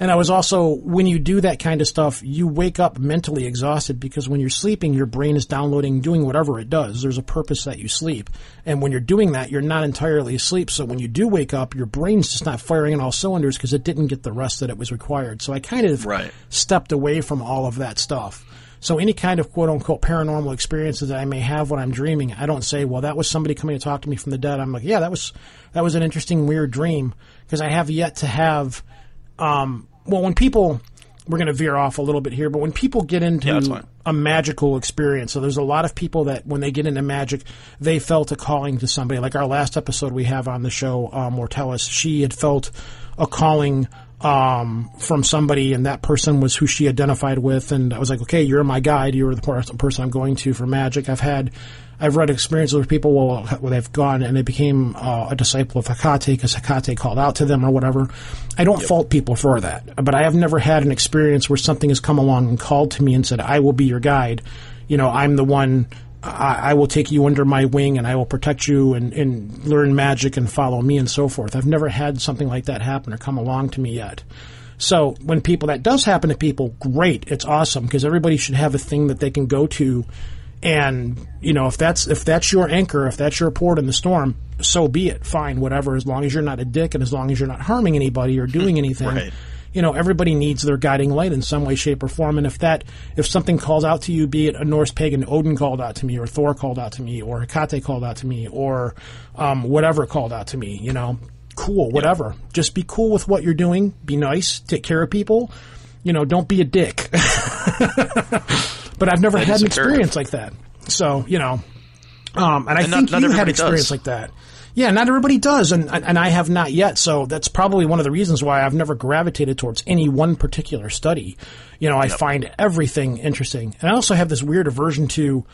[SPEAKER 2] and I was also, when you do that kind of stuff, you wake up mentally exhausted because when you're sleeping, your brain is downloading, doing whatever it does. There's a purpose that you sleep. And when you're doing that, you're not entirely asleep. So when you do wake up, your brain's just not firing on all cylinders because it didn't get the rest that it was required. So I kind of
[SPEAKER 3] right.
[SPEAKER 2] stepped away from all of that stuff. So any kind of quote unquote paranormal experiences that I may have when I'm dreaming, I don't say, well, that was somebody coming to talk to me from the dead. I'm like, yeah, that was, that was an interesting, weird dream because I have yet to have, um, well, when people, we're going to veer off a little bit here, but when people get into
[SPEAKER 3] yeah,
[SPEAKER 2] a magical experience, so there's a lot of people that when they get into magic, they felt a calling to somebody. Like our last episode we have on the show, uh, Mortellus, she had felt a calling um, from somebody, and that person was who she identified with. And I was like, okay, you're my guide. You're the person I'm going to for magic. I've had, I've read experiences where people will, where they've gone and they became uh, a disciple of Hecate because Hecate called out to them or whatever. I don't yep. fault people for that, but I have never had an experience where something has come along and called to me and said, I will be your guide. You know, I'm the one I, I, will take you under my wing and I will protect you and, and learn magic and follow me and so forth. I've never had something like that happen or come along to me yet. So when people that does happen to people, great, it's awesome because everybody should have a thing that they can go to, and you know if that's if that's your anchor, if that's your port in the storm, so be it. Fine, whatever. As long as you're not a dick and as long as you're not harming anybody or doing anything.
[SPEAKER 3] right
[SPEAKER 2] you know, everybody needs their guiding light in some way, shape, or form. And if that, if something calls out to you, be it a Norse pagan Odin called out to me, or Thor called out to me, or Hecate called out to me, or um, whatever called out to me, you know, cool, whatever. Yeah. Just be cool with what you're doing. Be nice. Take care of people. You know, don't be a dick. but I've never had an experience like that. So, you know, um, and I and think not, not you had an experience does. like that. Yeah, not everybody does, and and I have not yet. So that's probably one of the reasons why I've never gravitated towards any one particular study. You know, I yep. find everything interesting, and I also have this weird aversion to,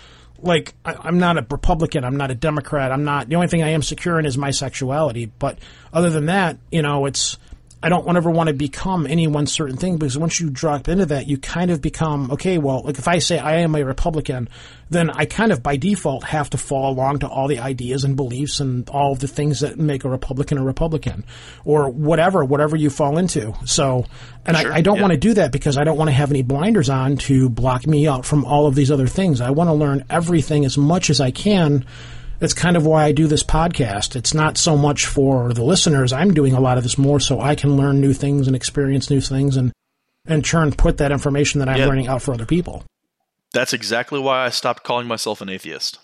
[SPEAKER 2] like, I, am not a Republican, I'm not a Democrat, I'm not. The only thing I am secure in is my sexuality. But other than that, you know, it's I don't ever want to become any one certain thing because once you drop into that, you kind of become okay. Well, like if I say I am a Republican, then I kind of by default have to fall along to all the ideas and beliefs and all of the things that make a Republican a Republican, or whatever, whatever you fall into. So, and sure, I, I, don't yeah. want to do that because I don't want to have any blinders on to block me out from all of these other things. I want to learn everything as much as I can that's kind of why I do this podcast. It's not so much for the listeners. I'm doing a lot of this more so I can learn new things and experience new things and and turn put that information that I'm yeah. learning out for other people.
[SPEAKER 3] That's exactly why I stopped calling myself an atheist.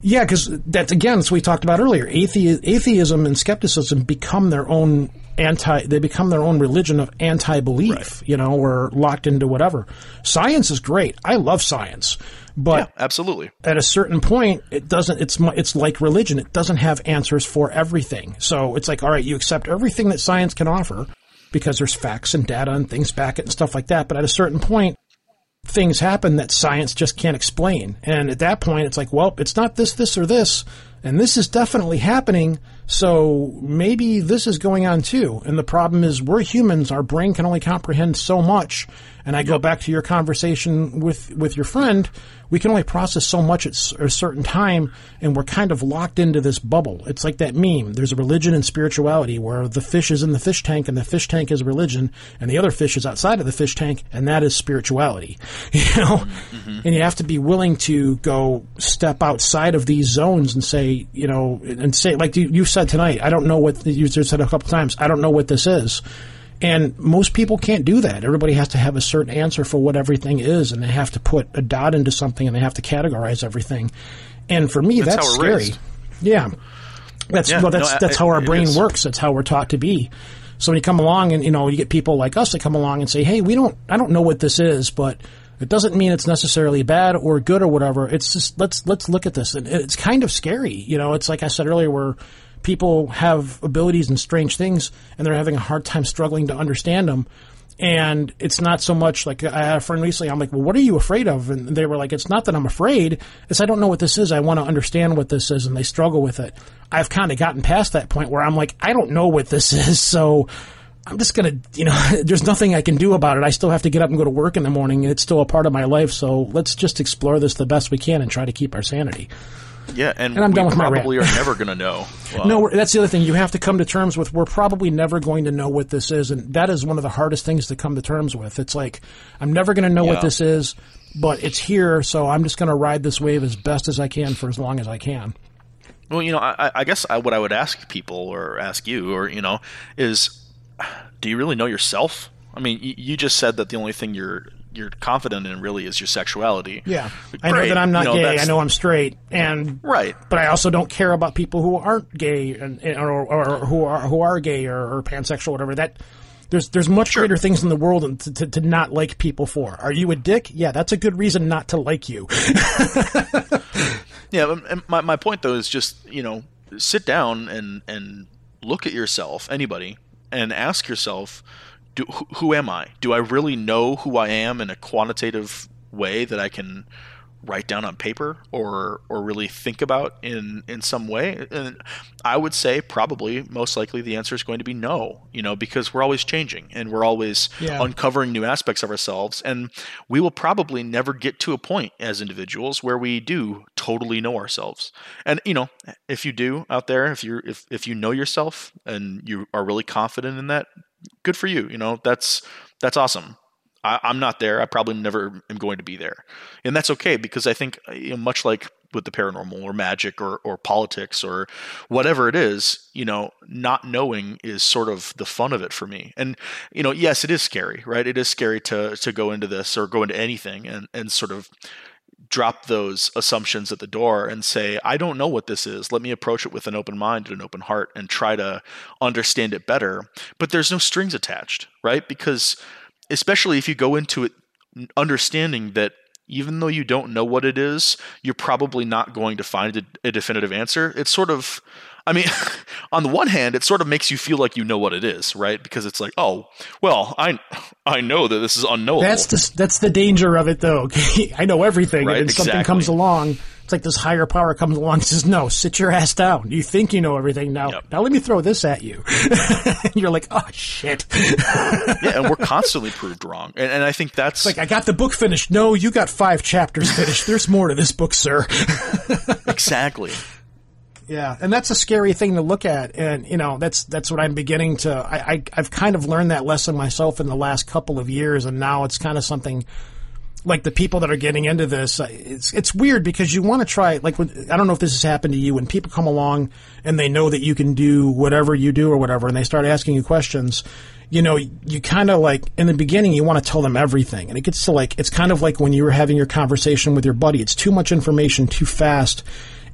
[SPEAKER 2] Yeah, because that's again, as we talked about earlier. Athe- atheism and skepticism become their own anti. They become their own religion of anti-belief. Right. You know, or locked into whatever. Science is great. I love science. But yeah,
[SPEAKER 3] absolutely.
[SPEAKER 2] At a certain point, it doesn't. It's it's like religion. It doesn't have answers for everything. So it's like, all right, you accept everything that science can offer because there's facts and data and things back it and stuff like that. But at a certain point, things happen that science just can't explain. And at that point, it's like, well, it's not this, this, or this, and this is definitely happening. So maybe this is going on too. And the problem is we're humans. Our brain can only comprehend so much. And I go back to your conversation with, with your friend. We can only process so much at a certain time, and we're kind of locked into this bubble. It's like that meme. There's a religion and spirituality where the fish is in the fish tank, and the fish tank is religion, and the other fish is outside of the fish tank, and that is spirituality. You know, mm-hmm. and you have to be willing to go step outside of these zones and say, you know, and say like you, you said tonight. I don't know what you said a couple times. I don't know what this is and most people can't do that. Everybody has to have a certain answer for what everything is, and they have to put a dot into something, and they have to categorize everything. And for me, that's, that's scary. Raised. Yeah, that's yeah, well, that's no, that's how our brain works. That's how we're taught to be. So when you come along, and you know, you get people like us that come along and say, "Hey, we don't, I don't know what this is, but." It doesn't mean it's necessarily bad or good or whatever. It's just let's let's look at this, and it's kind of scary. You know, it's like I said earlier, where people have abilities and strange things, and they're having a hard time struggling to understand them. And it's not so much like I had a friend recently. I'm like, well, what are you afraid of? And they were like, it's not that I'm afraid. It's I don't know what this is. I want to understand what this is, and they struggle with it. I've kind of gotten past that point where I'm like, I don't know what this is, so I'm just gonna, you know, there's nothing I can do about it. I still have to get up and go to work in the morning, and it's still a part of my life. So let's just explore this the best we can and try to keep our sanity.
[SPEAKER 3] Yeah, and, and I'm done with probably are never going to know.
[SPEAKER 2] No, that's the other thing. You have to come to terms with. We're probably never going to know what this is, and that is one of the hardest things to come to terms with. It's like I'm never going to know yeah. what this is, but it's here, so I'm just going to ride this wave as best as I can for as long as I can.
[SPEAKER 3] Well, you know, I, I guess I, what I would ask people or ask you, or you know, is, do you really know yourself? I mean, you just said that the only thing you're you're confident in really is your sexuality.
[SPEAKER 2] Yeah, Great. I know that I'm not you know, gay. I know I'm straight, and
[SPEAKER 3] right.
[SPEAKER 2] But I also don't care about people who aren't gay and or, or who are who are gay or, or pansexual, whatever. That there's there's much sure. greater things in the world to, to, to, not like people for. Are you a dick? Yeah, that's a good reason not to like you.
[SPEAKER 3] yeah, my my point though is just you know sit down and and look at yourself, anybody, and ask yourself do, who, who am I? Do I really know who I am in a quantitative way that I can write down on paper or or really think about in in some way and i would say probably most likely the answer is going to be no you know because we're always changing and we're always yeah. uncovering new aspects of ourselves and we will probably never get to a point as individuals where we do totally know ourselves and you know if you do out there if you if if you know yourself and you are really confident in that good for you. You know, that's that's awesome. I, am not there. I probably never am going to be there, and that's okay because I think uh, you know, much like with the paranormal or magic or or politics or whatever it is, you know, not knowing is sort of the fun of it for me. And you know, yes, it is scary, right? It is scary to to go into this or go into anything and and sort of drop those assumptions at the door and say, I don't know what this is. Let me approach it with an open mind and an open heart and try to understand it better. But there's no strings attached, right? Because especially if you go into it understanding that even though you don't know what it is, you're probably not going to find a, a definitive answer. It's sort of I mean, on the one hand, it sort of makes you feel like you know what it is, right? Because it's like, oh, well, I I know that this is unknowable.
[SPEAKER 2] That's the that's the danger of it, though. I know everything,
[SPEAKER 3] Right,
[SPEAKER 2] and then something comes along. It's like this higher power comes along and says, "No, sit your ass down. You think you know everything now.
[SPEAKER 3] Yep.
[SPEAKER 2] Now let me throw this at you." and you're like, "Oh shit!"
[SPEAKER 3] yeah, and we're constantly proved wrong, and, and I think that's
[SPEAKER 2] like I got the book finished. No, you got five chapters finished. There's more to this book, sir.
[SPEAKER 3] exactly.
[SPEAKER 2] Yeah, and that's a scary thing to look at, and you know that's that's what I'm beginning to. I, I I've kind of learned that lesson myself in the last couple of years, and now it's kind of something like the people that are getting into this. It's it's weird because you want to try. Like when, I don't know if this has happened to you when people come along and they know that you can do whatever you do or whatever, and they start asking you questions. You know, you kind of like in the beginning you want to tell them everything, and it gets to like it's kind of like when you were having your conversation with your buddy. It's too much information too fast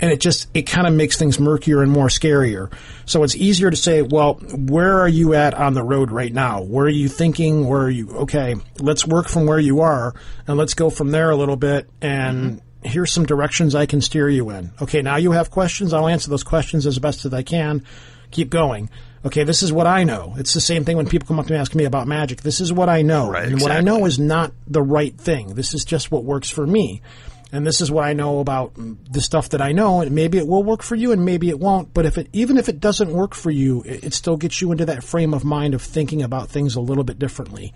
[SPEAKER 2] and it just it kind of makes things murkier and more scarier. So it's easier to say, well, where are you at on the road right now? Where are you thinking? Where are you? Okay, let's work from where you are and let's go from there a little bit. And mm-hmm. here's some directions I can steer you in. Okay, now you have questions. I'll answer those questions as best as I can. Keep going. Okay, this is what I know. It's the same thing when people come up to me and ask me about magic. This is what I know.
[SPEAKER 3] Right,
[SPEAKER 2] and what I know is not the right thing. This is just what works for me. And this is what I know about the stuff that I know, and maybe it will work for you, and maybe it won't. But if it, even if it doesn't work for you, it, it still gets you into that frame of mind of thinking about things a little bit differently.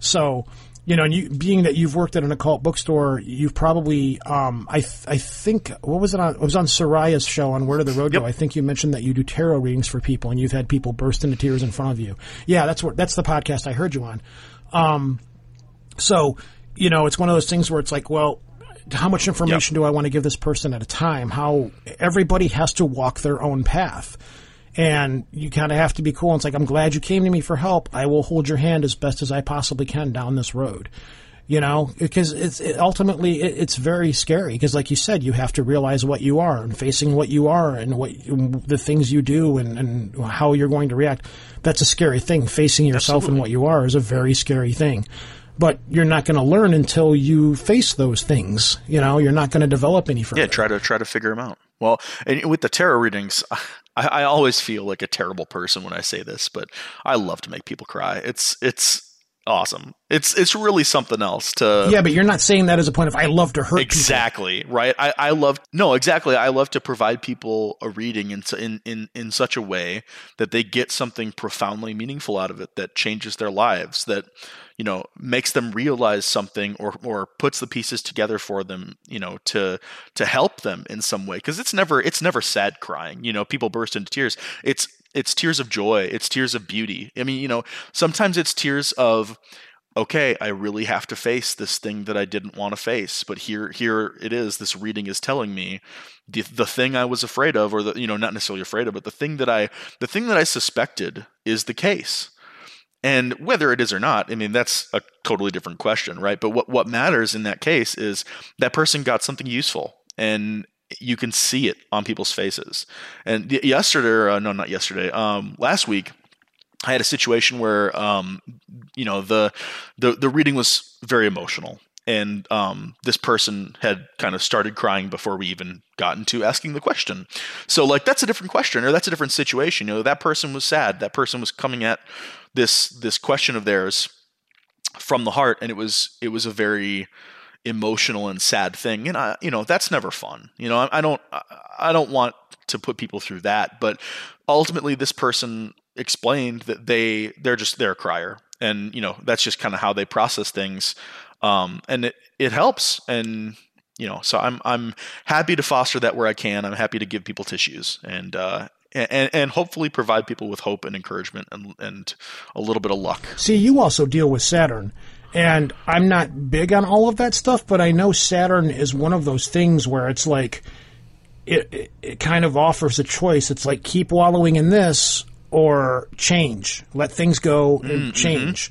[SPEAKER 2] So, you know, and you, being that you've worked at an occult bookstore, you've probably, um, I, th- I think, what was it on? It was on Seriah's show on Where Did the Road Go? I think you mentioned that you do tarot readings for people, and you've had people burst into tears in front of you. Yeah, that's what that's the podcast I heard you on. Um, so, you know, it's one of those things where it's like, well, how much information do I want to give this person at a time? How everybody has to walk their own path. And you kind of have to be cool. And it's like, I'm glad you came to me for help. I will hold your hand as best as I possibly can down this road. You know, because it's it, ultimately it, it's very scary. Because, like you said, you have to realize what you are and facing what you are and what the things you do and, and how you're going to react. That's a scary thing. Facing yourself and what you are is a very scary thing but you're not going to learn until you face those things. You know, you're not going to develop any further.
[SPEAKER 3] Yeah, try to try to figure them out. Well, and with the tarot readings, I, I always feel like a terrible person when I say this, but I love to make people cry. It's it's awesome. It's it's really something else to
[SPEAKER 2] yeah, but you're not saying that as a point of I love to hurt
[SPEAKER 3] exactly right. I, I love no exactly. I love to provide people a reading in, in in in such a way that they get something profoundly meaningful out of it that changes their lives. That you know makes them realize something or or puts the pieces together for them. You know to to help them in some way because it's never it's never sad crying. You know people burst into tears. It's it's tears of joy. It's tears of beauty. I mean you know sometimes it's tears of okay, I really have to face this thing that I didn't want to face, but here here it is. This reading is telling me the the thing I was afraid of, or the you know not necessarily afraid of, but the thing that I the thing that I suspected is the case. And whether it is or not, I mean that's a totally different question, right? But what what matters in that case is that person got something useful, and you can see it on people's faces. And yesterday, or, uh, no, not yesterday, um, last week, I had a situation where, um, you know, the, the the reading was very emotional, and um, this person had kind of started crying before we even got into asking the question. So, like, that's a different question, or that's a different situation. You know, that person was sad. That person was coming at this this question of theirs from the heart, and it was it was a very emotional and sad thing and I, you know that's never fun you know I, I don't I, I don't want to put people through that but ultimately this person explained that they they're just they're a crier and you know that's just kind of how they process things um and it it helps and you know so i'm i'm happy to foster that where i can i'm happy to give people tissues and uh and, and hopefully provide people with hope and encouragement and, and a little bit of luck.
[SPEAKER 2] See, you also deal with Saturn, and I'm not big on all of that stuff, but I know Saturn is one of those things where it's like it, it, it kind of offers a choice. It's like keep wallowing in this or change, let things go and change.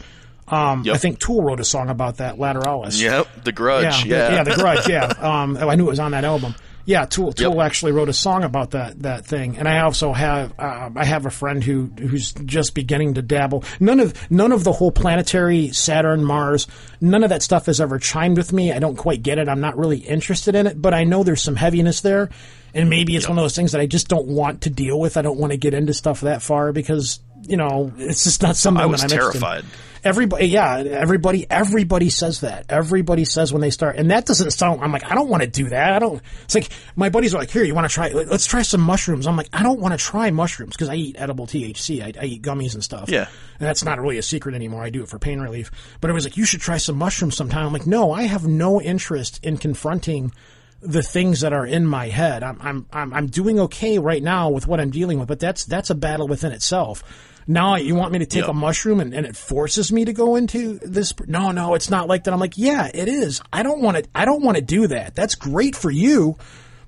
[SPEAKER 2] Um, I think Tool wrote a song about that, Lateralus.
[SPEAKER 3] Yep, the grudge.
[SPEAKER 2] Yeah,
[SPEAKER 3] Yeah,
[SPEAKER 2] the, yeah, the grudge. Yeah, um, oh, I knew it was on that album. Yeah, Tool Tool actually wrote a song about that that thing, and I also have um, I have a friend who who's just beginning to dabble. None of none of the whole planetary Saturn Mars, none of that stuff has ever chimed with me. I don't quite get it. I'm not really interested in it, but I know there's some heaviness there, and maybe it's one of those things that I just don't want to deal with. I don't want to get into stuff that far because you know it's just not something
[SPEAKER 3] I was
[SPEAKER 2] that I'm interested in.
[SPEAKER 3] terrified.
[SPEAKER 2] Everybody, yeah, everybody, everybody says that. Everybody says when they start, and that doesn't sound. I'm like, I don't want to do that. I don't. It's like my buddies are like, here, you want to try? Let's try some mushrooms. I'm like, I don't want to try mushrooms because I eat edible THC. I, I eat gummies and stuff.
[SPEAKER 3] Yeah.
[SPEAKER 2] and that's not really a secret anymore. I do it for pain relief. But it was like, you should try some mushrooms sometime. I'm like, no, I have no interest in confronting the things that are in my head. I'm I'm I'm, I'm doing okay right now with what I'm dealing with, but that's that's a battle within itself. Now you want me to take
[SPEAKER 3] Yeah.
[SPEAKER 2] a mushroom and, and it forces me to go into this? No, no, it's not like that. I'm like, yeah, it is. I don't want to. I don't want to do that. That's great for you.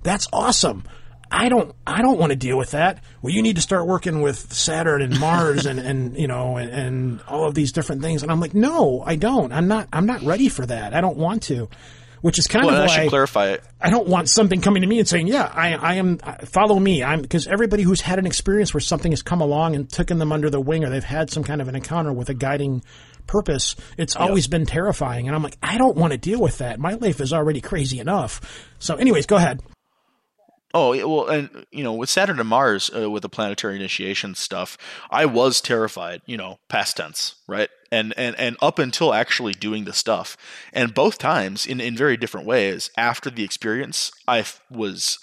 [SPEAKER 2] That's awesome. I don't. I don't want to deal with that. Well, you need to start working with Saturn and Mars and and you know and, and all of these different things. And I'm like, no, I don't. I'm not. I'm not ready for that. I don't want to. Which is kind
[SPEAKER 3] Well, and I
[SPEAKER 2] of
[SPEAKER 3] should clarify it.
[SPEAKER 2] I don't want something coming to me and saying, "Yeah, I, I am. Follow me." I'm because everybody who's had an experience where something has come along and taken them under the wing, or they've had some kind of an encounter with a guiding purpose, it's always been terrifying. And I'm like, I don't want to deal with that. My life is already crazy enough. So, anyways, go ahead.
[SPEAKER 3] Oh well, and you know, with Saturn and Mars, uh, with the planetary initiation stuff, I was terrified. You know, past tense, right? And and and up until actually doing the stuff, and both times in in very different ways. After the experience, I f- was,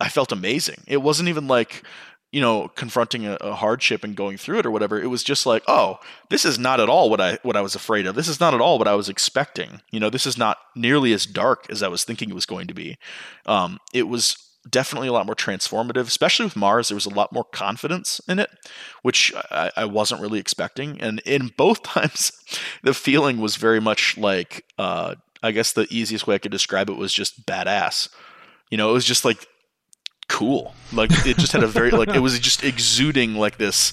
[SPEAKER 3] I felt amazing. It wasn't even like. You know, confronting a, a hardship and going through it or whatever, it was just like, oh, this is not at all what I what I was afraid of. This is not at all what I was expecting. You know, this is not nearly as dark as I was thinking it was going to be. Um, it was definitely a lot more transformative, especially with Mars. There was a lot more confidence in it, which I, I wasn't really expecting. And in both times, the feeling was very much like, uh, I guess the easiest way I could describe it was just badass. You know, it was just like cool. Like it just had a very like it was just exuding like this.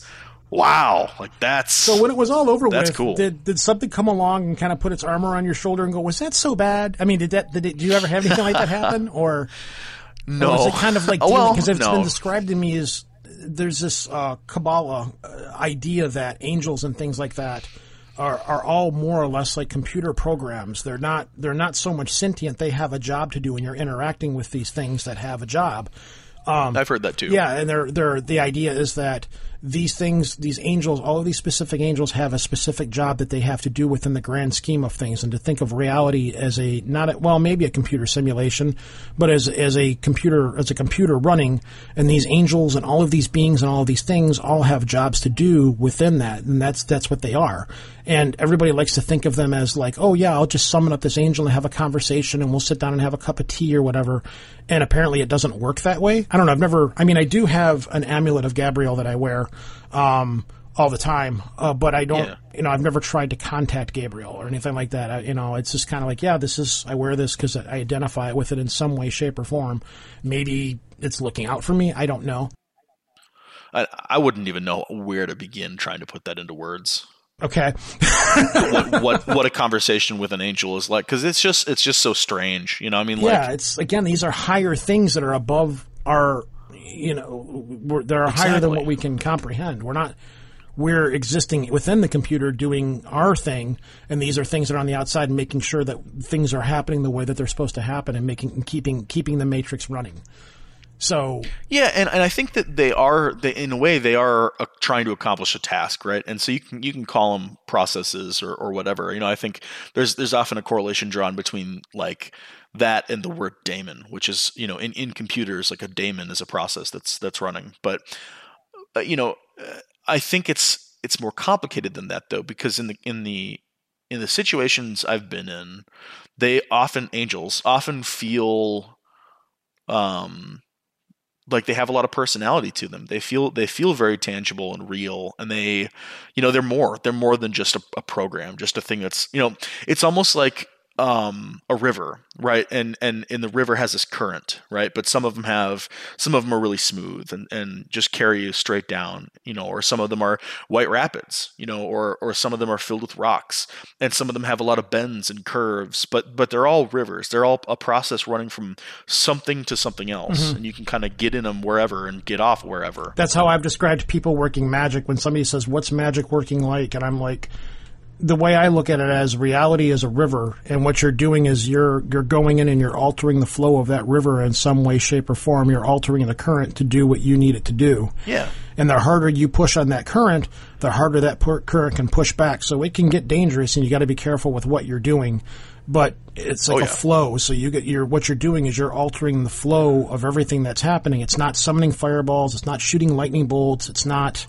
[SPEAKER 3] Wow, like that's
[SPEAKER 2] So when it was all over
[SPEAKER 3] That's
[SPEAKER 2] with,
[SPEAKER 3] cool.
[SPEAKER 2] did did something come along and kind of put its armor on your shoulder and go, "Was that so bad?" I mean, did that? Did, it, did you ever have anything like that happen, or?
[SPEAKER 3] No.
[SPEAKER 2] Or is it kind of like
[SPEAKER 3] Oh, well,
[SPEAKER 2] because it's
[SPEAKER 3] no.
[SPEAKER 2] been described to me as there's this uh, Qabalah uh, idea that angels and things like that are are all more or less like computer programs. They're not they're not so much sentient. They have a job to do, and you're interacting with these things that have a job.
[SPEAKER 3] I've heard that too.
[SPEAKER 2] Yeah, and they're, they're, the idea is that these things, these angels, all of these specific angels have a specific job that they have to do within the grand scheme of things, and to think of reality as a not a, well, maybe a computer simulation, but as as a computer as a computer running, and these angels and all of these beings and all of these things all have jobs to do within that, and that's that's what they are. And everybody likes to think of them as like, oh yeah, I'll just summon up this angel and have a conversation, and we'll sit down and have a cup of tea or whatever. And apparently, it doesn't work that way. I don't know. I've never. I mean, I do have an amulet of Gabriel that I wear um, all the time, uh, but I don't.
[SPEAKER 3] Yeah.
[SPEAKER 2] You know, I've never tried to contact Gabriel or anything like that. I, you know, it's just kind of like, yeah, this is. I wear this because I identify with it in some way, shape, or form. Maybe it's looking out for me. I don't know.
[SPEAKER 3] I, I wouldn't even know where to begin trying to put that into words.
[SPEAKER 2] Okay.
[SPEAKER 3] what what what a conversation with an angel is like because it's just it's just so strange you know i mean like
[SPEAKER 2] yeah, it's again these are higher things that are above our, you know, they're higher than what we can comprehend. We're not. We're existing within the computer doing our thing, and these are things that are on the outside and making sure that things are happening the way that they're supposed to happen and making and keeping keeping the matrix running. So
[SPEAKER 3] yeah and, and i think that they are they, in a way they are uh, trying to accomplish a task right? And so you can you can call them processes or, or whatever. You know i think there's there's often a correlation drawn between like that and the word daemon which is you know in, in computers like a daemon is a process that's that's running. But uh, you know uh, i think it's it's more complicated than that though because in the in the in the situations i've been in they often angels often feel um like they have a lot of personality to them. They feel they feel very tangible and real and they you know they're more they're more than just a, a program just a thing that's you know it's almost like um, a river, right? And and and the river has this current, right? But some of them have some of them are really smooth and, and just carry you straight down, you know, or some of them are white rapids, you know, or or some of them are filled with rocks, and some of them have a lot of bends and curves, but but they're all rivers. They're all a process running from something to something else,
[SPEAKER 2] Mm-hmm.
[SPEAKER 3] and you can kind of get in them wherever and get off wherever.
[SPEAKER 2] That's how I've described people working magic. When somebody says, "What's magic working like?" and I'm like, the way I look at it as reality is a river, and what you're doing is you're you're going in and you're altering the flow of that river in some way, shape, or form. You're altering the current to do what you need it to do.
[SPEAKER 3] Yeah.
[SPEAKER 2] And the harder you push on that current, the harder that current can push back. So it can get dangerous, and you got to be careful with what you're doing. But it's like
[SPEAKER 3] Oh,
[SPEAKER 2] a flow. So you get your what you're doing is you're altering the flow of everything that's happening. It's not summoning fireballs. It's not shooting lightning bolts. It's not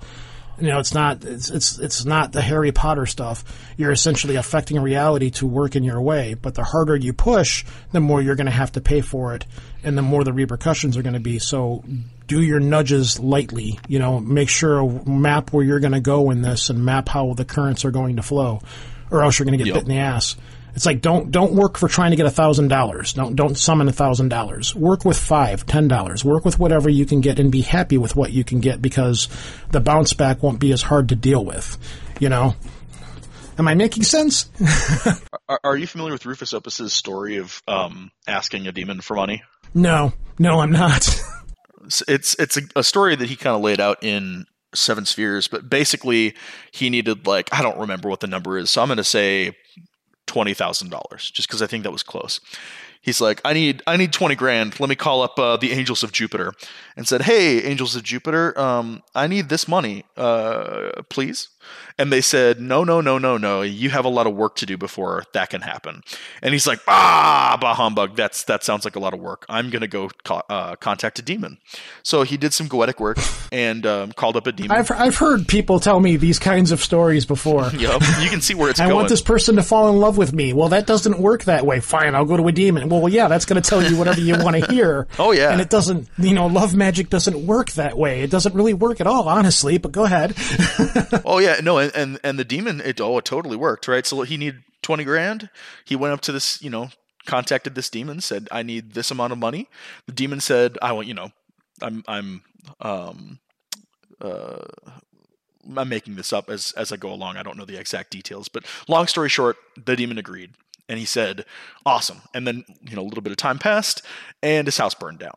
[SPEAKER 2] you know, it's not it's it's it's not the Harry Potter stuff. You're essentially affecting reality to work in your way. But the harder you push, the more you're going to have to pay for it, and the more the repercussions are going to be. So, do your nudges lightly. You know, make sure map where you're going to go in this, and map how the currents are going to flow, or else you're going to get
[SPEAKER 3] Yep.
[SPEAKER 2] bit in the ass. It's like don't don't work for trying to get a thousand dollars. Don't don't summon a thousand dollars. Work with five, ten dollars. Work with whatever you can get and be happy with what you can get because the bounce back won't be as hard to deal with. You know. Am I making sense?
[SPEAKER 3] Are, are you familiar with Rufus Opus's story of um, asking a demon for money?
[SPEAKER 2] No, no, I'm not.
[SPEAKER 3] It's it's, a, a story that he kind of laid out in Seven Spheres, but basically he needed like I don't remember what the number is, so I'm going to say twenty thousand dollars, just because I think that was close. He's like, I need I need twenty grand. Let me call up uh, the Angels of Jupiter, and said, Hey, Angels of Jupiter, um, I need this money, uh, please. And they said, No, no, no, no, no. You have a lot of work to do before that can happen. And he's like, Ah, bah humbug. That's that sounds like a lot of work. I'm gonna go co- uh, contact a demon. So he did some goetic work and um, called up a demon.
[SPEAKER 2] I've I've heard people tell me these kinds of stories before.
[SPEAKER 3] Yup, you can see where it's
[SPEAKER 2] I
[SPEAKER 3] going.
[SPEAKER 2] want this person to fall in love with me. Well, that doesn't work that way. Fine, I'll go to a demon. Well, yeah, that's going to tell you whatever you want to hear.
[SPEAKER 3] Oh, yeah.
[SPEAKER 2] And it doesn't, you know, love magic doesn't work that way. It doesn't really work at all, honestly, but go ahead.
[SPEAKER 3] Oh yeah, no, and and, and the demon, it oh, it totally worked, right? So he needed twenty grand. He went up to this, you know, contacted this demon, said, "I need this amount of money." The demon said, "I want, you know, I'm I'm um uh." I'm making this up as as I go along. I don't know the exact details, but long story short, the demon agreed, and he said, "Awesome." And then you know a little bit of time passed, and his house burned down,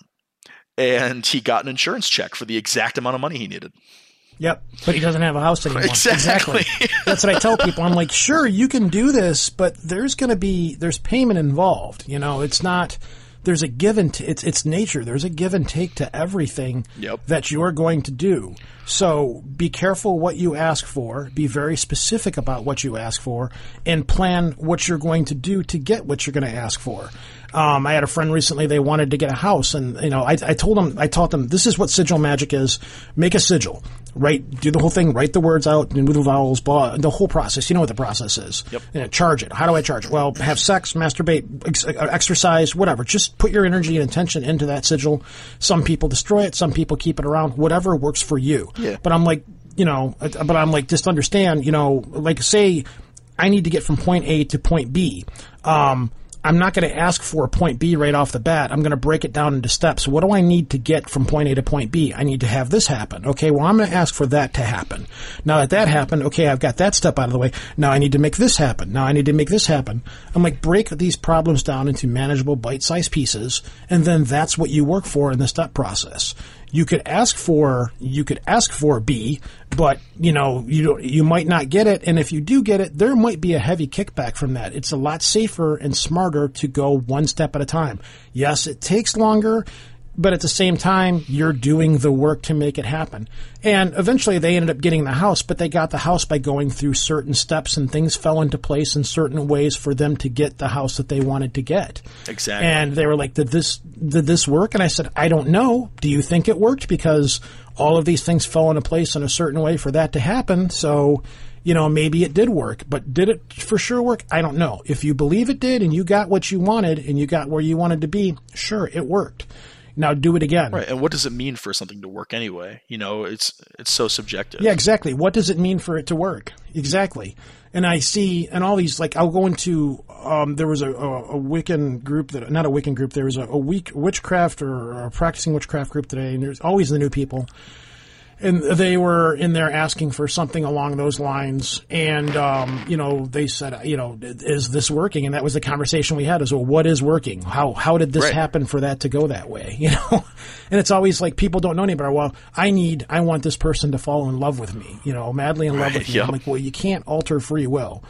[SPEAKER 3] and he got an insurance check for the exact amount of money he needed.
[SPEAKER 2] Yep. But he doesn't have a house anymore.
[SPEAKER 3] Exactly.
[SPEAKER 2] That's what I tell people. I'm like, sure, you can do this, but there's going to be there's payment involved. You know, it's not. There's a give and t- it's it's nature. There's a give and take to everything
[SPEAKER 3] Yep.
[SPEAKER 2] that you're going to do. So be careful what you ask for. Be very specific about what you ask for, and plan what you're going to do to get what you're going to ask for. Um, I had a friend recently; they wanted to get a house, and you know, I, I told them, I taught them, this is what sigil magic is. Make a sigil, write, do the whole thing, write the words out, do the vowels, blah, the whole process. You know what the process is.
[SPEAKER 3] Yep.
[SPEAKER 2] And charge it. How do I charge it? Well, have sex, masturbate, ex- uh, exercise, whatever. Just put your energy and intention into that sigil. Some people destroy it, some people keep it around. Whatever works for you.
[SPEAKER 3] Yeah.
[SPEAKER 2] But I'm like, you know, but I'm like, just understand, you know, like say, I need to get from point A to point B. Um, I'm not going to ask for a point B right off the bat. I'm going to break it down into steps. What do I need to get from point A to point B? I need to have this happen. Okay, well, I'm going to ask for that to happen. Now that that happened, okay, I've got that step out of the way. Now I need to make this happen. Now I need to make this happen. I'm like, break these problems down into manageable bite-sized pieces, and then that's what you work for in the step process you could ask for you could ask for B, but you know you you might not get it, and if you do get it, there might be a heavy kickback from that. It's a lot safer and smarter to go one step at a time. Yes, it takes longer. But at the same time, you're doing the work to make it happen. And eventually they ended up getting the house, but they got the house by going through certain steps and things fell into place in certain ways for them to get the house that they wanted to get.
[SPEAKER 3] Exactly.
[SPEAKER 2] And they were like, "Did this did this work?" And I said, "I don't know. Do you think it worked? Because all of these things fell into place in a certain way for that to happen. So." You know, maybe it did work, but did it for sure work? I don't know. If you believe it did and you got what you wanted and you got where you wanted to be, sure, it worked. Now do it again.
[SPEAKER 3] Right, and what does it mean for something to work anyway? You know, it's it's so subjective.
[SPEAKER 2] Yeah, exactly. What does it mean for it to work? Exactly. and I see and all these like I'll go into um, there was a, a, a Wiccan group that not a Wiccan group there was a, a weak witchcraft or a practicing witchcraft group today and there's always the new people and they were in there asking for something along those lines and um, you know they said you know is this working and that was the conversation we had is well what is working how how did this
[SPEAKER 3] Right.
[SPEAKER 2] happen for that to go that way you know and it's always like people don't know any better well I need I want this person to fall in love with me you know madly in love
[SPEAKER 3] Right,
[SPEAKER 2] with me
[SPEAKER 3] yep.
[SPEAKER 2] I'm like well you can't alter free will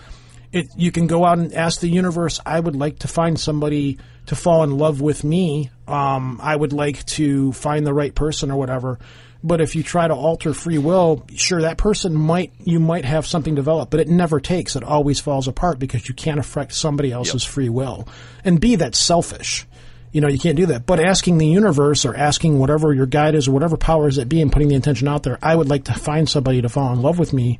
[SPEAKER 2] it, you can go out and ask the universe. I would like to find somebody to fall in love with me. Um, I would like to find the right person or whatever. But if you try to alter free will, sure, that person might you might have something develop, but it never takes. It always falls apart because you can't affect somebody else's free will. And B, that's selfish. You know, you can't do that. But asking the universe or asking whatever your guide is or whatever powers that be and putting the intention out there, I would like to find somebody to fall in love with me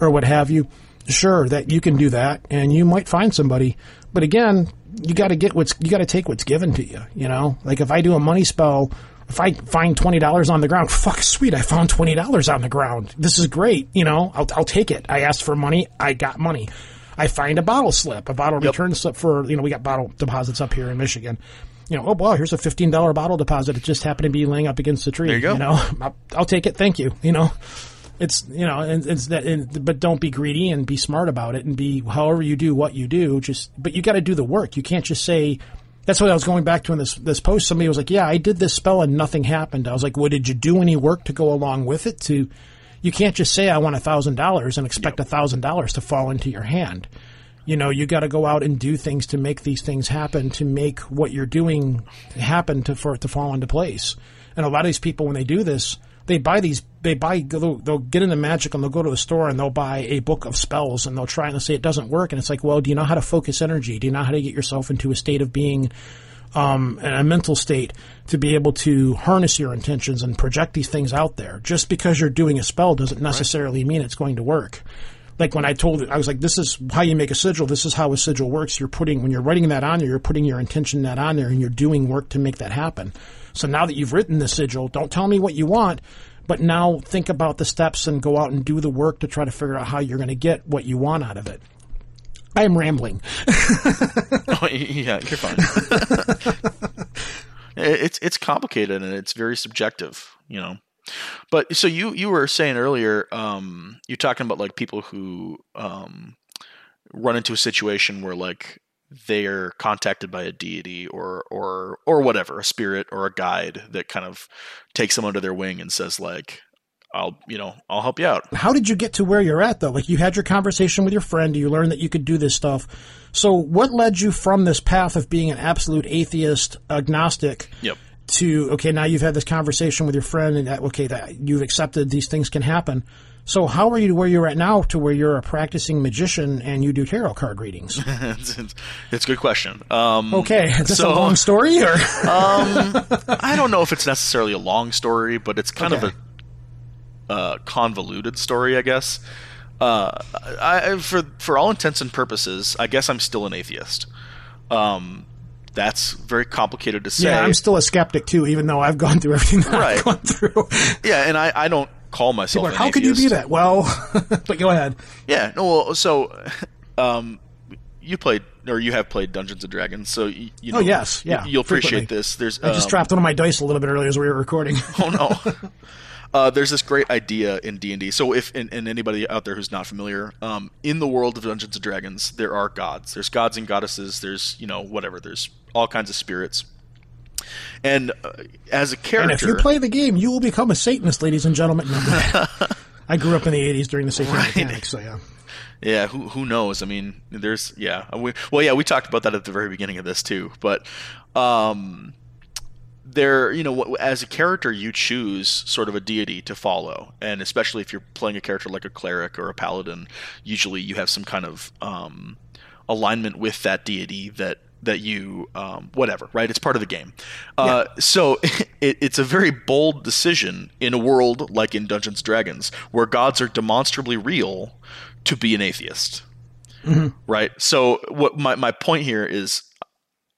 [SPEAKER 2] or what have you. Sure, that you can do that and you might find somebody. But again, you got to get what's, you got to take what's given to you, you know? Like if I do a money spell, if I find $20 on the ground, fuck, sweet, I found $20 on the ground. This is great, you know? I'll, I'll take it. I asked for money, I got money. I find a bottle slip, a bottle return slip for, you know, we got bottle deposits up here in Michigan. You know, oh, wow, here's a $15 bottle deposit. It just happened to be laying up against the tree.
[SPEAKER 3] There you go.
[SPEAKER 2] You know, I'll, I'll take it. Thank you. You know, it's, you know, and it's that, and, but don't be greedy and be smart about it and be, however you do what you do, just, but you got to do the work. You can't just say, that's what I was going back to in this, this post. Somebody was like, yeah, I did this spell and nothing happened. I was like, well, did you do any work to go along with it to, you can't just say I want a thousand dollars and expect a thousand dollars to fall into your hand. You know, you got to go out and do things to make these things happen, to make what you're doing happen to for it to fall into place. And a lot of these people, when they do this, they buy these, they buy, they'll, they'll get into magic and they'll go to a store and they'll buy a book of spells and they'll try and they'll say it doesn't work. And it's like, well, do you know how to focus energy? Do you know how to get yourself into a state of being um, a mental state to be able to harness your intentions and project these things out there. Just because you're doing a spell doesn't necessarily mean it's going to work. Like when I told it, I was like, "This is how you make a sigil. This is how a sigil works. You're putting when you're writing that on there, you're putting your intention that on there, and you're doing work to make that happen. So now that you've written the sigil, don't tell me what you want, but now think about the steps and go out and do the work to try to figure out how you're going to get what you want out of it. I am rambling.
[SPEAKER 3] Oh, yeah, you're fine. it's it's complicated and it's very subjective, you know. But so you you were saying earlier, um, you're talking about like people who um, run into a situation where like they're contacted by a deity or or or whatever, a spirit or a guide that kind of takes them under their wing and says like, "I'll you know I'll help you out."
[SPEAKER 2] how did you get to where you're at though? Like you had your conversation with your friend, you learned that you could do this stuff. So what led you from this path of being an absolute atheist, agnostic,
[SPEAKER 3] Yep.
[SPEAKER 2] to okay, now you've had this conversation with your friend and that, okay, that you've accepted these things can happen. So how are you to where you're at now to where you're a practicing magician and you do tarot card readings?
[SPEAKER 3] it's, it's, it's a good question. Um,
[SPEAKER 2] Okay, is this
[SPEAKER 3] So-
[SPEAKER 2] a long story or
[SPEAKER 3] I don't know if it's necessarily a long story, but it's kind
[SPEAKER 2] Okay.
[SPEAKER 3] of a uh, convoluted story, I guess. Uh, I, for for all intents and purposes, I guess I'm still an atheist. Um, that's very complicated to say.
[SPEAKER 2] yeah, I'm still a skeptic too, even though I've gone through everything that
[SPEAKER 3] Right.
[SPEAKER 2] I've gone through.
[SPEAKER 3] yeah, and I, I don't call myself.
[SPEAKER 2] Like, how could you be that? Well, but go ahead.
[SPEAKER 3] Yeah, no. Well, so, um, you played or you have played Dungeons and Dragons, so you, you know.
[SPEAKER 2] Oh, yes, yeah,
[SPEAKER 3] you, will appreciate this. There's
[SPEAKER 2] I just
[SPEAKER 3] um,
[SPEAKER 2] dropped one of my dice a little bit earlier as we were recording.
[SPEAKER 3] oh no. Uh, there's this great idea in D and D. So, if and, and anybody out there who's not familiar, um, in the world of Dungeons and Dragons, there are gods. There's gods and goddesses. There's you know whatever. There's all kinds of spirits. And uh, as a character,
[SPEAKER 2] And if you play the game, you will become a Satanist, ladies and gentlemen. I grew up in the '80s during the Satanic Panic, so yeah.
[SPEAKER 3] Yeah, who who knows? I mean, there's yeah. We, well, yeah, we talked about that at the very beginning of this too. But um, there, you know, as a character, you choose sort of a deity to follow, and especially if you're playing a character like a cleric or a paladin, usually you have some kind of um, alignment with that deity that that you um, whatever right? It's part of the game. Uh, so it, it's a very bold decision in a world like in dungeons dragons where gods are demonstrably real to be an atheist. Right? So what my, my point here is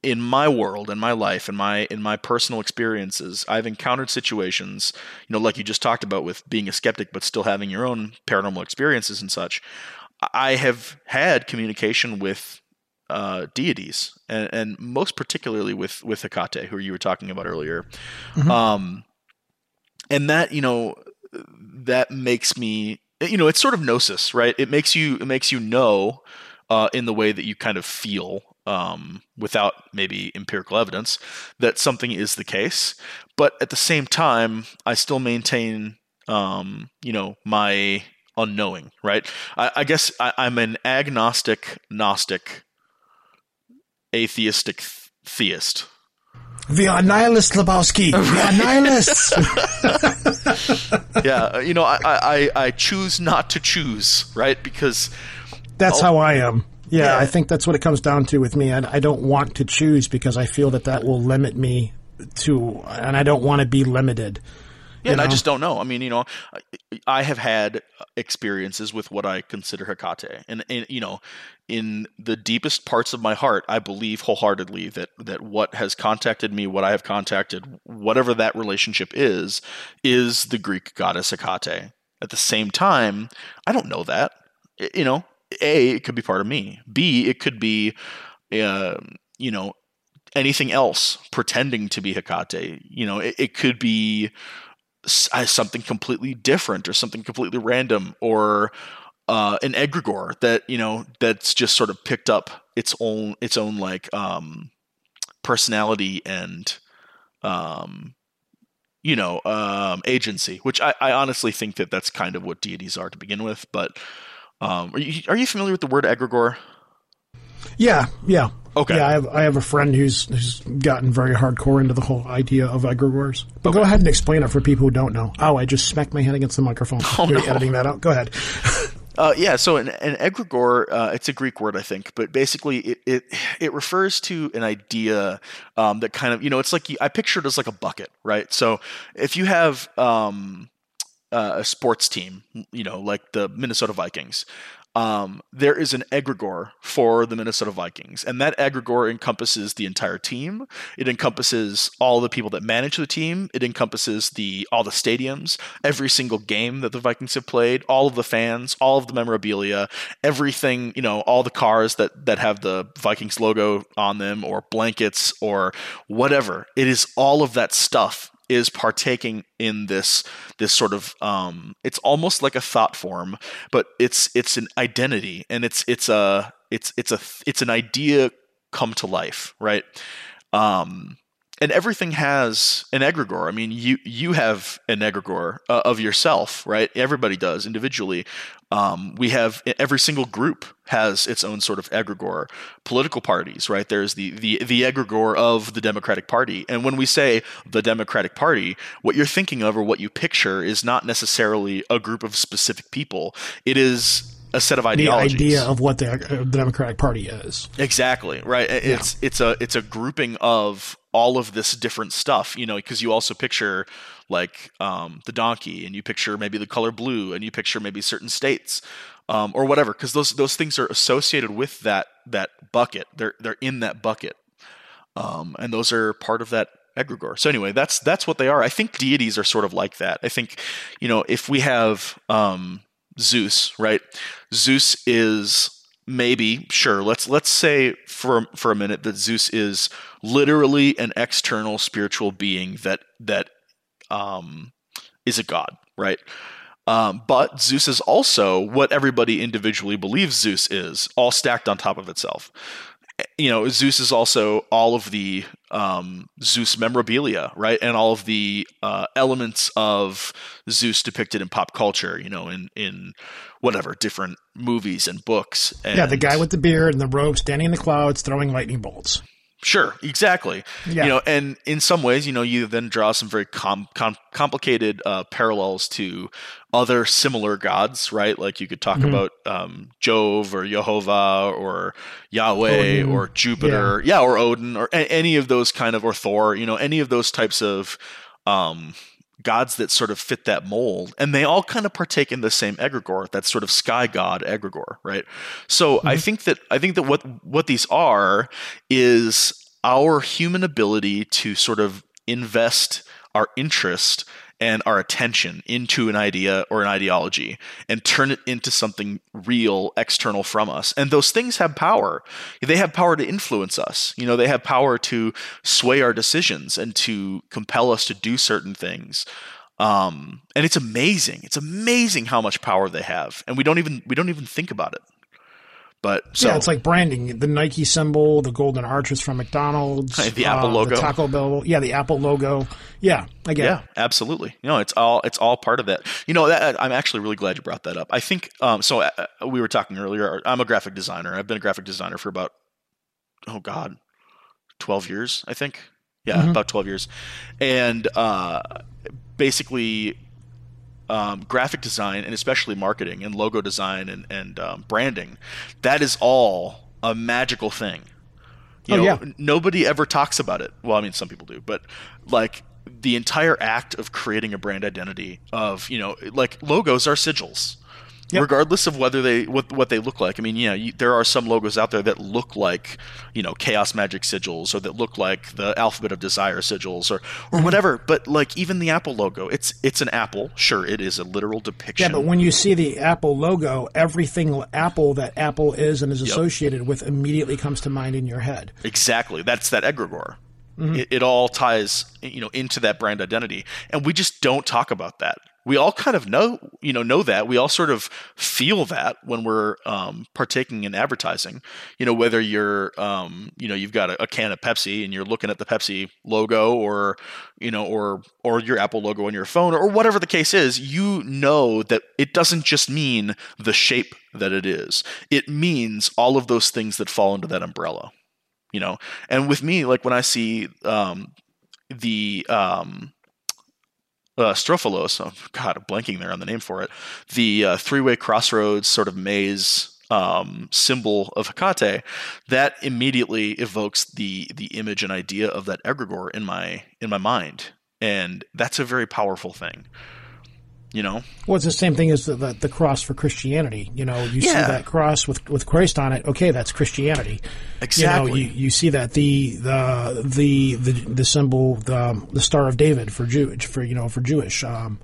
[SPEAKER 3] in my world in my life in my in my personal experiences i've encountered situations you know like you just talked about with being a skeptic but still having your own paranormal experiences and such. I have had communication with uh, deities, and, and, most particularly with with Hecate, who you were talking about earlier. Mm-hmm. Um, and that you know that makes me you know it's sort of gnosis, right? It makes you it makes you know uh, in the way that you kind of feel um, without maybe empirical evidence that something is the case. But at the same time, I still maintain, um, you know, my unknowing, right? I, I guess I, am an agnostic, gnostic, atheistic th- theist.
[SPEAKER 2] We are nihilists, Lebowski. We are nihilists.
[SPEAKER 3] yeah, uh, you know, I, I, I choose not to choose, right? Because
[SPEAKER 2] that's how I am. Yeah, yeah, I think that's what it comes down to with me. I, I don't want to choose because I feel that that will limit me to, and I don't want to be limited.
[SPEAKER 3] Yeah, and know? I just don't know. I mean, you know, I have had experiences with what I consider Hecate, and, and you know, in the deepest parts of my heart, I believe wholeheartedly that that what has contacted me, what I have contacted, whatever that relationship is, is the Greek goddess Hecate. At the same time, I don't know that. You know, a it could be part of me b it could be uh, you know anything else pretending to be Hecate you know it, it could be something completely different or something completely random or uh, an egregore that you know that's just sort of picked up its own its own like um, personality and um, you know um, agency which I, I honestly think that that's kind of what deities are to begin with but um, are you are you familiar with the word egregore?
[SPEAKER 2] Yeah, yeah.
[SPEAKER 3] Okay.
[SPEAKER 2] Yeah, I have, I have a friend who's who's gotten very hardcore into the whole idea of egregores. But okay. go ahead and explain it for people who don't know. Oh, I just smacked my head against the microphone. Oh, no. editing that out. Go ahead.
[SPEAKER 3] Uh, yeah, so an, an egregore, uh, it's a Greek word, I think, but basically it it, it refers to an idea um, that kind of, you know, it's like I picture it as like a bucket, right? So if you have um, uh, a sports team, you know, like the Minnesota Vikings, um, there is an egregore for the Minnesota Vikings, and that egregore encompasses the entire team. It encompasses all the people that manage the team. It encompasses the all the stadiums, every single game that the Vikings have played, all of the fans, all of the memorabilia, everything. You know, all the cars that that have the Vikings logo on them, or blankets, or whatever. It is all of that stuff is partaking in this this sort of um, it's almost like a thought form, but it's it's an identity and it's it's a it's it's a it's an idea come to life, right? Um, and everything has an egregore. I mean, you you have an egregore uh, of yourself, right? Everybody does individually. Um, we have every single group has its own sort of egregore. Political parties, right? There's the the the egregore of the Democratic Party, and when we say the Democratic Party, what you're thinking of or what you picture is not necessarily a group of specific people. It is a set of ideologies.
[SPEAKER 2] The idea of what the, uh, the Democratic Party is.
[SPEAKER 3] Exactly right. It's yeah. it's a it's a grouping of all of this different stuff. You know, because you also picture like um, the donkey, and you picture maybe the color blue, and you picture maybe certain states. Um, or whatever, because those those things are associated with that that bucket. They're they're in that bucket, um, and those are part of that egregore. So anyway, that's that's what they are. I think deities are sort of like that. I think, you know, if we have um, Zeus, right? Zeus is maybe sure. Let's let's say for for a minute that Zeus is literally an external spiritual being that that um, is a god, right? Um, but Zeus is also what everybody individually believes Zeus is, all stacked on top of itself you know, Zeus is also all of the um, Zeus memorabilia, right, and all of the uh, elements of Zeus depicted in pop culture. You know, in in whatever different movies and books. And
[SPEAKER 2] yeah, the guy with the beard and the robe, standing in the clouds, throwing lightning bolts.
[SPEAKER 3] Sure, exactly. Yeah. You know, and in some ways, you know, you then draw some very com- com- complicated uh, parallels to other similar gods, right? Like you could talk mm-hmm. about um, Jove or Jehovah or Yahweh Odin. or Jupiter, yeah. yeah. or Odin or a- any of those kind of or Thor. You know, any of those types of um, gods that sort of fit that mold, and they all kind of partake in the same egregore, that sort of sky god egregore, right? So mm-hmm. I think that I think that what what these are is our human ability to sort of invest our interest and our attention into an idea or an ideology and turn it into something real external from us. And those things have power. They have power to influence us. You know, they have power to sway our decisions and to compel us to do certain things. Um, and it's amazing. It's amazing how much power they have, and we don't even we don't even think about it. But so
[SPEAKER 2] yeah, it's like branding. The Nike symbol, the golden arches from McDonald's,
[SPEAKER 3] the Apple
[SPEAKER 2] uh,
[SPEAKER 3] logo,
[SPEAKER 2] the Taco Bell. Yeah, the Apple logo. Yeah, I get
[SPEAKER 3] yeah,
[SPEAKER 2] it.
[SPEAKER 3] absolutely. You know, it's all it's all part of that. You know, that, I'm actually really glad you brought that up. I think um, so. Uh, we were talking earlier. I'm a graphic designer. I've been a graphic designer for about oh god, twelve years. I think. Yeah, mm-hmm. about twelve years, and uh, basically um, graphic design and especially marketing and logo design and, and um, branding, that is all a magical thing. You
[SPEAKER 2] oh,
[SPEAKER 3] know,
[SPEAKER 2] yeah.
[SPEAKER 3] nobody ever talks about it. Well, I mean, some people do, but like the entire act of creating a brand identity of, you know, like logos are sigils yep. regardless of whether they what what they look like. I mean, yeah, you, there are some logos out there that look like you know Chaos Magic sigils or that look like the Alphabet of Desire sigils or or mm-hmm. whatever. But like even the Apple logo, it's it's an apple. Sure, it is a literal depiction.
[SPEAKER 2] Yeah, but when you see the Apple logo, everything Apple that Apple is and is associated with immediately comes to mind in your head.
[SPEAKER 3] Exactly. That's that egregore. Mm-hmm. It, it, all ties, you know, into that brand identity, and we just don't talk about that. We all kind of know you know know that. We all sort of feel that when we're um, partaking in advertising. You know whether you're um, you know you've got a, a, can of pepsi and you're looking at the pepsi logo or you know or or your apple logo on your phone or whatever the case is you know that it doesn't just mean the shape that it is. It means all of those things that fall into that umbrella you know and with me like when i see um, the um, uh, Strophalos. Oh, God, I'm blanking there on the name for it. The uh, three-way crossroads sort of maze um, symbol of Hecate, that immediately evokes the the image and idea of that egregore in my in my mind, and that's a very powerful thing you know
[SPEAKER 2] well it's the same thing as the, the, the cross for christianity you know you yeah. see that cross with with christ on it okay that's christianity
[SPEAKER 3] exactly
[SPEAKER 2] you know you, you see that the the the the, the symbol the, the star of david for jewish for you know for jewish um,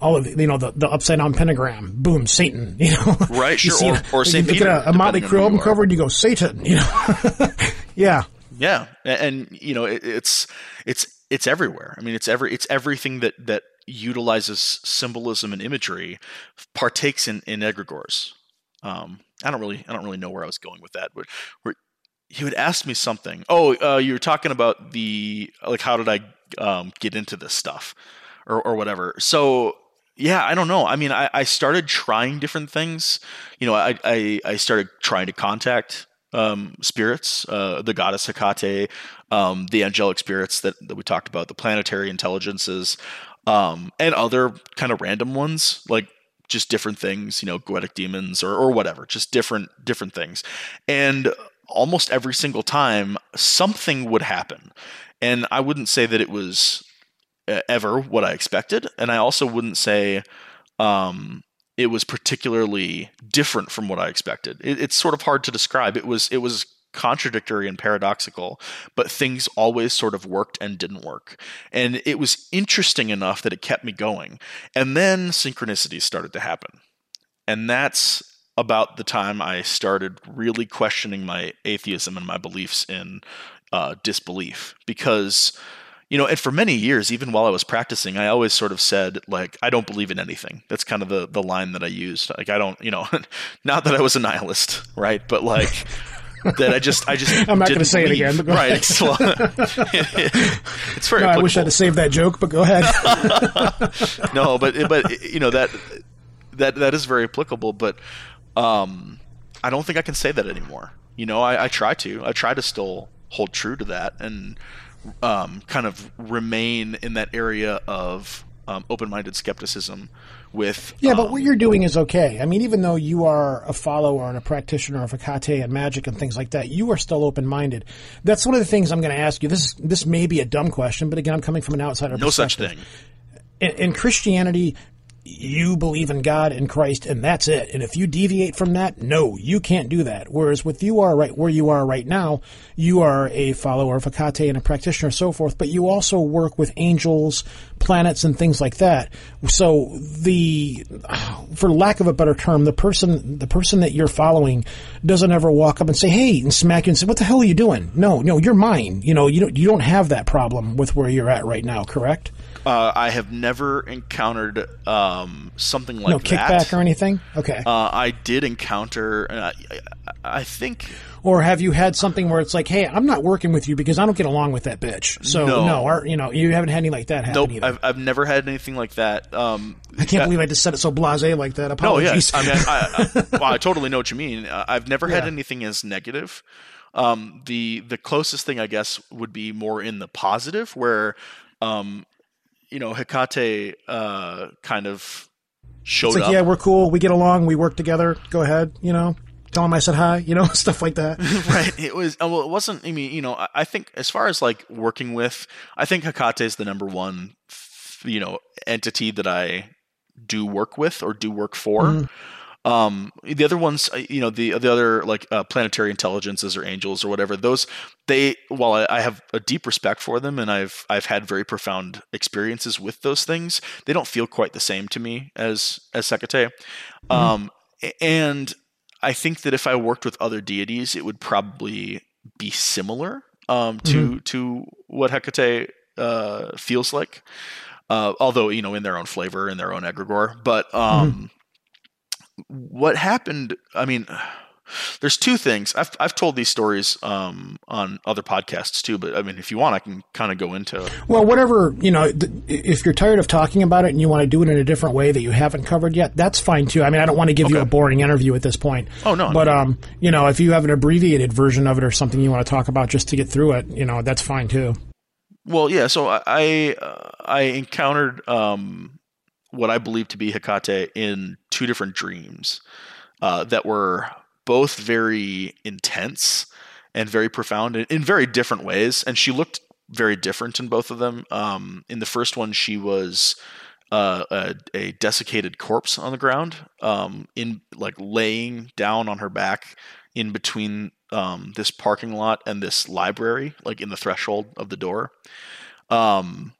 [SPEAKER 2] all of you know the, the upside down pentagram, boom, Satan. You know,
[SPEAKER 3] right? Sure. or, or Saint
[SPEAKER 2] Peter. a, a Motley Crue album cover, and you go Satan. You know, yeah,
[SPEAKER 3] yeah, and, and you know it, it's it's it's everywhere. I mean, it's every it's everything that that utilizes symbolism and imagery partakes in, in egregores. Um, I don't really I don't really know where I was going with that, but he would ask me something. Oh, uh, you were talking about the like how did I um, get into this stuff or or whatever. So yeah, I don't know. I mean, I, I started trying different things. You know, I, I, I started trying to contact um, spirits, uh, the goddess Hecate, um, the angelic spirits that, that we talked about, the planetary intelligences um, and other kind of random ones like just different things, you know, goetic demons or, or whatever, just different different things. And almost every single time something would happen. And I wouldn't say that it was ever what I expected, and I also wouldn't say um, it was particularly different from what I expected. It, it's sort of hard to describe. It was it was contradictory and paradoxical, but things always sort of worked and didn't work. And it was interesting enough that it kept me going. And then synchronicities started to happen. And that's about the time I started really questioning my atheism and my beliefs in uh, disbelief because you know, and for many years, even while I was practicing, I always sort of said, like, I don't believe in anything. That's kind of the the line that I used. Like, I don't, you know, not that I was a nihilist, right? But like, that I just I just
[SPEAKER 2] I'm not going to say
[SPEAKER 3] believe.
[SPEAKER 2] it again. But
[SPEAKER 3] right? Well, it's very. No,
[SPEAKER 2] I wish I'd have saved that joke, but go ahead.
[SPEAKER 3] no, but but you know that that that is very applicable, but um, I don't think I can say that anymore. You know, I, I try to. I try to still hold true to that and um, kind of remain in that area of um, open-minded skepticism with
[SPEAKER 2] yeah, um, but what you're doing is okay. I mean, even though you are a follower and a practitioner of Hecate and magic and things like that, you are still open-minded. That's one of the things I'm going to ask you. This this may be a dumb question, but again, I'm coming from an outsider.
[SPEAKER 3] No such thing.
[SPEAKER 2] In, in Christianity, you believe in God and Christ and that's it. And if you deviate from that, no, you can't do that. Whereas with you are right where you are right now, you are a follower of Hecate and a practitioner and so forth, but you also work with angels, planets and things like that. So the, for lack of a better term, the person, the person that you're following doesn't ever walk up and say, Hey, and smack you and say, what the hell are you doing? No, no, you're mine. You know, you don't, you don't have that problem with where you're at right now, correct?
[SPEAKER 3] Uh, I have never encountered um, something like
[SPEAKER 2] no kickback
[SPEAKER 3] that.
[SPEAKER 2] or anything. Okay.
[SPEAKER 3] Uh, I did encounter, uh, I, think.
[SPEAKER 2] Or have you had something where it's like, hey, I'm not working with you because I don't get along with that bitch. So
[SPEAKER 3] No.
[SPEAKER 2] no, our, you know, you haven't had anything like that happen
[SPEAKER 3] Nope,
[SPEAKER 2] either.
[SPEAKER 3] I've, I've never had anything like that. Um,
[SPEAKER 2] I can't believe I just said it so blasé like that.
[SPEAKER 3] No, yeah. I mean, I, I, well, I totally know what you mean. Uh, I've never had anything as negative. Um, the the closest thing I guess would be more in the positive, where, um, you know, Hecate uh, kind of showed
[SPEAKER 2] it's like,
[SPEAKER 3] up.
[SPEAKER 2] yeah, we're cool. We get along. We work together. Go ahead. You know, tell him I said hi. You know, stuff like that.
[SPEAKER 3] right. It was uh, well. It wasn't. I mean, you know, I, I think as far as like working with, I think Hecate is the number one, f- you know, entity that I do work with or do work for.
[SPEAKER 2] Mhm.
[SPEAKER 3] Um, the other ones, uh, you know, the the other like uh, planetary intelligences or angels or whatever, those they while I, I have a deep respect for them and I've I've had very profound experiences with those things, they don't feel quite the same to me as as Hecate. Um, and I think that if I worked with other deities, it would probably be similar um, to to what Hecate uh, feels like. Uh, although you know, in their own flavor, in their own egregore. But um, what happened? I mean, there's two things. I've I've told these stories um, on other podcasts too. But I mean, if you want, I can kind of go into.
[SPEAKER 2] Well, whatever, you know, th- if you're tired of talking about it and you want to do it in a different way that you haven't covered yet, that's fine too. I mean, I don't want to give you a boring interview at this point.
[SPEAKER 3] Oh, no,
[SPEAKER 2] But,
[SPEAKER 3] no.
[SPEAKER 2] um, you know, if you have an abbreviated version of it or something you want to talk about just to get through it, you know, that's fine too.
[SPEAKER 3] Well, yeah. So I I, uh, I encountered um, what I believe to be Hecate in two different dreams uh, that were both very intense and very profound in, in very different ways. And she looked very different in both of them. Um, in the first one, she was uh, a, a desiccated corpse on the ground, um, in like laying down on her back in between um, this parking lot and this library, like in the threshold of the door. Um,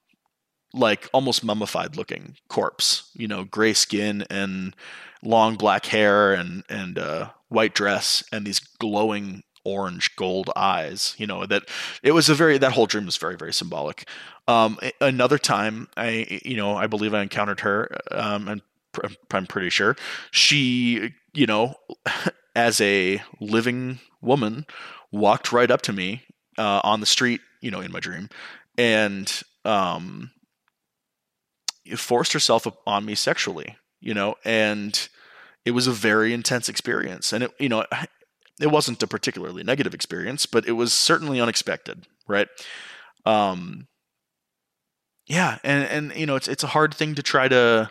[SPEAKER 3] like almost mummified looking corpse, you know, gray skin and long black hair and and uh, white dress and these glowing orange gold eyes. You know that it was a very that whole dream was very very symbolic. Um, another time, I you know I believe I encountered her, um, and I'm pretty sure she you know as a living woman walked right up to me uh, on the street, you know, in my dream, and um, forced herself on me sexually, you know, and it was a very intense experience. And it, you know, it wasn't a particularly negative experience, but it was certainly unexpected, right? Um, yeah, and and you know, it's it's a hard thing to try to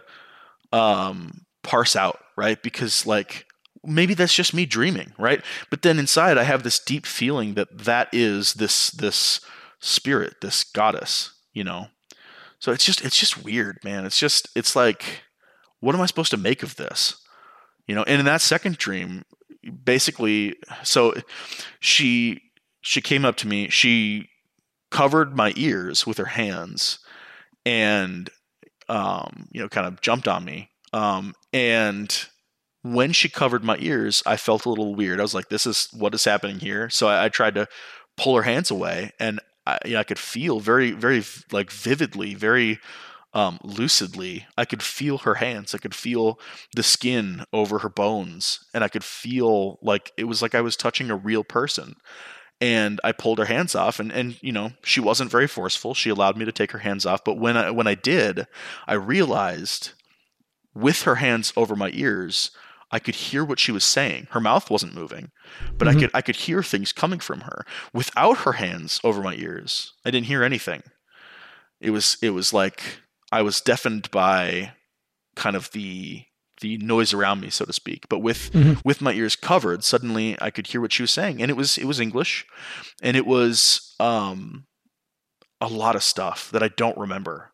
[SPEAKER 3] um parse out, right? Because like maybe that's just me dreaming, right? But then inside I have this deep feeling that that is this this spirit, this goddess, you know. So it's just it's just weird, man. It's just it's like what am I supposed to make of this? You know, and in that second dream, basically so she she came up to me, she covered my ears with her hands and um, you know, kind of jumped on me. Um, and when she covered my ears, I felt a little weird. I was like, "This is what is happening here." So I, I tried to pull her hands away, and I, you know, I could feel very, very like vividly, very um, lucidly. I could feel her hands. I could feel the skin over her bones, and I could feel like it was like I was touching a real person. And I pulled her hands off, and, and you know she wasn't very forceful. She allowed me to take her hands off, but when I when I did, I realized with her hands over my ears, I could hear what she was saying. Her mouth wasn't moving, but I
[SPEAKER 2] Mhm.
[SPEAKER 3] could I could hear things coming from her. Without her hands over my ears, I didn't hear anything. It was it was like I was deafened by kind of the the noise around me, so to speak. But with
[SPEAKER 2] Mhm.
[SPEAKER 3] with my ears covered, suddenly I could hear what she was saying, and it was it was English, and it was um a lot of stuff that I don't remember.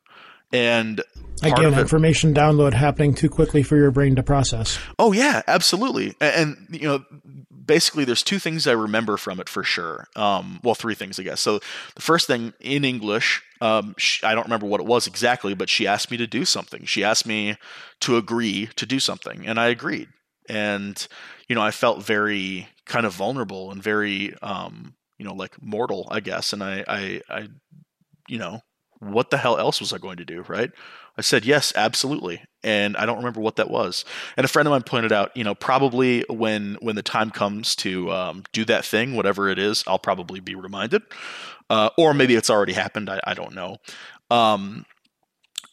[SPEAKER 3] And
[SPEAKER 2] Again,
[SPEAKER 3] it,
[SPEAKER 2] information download happening too quickly for your brain to process.
[SPEAKER 3] Oh yeah, absolutely. A- And, you know, basically there's two things I remember from it for sure. Um, well, three things I guess. So the first thing in English, um, sh I don't remember what it was exactly, but she asked me to do something. She asked me to agree to do something, and I agreed. And you know, I felt very kind of vulnerable and very, um, you know, like mortal, I guess. And I, I, I, you know, what the hell else was I going to do, right? I said yes, absolutely, and I don't remember what that was. And a friend of mine pointed out, you know, probably when when the time comes to um, do that thing, whatever it is, I'll probably be reminded, uh, or maybe it's already happened. I, I don't know. Um,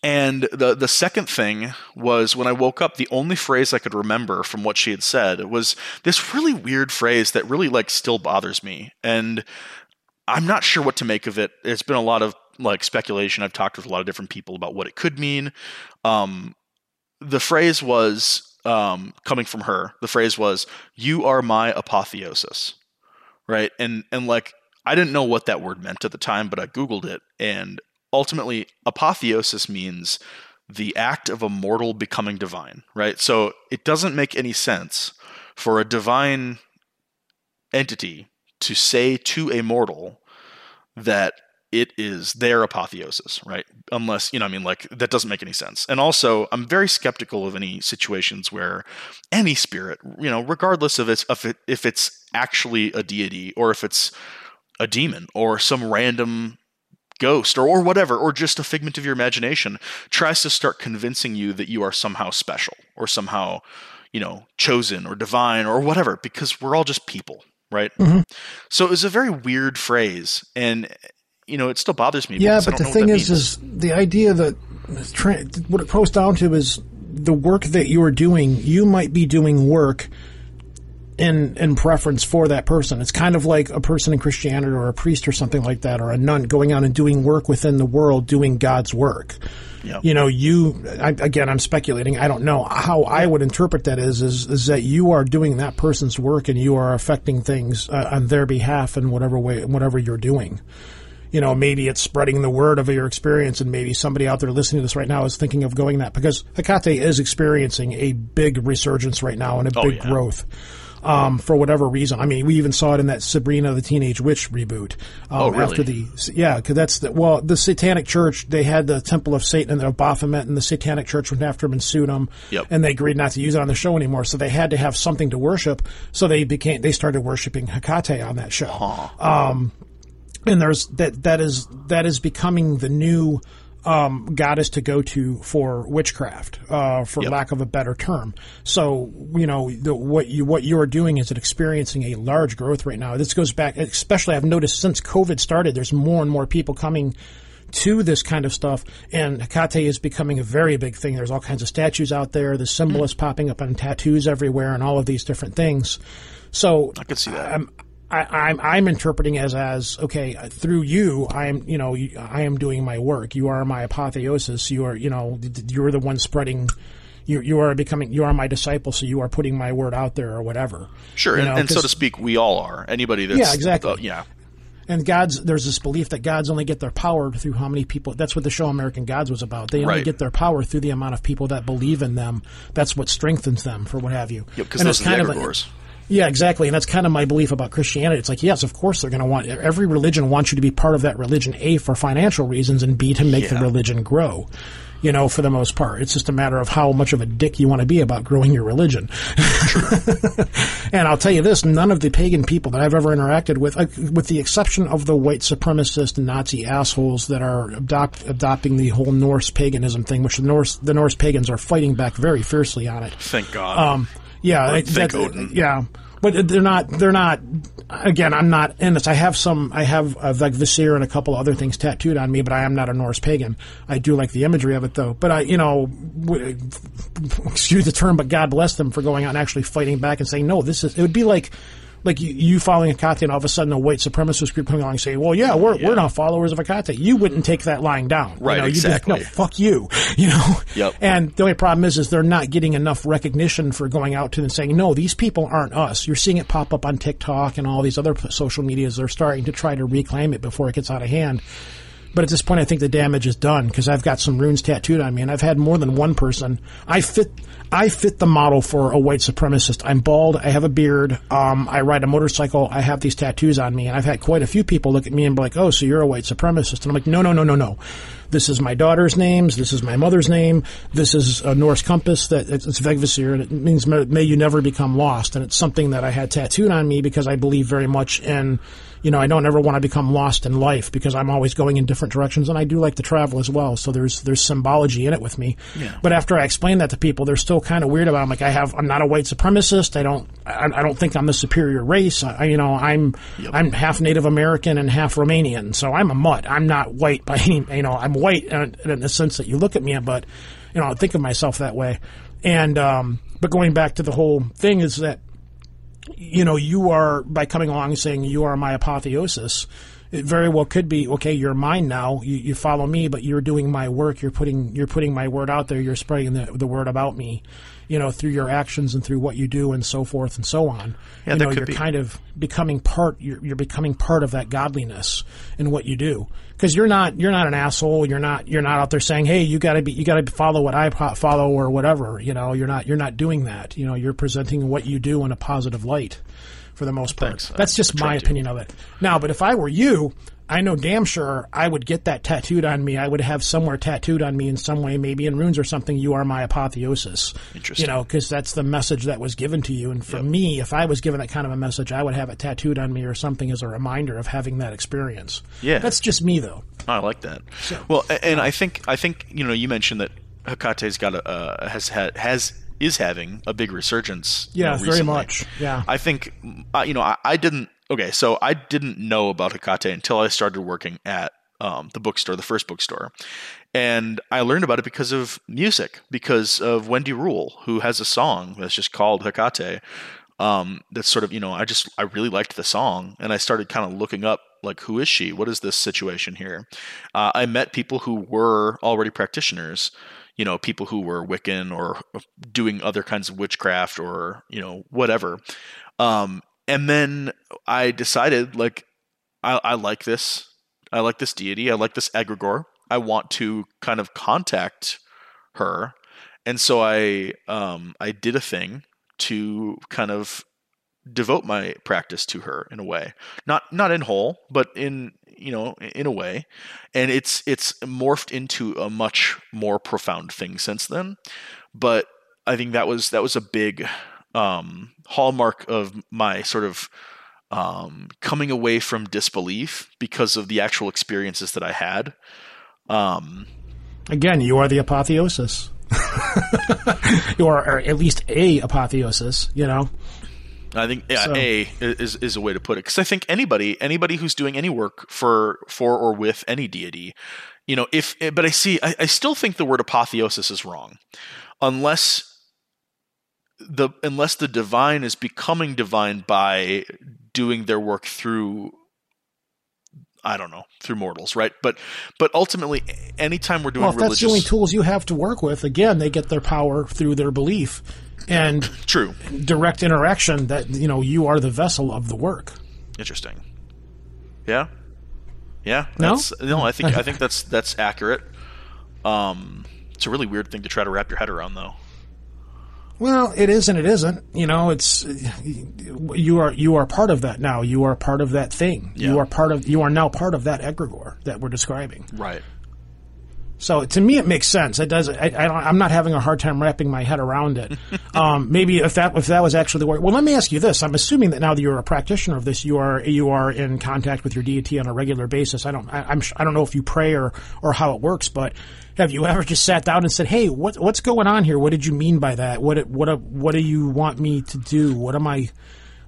[SPEAKER 3] and the the second thing was when I woke up, the only phrase I could remember from what she had said was this really weird phrase that really like still bothers me, and I'm not sure what to make of it. It's been a lot of like speculation. I've talked with a lot of different people about what it could mean. Um, the phrase was um, coming from her. The phrase was, "You are my apotheosis," right? And and like I didn't know what that word meant at the time, but I googled it, and ultimately, apotheosis means the act of a mortal becoming divine, right? So it doesn't make any sense for a divine entity to say to a mortal that it is their apotheosis, right? Unless, you know, I mean, like, that doesn't make any sense. And also, I'm very skeptical of any situations where any spirit, you know, regardless of its, of it, if it's actually a deity or if it's a demon or some random ghost or, or whatever, or just a figment of your imagination, tries to start convincing you that you are somehow special or somehow, you know, chosen or divine or whatever, because we're all just people, right?
[SPEAKER 2] Mm-hmm.
[SPEAKER 3] So it was a very weird phrase, and you know, it still bothers me.
[SPEAKER 2] Yeah, but
[SPEAKER 3] don't
[SPEAKER 2] the
[SPEAKER 3] know
[SPEAKER 2] thing is,
[SPEAKER 3] means.
[SPEAKER 2] is the idea that what it goes down to is the work that you are doing. You might be doing work in in preference for that person. It's kind of like a person in Christianity or a priest or something like that, or a nun going out and doing work within the world, doing God's work.
[SPEAKER 3] Yeah.
[SPEAKER 2] You know, you I, again, I'm speculating. I don't know how I would interpret that is is is that you are doing that person's work and you are affecting things uh, on their behalf in whatever way, whatever you're doing you know, maybe it's spreading the word of your experience, and maybe somebody out there listening to this right now is thinking of going that because Hecate is experiencing a big resurgence right now and a
[SPEAKER 3] Oh,
[SPEAKER 2] big
[SPEAKER 3] yeah.
[SPEAKER 2] growth. Um, for whatever reason, I mean, we even saw it in that Sabrina the Teenage Witch reboot. Um,
[SPEAKER 3] Oh, really?
[SPEAKER 2] After the yeah, because that's the well, the Satanic Church they had the Temple of Satan and the Baphomet, and the Satanic Church went after him and sued him,
[SPEAKER 3] Yep.
[SPEAKER 2] and they agreed not to use it on the show anymore. So they had to have something to worship. So they became they started worshiping Hecate on that show and there's that that is that is becoming the new um, goddess to go to for witchcraft, uh, for
[SPEAKER 3] Yep.
[SPEAKER 2] lack of a better term. So you know the, what you what you are doing is it experiencing a large growth right now. This goes back, especially I've noticed since COVID started. There's more and more people coming to this kind of stuff, and Hecate is becoming a very big thing. There's all kinds of statues out there. The symbol is popping up on tattoos everywhere, and all of these different things. So
[SPEAKER 3] I could see that.
[SPEAKER 2] I'm I, I'm I'm interpreting as as okay through you I'm you know I am doing my work. You are my apotheosis. You are you know you're the one spreading. You you are becoming you are my disciple. So you are putting my word out there or whatever.
[SPEAKER 3] Sure,
[SPEAKER 2] You
[SPEAKER 3] and,
[SPEAKER 2] know,
[SPEAKER 3] and so
[SPEAKER 2] 'cause-
[SPEAKER 3] to speak, we all are. Anybody that's
[SPEAKER 2] Yeah, exactly.
[SPEAKER 3] uh, yeah,
[SPEAKER 2] And God's there's this belief that God's only get their power through how many people. That's what the show American Gods was about. They only
[SPEAKER 3] Right.
[SPEAKER 2] get their power through the amount of people that believe in them. That's what strengthens them for what have you.
[SPEAKER 3] yeah, because
[SPEAKER 2] And
[SPEAKER 3] those
[SPEAKER 2] it's
[SPEAKER 3] are the
[SPEAKER 2] kind of a-. Yeah, exactly. And that's kind of my belief about Christianity. It's like, yes, of course they're going to want every religion wants you to be part of that religion, A, for financial reasons, and B, to make the religion grow. You know, for the most part, it's just a matter of how much of a dick you want to be about growing your religion. and I'll tell you this: none of the pagan people that I've ever interacted with, with the exception of the white supremacist and Nazi assholes that are adopt, adopting the whole Norse paganism thing, which the Norse the Norse pagans are fighting back very fiercely on it.
[SPEAKER 3] Thank God.
[SPEAKER 2] Um, yeah,
[SPEAKER 3] Or
[SPEAKER 2] it-
[SPEAKER 3] thank
[SPEAKER 2] that-
[SPEAKER 3] Odin.
[SPEAKER 2] yeah, but they're not. They're not. Again, I'm not in this. I have some. I have uh, like Visir and a couple other things tattooed on me, but I am not a Norse pagan. I do like the imagery of it, though. But I, you know, w- excuse the term, but God bless them for going out and actually fighting back and saying, no, this is. It would be like. Like you, you following Hecate, and all of a sudden a white supremacist group coming along and saying, "Well, yeah, we're we're not followers of Hecate." You wouldn't take that lying down,
[SPEAKER 3] Right,
[SPEAKER 2] You know, like,
[SPEAKER 3] exactly.
[SPEAKER 2] no, fuck you, you know.
[SPEAKER 3] Yep.
[SPEAKER 2] And the only problem is, is they're not getting enough recognition for going out to them saying, no, these people aren't us. You're seeing it pop up on TikTok and all these other social medias. They're starting to try to reclaim it before it gets out of hand. But at this point, I think the damage is done because I've got some runes tattooed on me, and I've had more than one person. I fit, I fit the model for a white supremacist. I'm bald. I have a beard. Um, I ride a motorcycle. I have these tattoos on me, and I've had quite a few people look at me and be like, "Oh, so you're a white supremacist?" And I'm like, "No, no, no, no, no. This is my daughter's names. This is my mother's name. This is a Norse compass that it's, it's Vegvisir, and it means may, may you never become lost. And it's something that I had tattooed on me because I believe very much in you know, I don't ever want to become lost in life because I'm always going in different directions and I do like to travel as well. So there's, there's symbology in it with me.
[SPEAKER 3] Yeah.
[SPEAKER 2] But after I explain that to people, they're still kind of weird about it. I'm like, I have, I'm not a white supremacist. I don't, I, I don't think I'm the superior race. I, you know, I'm,
[SPEAKER 3] Yep.
[SPEAKER 2] I'm half Native American and half Romanian. So I'm a mutt. I'm not white by any, you know, I'm white in, in the sense that you look at me, but, you know, I think of myself that way. And, um, but going back to the whole thing is that you know, you are by coming along and saying you are my apotheosis. It very well could be okay. You're mine now. You, you follow me, but you're doing my work. You're putting you're putting my word out there. You're spreading the, the word about me, you know, through your actions and through what you do and so forth and so on.
[SPEAKER 3] Yeah,
[SPEAKER 2] you know, you're
[SPEAKER 3] be.
[SPEAKER 2] kind of becoming part. You're, you're becoming part of that godliness in what you do because you're not you're not an asshole. You're not you're not out there saying, hey, you got to be you got to follow what I follow or whatever. You know, you're not you're not doing that. You know, you're presenting what you do in a positive light for the most part.
[SPEAKER 3] Thanks.
[SPEAKER 2] That's just my opinion of it. Now, but if I were you, I know damn sure I would get that tattooed on me. I would have somewhere tattooed on me in some way, maybe in runes or something. You are my apotheosis.
[SPEAKER 3] Interesting.
[SPEAKER 2] You know, because that's the message that was given to you. And for me, if I was given that kind of a message, I would have it tattooed on me or something as a reminder of having that experience.
[SPEAKER 3] Yeah.
[SPEAKER 2] That's just me, though.
[SPEAKER 3] I like that. well, and I think I think you know you mentioned that Hecate's got a uh, has had has is having a big resurgence. you
[SPEAKER 2] Yeah,
[SPEAKER 3] know,
[SPEAKER 2] very much. Yeah.
[SPEAKER 3] I think you know I, I didn't. Okay, so I didn't know about Hecate until I started working at um, the bookstore, the first bookstore, and I learned about it because of music, because of Wendy Rule, who has a song that's just called Hecate. Um, that's sort of you know I just I really liked the song, and I started kind of looking up like who is she? What is this situation here? Uh, I met people who were already practitioners. You know, people who were Wiccan or doing other kinds of witchcraft or you know whatever. Um, and then I decided like I, I like this. I like this deity. I like this egregore. I want to kind of contact her, and so I um, I did a thing to kind of devote my practice to her in a way not not in whole but in you know in a way and it's it's morphed into a much more profound thing since then but i think that was that was a big um hallmark of my sort of um coming away from disbelief because of the actual experiences that i had um
[SPEAKER 2] Again, you are the apotheosis. you are or at least a apotheosis, you know?
[SPEAKER 3] I think yeah,
[SPEAKER 2] So-
[SPEAKER 3] a is is a way to put it because I think anybody anybody who's doing any work for for or with any deity, you know, if but I see I, I still think the word apotheosis is wrong, unless the unless the divine is becoming divine by doing their work through I don't know through mortals, right? But but ultimately, anytime we're doing
[SPEAKER 2] Well, if that's the only tools you have to work with, again, they get their power through their belief and
[SPEAKER 3] true,
[SPEAKER 2] direct interaction that, you know, you are the vessel of the work.
[SPEAKER 3] Interesting. Yeah. Yeah.
[SPEAKER 2] No?
[SPEAKER 3] That's, no, I think I think that's that's accurate. Um, it's a really weird thing to try to wrap your head around, though.
[SPEAKER 2] Well, it is and it isn't. You know, it's you are you are part of that now. You are part of that thing. You are part of you are now part of that egregore that we're describing.
[SPEAKER 3] Right.
[SPEAKER 2] So to me, it makes sense. It does. I, I don't, I'm not having a hard time wrapping my head around it. um, maybe if that if that was actually the word. Well, let me ask you this. I'm assuming that now that you're a practitioner of this, you are you are in contact with your deity on a regular basis. I don't. I, I'm. I don't know if you pray or or how it works, but have you ever just sat down and said, "Hey, what what's going on here? What did you mean by that? What what what do you want me to do? What am I?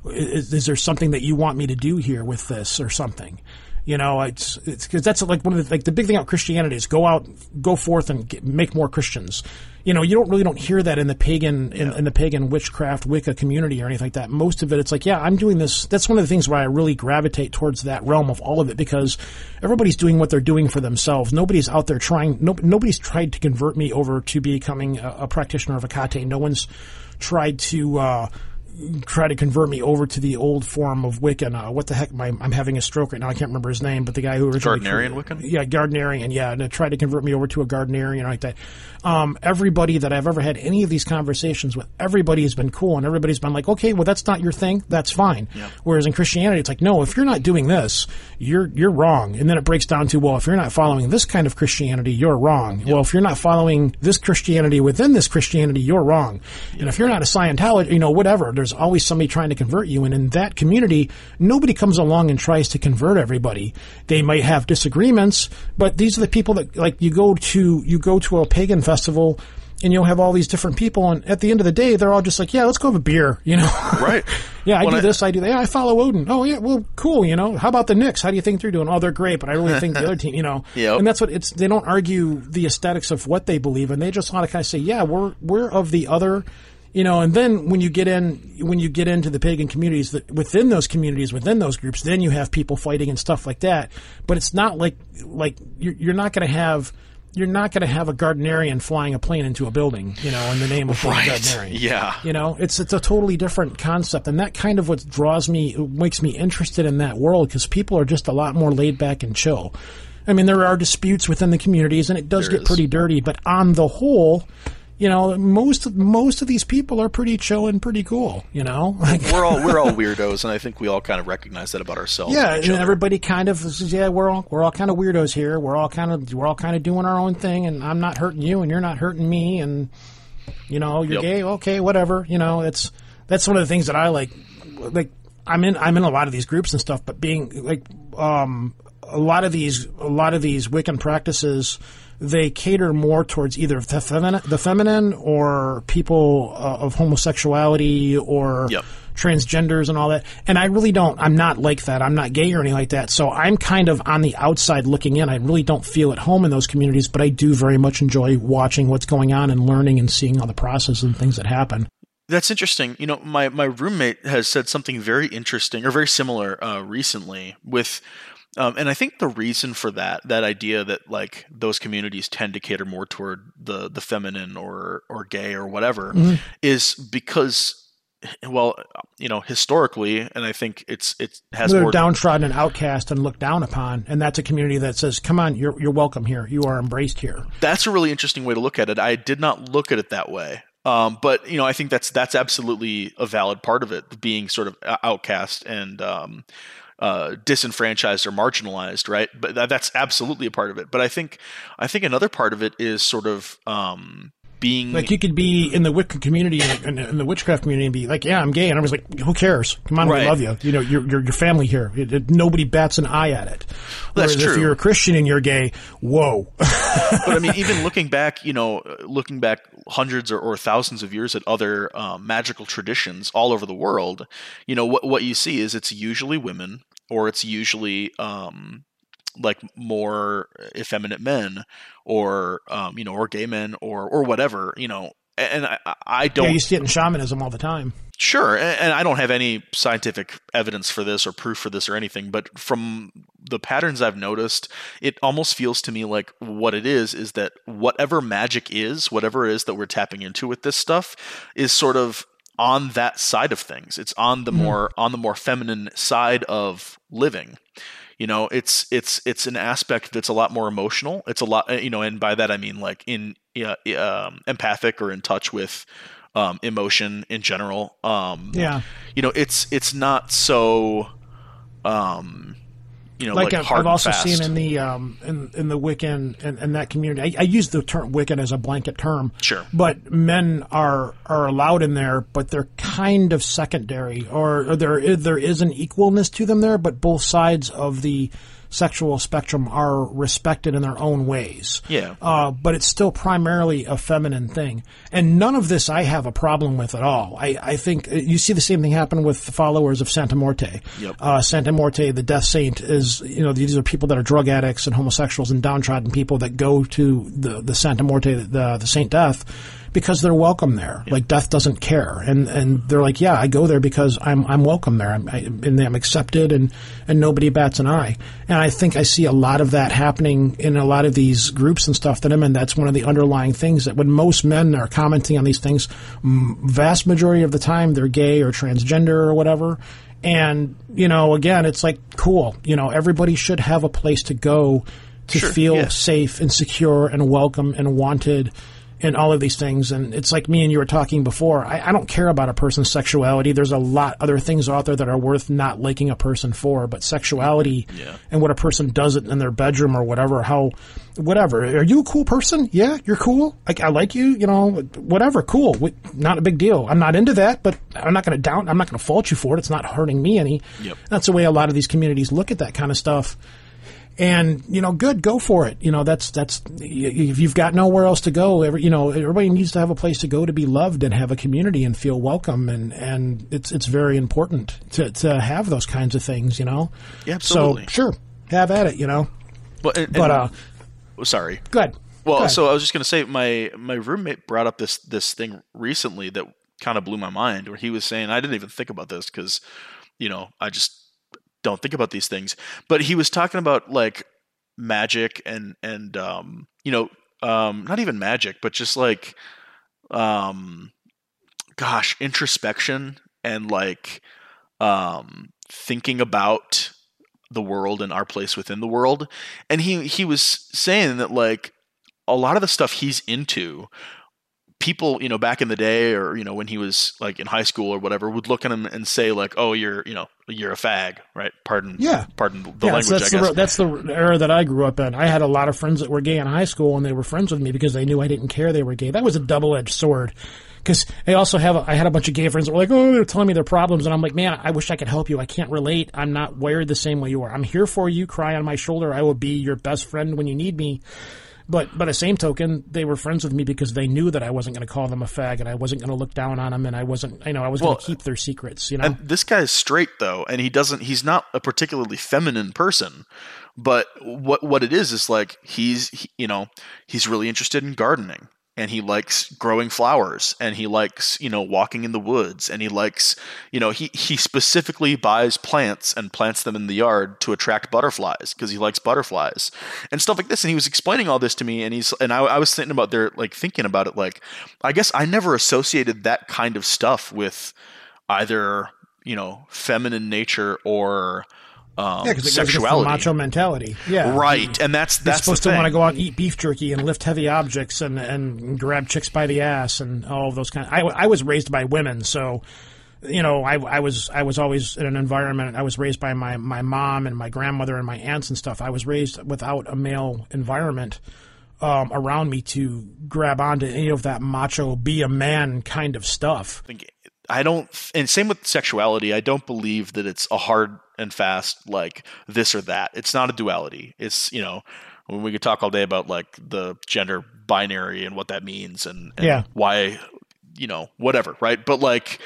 [SPEAKER 2] Is, is there something that you want me to do here with this or something?" You know, it's it's because that's like one of the like the big thing about Christianity is go out, go forth, and get, make more Christians. You know, you don't really don't hear that in the pagan in, in the pagan witchcraft Wicca community or anything like that. Most of it, it's like, yeah, I'm doing this. That's one of the things where I really gravitate towards that realm of all of it because everybody's doing what they're doing for themselves. Nobody's out there trying. No, nobody's tried to convert me over to becoming a, a practitioner of Hecate. No one's tried to. Uh, try to convert me over to the old form of Wiccan. Uh, what the heck? My, I'm having a stroke right now. I can't remember his name, but the guy who originally
[SPEAKER 3] Gardnerian Wiccan.
[SPEAKER 2] yeah, Gardnerian, yeah, and tried to convert me over to a Gardnerian like that. Um, everybody that I've ever had any of these conversations with, everybody has been cool, and everybody's been like, okay, well, that's not your thing, that's fine. Whereas in Christianity, it's like, no, if you're not doing this, you're you're wrong, and then it breaks down to, well, if you're not following this kind of Christianity, you're wrong. Well, if you're not following this Christianity within this Christianity, you're wrong. And if you're not a Scientologist, you know, whatever, there's always somebody trying to convert you, and in that community, nobody comes along and tries to convert everybody. They might have disagreements, but these are the people that like you go to you go to a pagan festival and you'll have all these different people and at the end of the day they're all just like, Yeah, let's go have a beer, you know.
[SPEAKER 3] Right.
[SPEAKER 2] yeah, I
[SPEAKER 3] Well,
[SPEAKER 2] do this, I do that. Yeah, I follow Odin. Oh yeah, well cool, you know. How about the Knicks? How do you think they're doing? Oh, they're great, but I really think the other team, you know.
[SPEAKER 3] Yep.
[SPEAKER 2] And that's what it's they don't argue the aesthetics of what they believe and they just want to kind of say, Yeah, we're we're of the other you know, and then when you get in, when you get into the pagan communities, that within those communities, within those groups, then you have people fighting and stuff like that. But it's not like like you're, you're not going to have you're not going to have a Gardnerian flying a plane into a building, you know, in the name of
[SPEAKER 3] Right.
[SPEAKER 2] Gardnerian.
[SPEAKER 3] Yeah.
[SPEAKER 2] You know, it's it's a totally different concept, and that kind of what draws me, makes me interested in that world because people are just a lot more laid back and chill. I mean, there are disputes within the communities, and it does
[SPEAKER 3] There
[SPEAKER 2] get
[SPEAKER 3] is.
[SPEAKER 2] pretty dirty. But on the whole, you know, most most of these people are pretty chill and pretty cool. You know, like
[SPEAKER 3] we're all we're all weirdos, and I think we all kind of recognize that about ourselves.
[SPEAKER 2] yeah,
[SPEAKER 3] and
[SPEAKER 2] and everybody kind of says, yeah, we're all we're all kind of weirdos here. We're all kind of we're all kind of doing our own thing, and I'm not hurting you, and you're not hurting me, and you know, you're
[SPEAKER 3] Yep.
[SPEAKER 2] gay, okay, whatever. You know, it's that's one of the things that I like. Like, I'm in I'm in a lot of these groups and stuff, but being like, um, a lot of these a lot of these Wiccan practices. They cater more towards either the feminine, the feminine, or people uh, of homosexuality, or
[SPEAKER 3] Yep.
[SPEAKER 2] transgenders and all that. And I really don't, I'm not like that. I'm not gay or anything like that. So I'm kind of on the outside looking in. I really don't feel at home in those communities, but I do very much enjoy watching what's going on and learning and seeing all the processes and things that happen.
[SPEAKER 3] That's interesting. You know, my my roommate has said something very interesting or very similar uh, recently with. Um, and I think the reason for that, that idea that like those communities tend to cater more toward the the feminine or or gay or whatever, is because, well, you know, historically, and I think it's it has
[SPEAKER 2] They're
[SPEAKER 3] more
[SPEAKER 2] downtrodden and outcast and looked down upon. And that's a community that says, come on, you're, you're welcome here. You are embraced here.
[SPEAKER 3] that's a really interesting way to look at it. I did not look at it that way. Um, but you know, I think that's that's absolutely a valid part of it, being sort of outcast and um, uh, disenfranchised or marginalized, right? But that, that's absolutely a part of it. But I think I think another part of it is sort of um, being
[SPEAKER 2] Like you could be in the Wicca community in, in the witchcraft community and be like, "Yeah, I'm gay," and I was like, "Who cares? Come on,
[SPEAKER 3] Right.
[SPEAKER 2] we love you. You know, you're you're your family here. It, it- nobody bats an eye at it."
[SPEAKER 3] That's
[SPEAKER 2] Whereas If you're a Christian and you're gay, whoa.
[SPEAKER 3] but I mean, even looking back, you know, looking back hundreds or, or thousands of years at other um, magical traditions all over the world, you know, what what you see is it's usually women or it's usually um, like more effeminate men or um, you know, or gay men or or whatever, you know. And I, I don't Yeah,
[SPEAKER 2] you see it in shamanism all the time.
[SPEAKER 3] Sure, and I don't have any scientific evidence for this or proof for this or anything, but from the patterns I've noticed, it almost feels to me like what it is is that whatever magic is, whatever it is that we're tapping into with this stuff, is sort of on that side of things. It's on the more on the more feminine side of living. You know, it's it's it's an aspect that's a lot more emotional. It's a lot, uh, you know, and by that I mean like in uh, um, empathic or in touch with um, emotion in general. Um,
[SPEAKER 2] Yeah.
[SPEAKER 3] you know, it's it's not so, um, you know, like,
[SPEAKER 2] like, I've, I've also seen in the um, in, in the Wiccan and, and that community. I, I use the term Wiccan as a blanket term.
[SPEAKER 3] Sure.
[SPEAKER 2] But men are are allowed in there, but they're kind of secondary, or, or there there is an equalness to them there, but both sides of the sexual spectrum are respected in their own ways.
[SPEAKER 3] Yeah.
[SPEAKER 2] Uh, but it's still primarily a feminine thing. And none of this I have a problem with at all. I, I think uh, you see the same thing happen with the followers of Santa Muerte.
[SPEAKER 3] Yep.
[SPEAKER 2] Uh, Santa Muerte, the death saint, is, you know, these are people that are drug addicts and homosexuals and downtrodden people that go to the, the Santa Muerte, the, the Saint Death, because they're welcome there. Like death doesn't care, and and they're like, yeah, I go there because I'm I'm welcome there, I'm, I, and I'm accepted, and and nobody bats an eye. And I think I see a lot of that happening in a lot of these groups and stuff that I'm in. And that's one of the underlying things that when most men are commenting on these things, vast majority of the time they're gay or transgender or whatever. And you know, again, it's like cool. You know, everybody should have a place to go to
[SPEAKER 3] Sure,
[SPEAKER 2] feel
[SPEAKER 3] yeah.
[SPEAKER 2] safe and secure and welcome and wanted and all of these things. And it's like me and you were talking before. I, I don't care about a person's sexuality. There's a lot other things out there that are worth not liking a person for, but sexuality
[SPEAKER 3] Yeah.
[SPEAKER 2] and what a person does it in their bedroom or whatever, how, whatever. Are you a cool person? Yeah, you're cool. Like, I like you, you know, whatever. Cool. Wh- Not a big deal. I'm not into that, but I'm not going to down, I'm not going to fault you for it. It's not hurting me any.
[SPEAKER 3] Yep.
[SPEAKER 2] That's the way a lot of these communities look at that kind of stuff and you know, good, go for it. You know, that's that's if you've got nowhere else to go, every, you know, everybody needs to have a place to go to be loved and have a community and feel welcome, and and it's it's very important to to have those kinds of things. You know,
[SPEAKER 3] Yeah, absolutely.
[SPEAKER 2] So sure, have at it. You know,
[SPEAKER 3] But, and-
[SPEAKER 2] but
[SPEAKER 3] and-
[SPEAKER 2] uh,
[SPEAKER 3] oh, sorry.
[SPEAKER 2] good.
[SPEAKER 3] Well,
[SPEAKER 2] Go
[SPEAKER 3] so I was just going to say my my roommate brought up this this thing recently that kind of blew my mind, where he was saying I didn't even think about this because you know I just don't think about these things, but he was talking about like magic and and um you know um not even magic, but just like um gosh introspection and like um thinking about the world and our place within the world. And he he was saying that like a lot of the stuff he's into people you know back in the day or you know when he was like in high school or whatever would look at him and say like oh you're you know you're a fag right pardon
[SPEAKER 2] Yeah.
[SPEAKER 3] pardon the
[SPEAKER 2] yeah,
[SPEAKER 3] language
[SPEAKER 2] so that's
[SPEAKER 3] i guess
[SPEAKER 2] the that's the era that I grew up in. I had a lot of friends that were gay in high school, and they were friends with me because they knew I didn't care they were gay. That was a double edged sword. Because I also have, a, I had a bunch of gay friends that were like, oh, they're telling me their problems, and I'm like, man, I wish I could help you. I can't relate. I'm not wired the same way you are. I'm here for you. Cry on my shoulder. I will be your best friend when you need me. But by the same token, they were friends with me because they knew that I wasn't going to call them a fag, and I wasn't going to look down on them, and I wasn't, I know, I was
[SPEAKER 3] Well,
[SPEAKER 2] going to keep their secrets. You know,
[SPEAKER 3] And this guy's straight though, and he doesn't. He's not a particularly feminine person, but what what it is is like he's he, you know he's really interested in gardening, and he likes growing flowers, and he likes you know walking in the woods, and he likes you know he he specifically buys plants and plants them in the yard to attract butterflies because he likes butterflies and stuff like this. And he was explaining all this to me, and he's and I, I was thinking about there like thinking about it like I guess I never associated that kind of stuff with either you know feminine nature or um,
[SPEAKER 2] yeah, because it goes against the
[SPEAKER 3] sexuality.
[SPEAKER 2] macho mentality. Yeah,
[SPEAKER 3] Right, and that's that's
[SPEAKER 2] supposed to want to go out and eat beef jerky and lift heavy objects and, and grab chicks by the ass and all of those kind. Of, I, I was raised by women, so you know I, I was I was always in an environment. I was raised by my my mom and my grandmother and my aunts and stuff. I was raised without a male environment um, around me to grab onto any of that macho, be a man kind of stuff.
[SPEAKER 3] think- I don't, and same with sexuality. I don't believe that it's a hard and fast like this or that. It's not a duality. It's you know, when we could talk all day about like the gender binary and what that means and, and
[SPEAKER 2] Yeah.
[SPEAKER 3] why, you know, whatever, right? But like,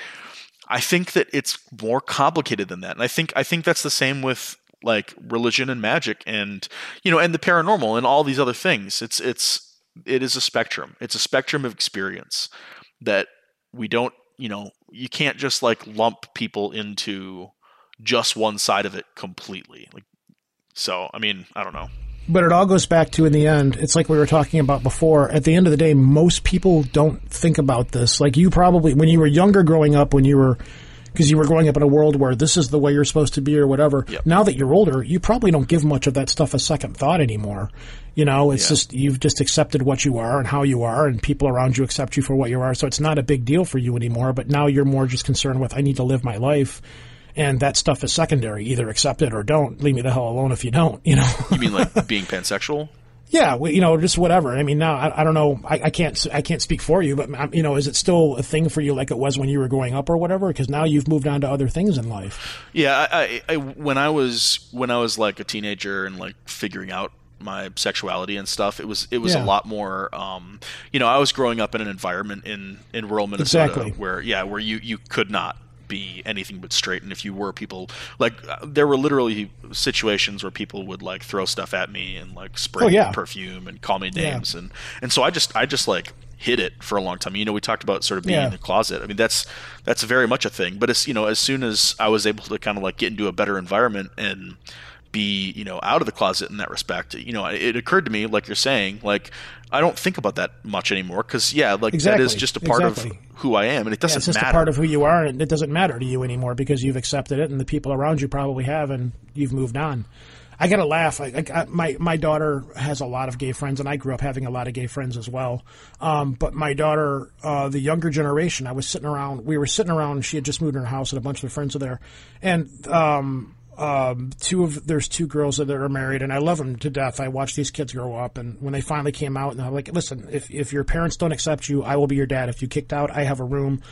[SPEAKER 3] I think that it's more complicated than that, and I think I think that's the same with like religion and magic and you know and the paranormal and all these other things. It's it's it is a spectrum. It's a spectrum of experience that we don't you know you can't just like lump people into just one side of it completely like so i mean i don't know
[SPEAKER 2] But it all goes back to in the end, it's like we were talking about before. At the end of the day, most people don't think about this. Like you probably, when you were younger growing up, when you were, because you were growing up in a world where this is the way you're supposed to be or whatever.
[SPEAKER 3] Yep.
[SPEAKER 2] Now that you're older, you probably don't give much of that stuff a second thought anymore. You know, it's
[SPEAKER 3] Yeah.
[SPEAKER 2] just, you've just accepted what you are and how you are, and people around you accept you for what you are. So it's not a big deal for you anymore. But now you're more just concerned with, I need to live my life. And that stuff is secondary. Either accept it or don't. Leave me the hell alone if you don't, you know?
[SPEAKER 3] you mean like being pansexual
[SPEAKER 2] Yeah, well, you know, just whatever. I mean, now I, I don't know. I, I can't. I can't speak for you, but um, you know, is it still a thing for you like it was when you were growing up or whatever? Because now you've moved on to other things in life.
[SPEAKER 3] yeah I, I, I when i was when i was like a teenager and like figuring out my sexuality and stuff it was it was
[SPEAKER 2] Yeah.
[SPEAKER 3] a lot more um you know i was growing up in an environment in in rural minnesota
[SPEAKER 2] Exactly.
[SPEAKER 3] where yeah where you you could not be anything but straight and if you were people like uh, there were literally situations where people would like throw stuff at me and like spray
[SPEAKER 2] Oh, yeah.
[SPEAKER 3] perfume and call me
[SPEAKER 2] Yeah.
[SPEAKER 3] names and and so i just i just like hid it for a long time. You know, we talked about sort of being
[SPEAKER 2] Yeah.
[SPEAKER 3] in the closet. I mean, that's that's very much a thing. But it's you know, as soon as I was able to kind of like get into a better environment and be you know out of the closet in that respect, you know, it occurred to me, like you're saying, like I don't think about that much anymore because yeah, like
[SPEAKER 2] Exactly.
[SPEAKER 3] that is just a part
[SPEAKER 2] Exactly.
[SPEAKER 3] of who I am, and it doesn't
[SPEAKER 2] it's just
[SPEAKER 3] matter.
[SPEAKER 2] a part of who you are, and it doesn't matter to you anymore because you've accepted it, and the people around you probably have, and you've moved on. I gotta laugh. I, I, my my daughter has a lot of gay friends, and I grew up having a lot of gay friends as well. Um, but my daughter, uh, the younger generation, I was sitting around. We were sitting around. She had just moved in her house, and a bunch of her friends were there, and um, um, two of there's two girls that are married, and I love them to death. I watch these kids grow up, and when they finally came out, and I'm like, listen, if if your parents don't accept you, I will be your dad. If you kicked out, I have a room.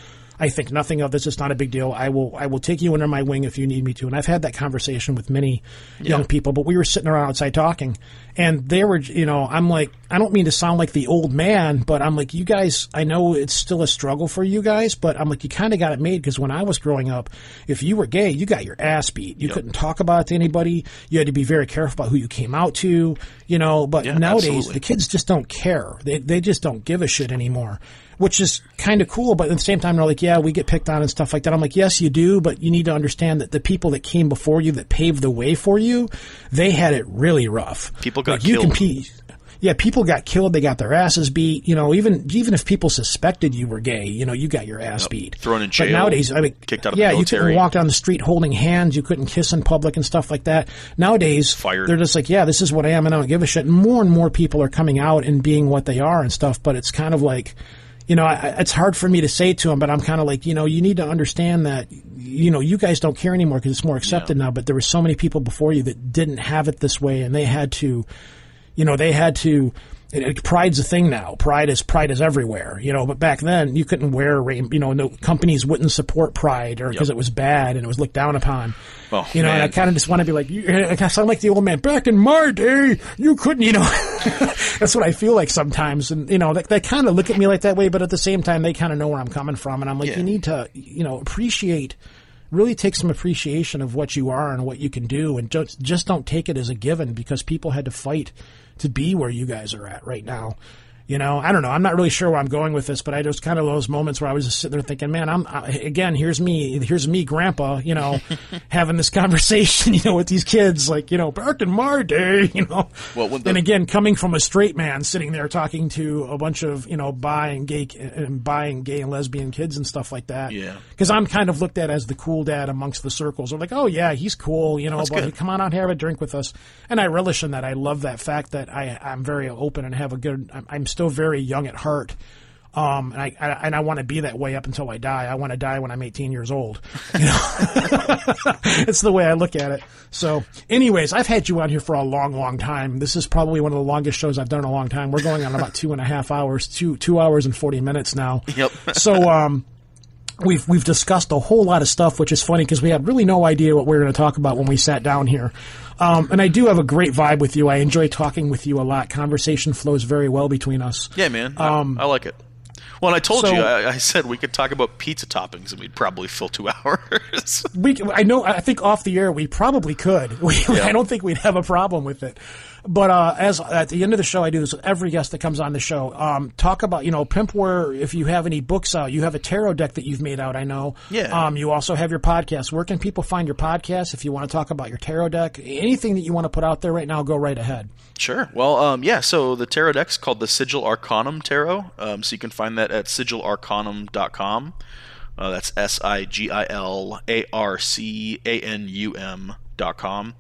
[SPEAKER 2] I think nothing of this. It's not a big deal. I will I will take you under my wing if you need me to. And I've had that conversation with many young people. But we were sitting around outside talking, and they were, you know, I'm like, I don't mean to sound like the old man, but I'm like, you guys, I know it's still a struggle for you guys, but I'm like, you kind of got it made because when I was growing up, if you were gay, you got your ass beat. You couldn't talk about it to anybody. You had to be very careful about who you came out to, you know. But
[SPEAKER 3] Yeah,
[SPEAKER 2] nowadays,
[SPEAKER 3] absolutely.
[SPEAKER 2] the kids just don't care. They they just don't give a shit anymore, which is kind of cool. But at the same time, they're like, yeah, we get picked on and stuff like that. I'm like, yes, you do, but you need to understand that the people that came before you, that paved the way for you, they had it really rough.
[SPEAKER 3] People got
[SPEAKER 2] Like, you
[SPEAKER 3] killed.
[SPEAKER 2] compete. Yeah, people got killed. They got their asses beat. You know, even even if people suspected you were gay, you know, you got your ass beat.
[SPEAKER 3] Thrown in jail.
[SPEAKER 2] But nowadays, I mean,
[SPEAKER 3] kicked out of the
[SPEAKER 2] yeah, you couldn't walk down the street holding hands. You couldn't kiss in public and stuff like that. Nowadays,
[SPEAKER 3] Fired.
[SPEAKER 2] they're just like, yeah, this is what I am, and I don't give a shit. And more and more people are coming out and being what they are and stuff. But it's kind of like, you know, I, it's hard for me to say to them, but I'm kind of like, you know, you need to understand that, you know, you guys don't care anymore because it's more accepted now. But there were so many people before you that didn't have it this way, and they had to, you know, they had to. It, it- pride's a thing now. Pride is pride is everywhere, you know. But back then, you couldn't wear, rain, you know, no companies wouldn't support pride or because it was bad and it was looked down upon.
[SPEAKER 3] Oh,
[SPEAKER 2] you know, and I kind of just want to be like, you, eh, I sound like the old man. Back in my day, you couldn't, you know. That's what I feel like sometimes, and you know, they, they kind of look at me like that way, but at the same time, they kind of know where I'm coming from, and I'm like,
[SPEAKER 3] Yeah.
[SPEAKER 2] you need to, you know, appreciate. Really take some appreciation of what you are and what you can do, and just just don't take it as a given because people had to fight to be where you guys are at right now. You know, I don't know. I'm not really sure where I'm going with this, but I just kind of those moments where I was just sitting there thinking, man, I'm I, again, here's me, here's me, grandpa, you know, having this conversation, you know, with these kids, like, you know, back in my day, you know.
[SPEAKER 3] Well, when the-
[SPEAKER 2] and again, coming from a straight man sitting there talking to a bunch of, you know, bi and gay and bi and gay and lesbian kids and stuff like that.
[SPEAKER 3] Yeah.
[SPEAKER 2] Because I'm kind of looked at as the cool dad amongst the circles. They're like, oh yeah, he's cool, you know,
[SPEAKER 3] That's
[SPEAKER 2] but
[SPEAKER 3] good.
[SPEAKER 2] come on out, here have a drink with us. And I relish in that. I love that fact that I, I'm very open and have a good. I'm, I'm still very young at heart. Um, and I, I and I want to be that way up until I die. I want to die when I'm 18 years old. You know, it's the way I look at it. So, anyways, I've had you on here for a long, long time. This is probably one of the longest shows I've done in a long time. We're going on about two and a half hours, two two hours and 40 minutes now.
[SPEAKER 3] Yep.
[SPEAKER 2] So, um, we've we've discussed a whole lot of stuff, which is funny because we had really no idea what we were going to talk about when we sat down here. Um, and I do have a great vibe with you. I enjoy talking with you a lot. Conversation flows very well between us.
[SPEAKER 3] Yeah, man. I- I, like it. Well, I told
[SPEAKER 2] Um, so-
[SPEAKER 3] you, I, I said we could talk about pizza toppings, and we'd probably fill two hours.
[SPEAKER 2] We, I know. I think off the air we probably could. We, I don't think we'd have a problem with it. But uh, as at the end of the show, I do this with every guest that comes on the show. Um, talk about you know Pimpware. If you have any books out, you have a tarot deck that you've made out. I know.
[SPEAKER 3] Yeah.
[SPEAKER 2] Um, you also have your podcast. Where can people find your podcast? If you want to talk about your tarot deck, anything that you want to put out there right now, go right ahead.
[SPEAKER 3] Sure. Well, um, yeah. So the tarot deck's called the Sigil Arcanum Tarot. Um, so you can find that at sigilarcanum.com. Uh, that's S I G I L A R C A N U M dot com.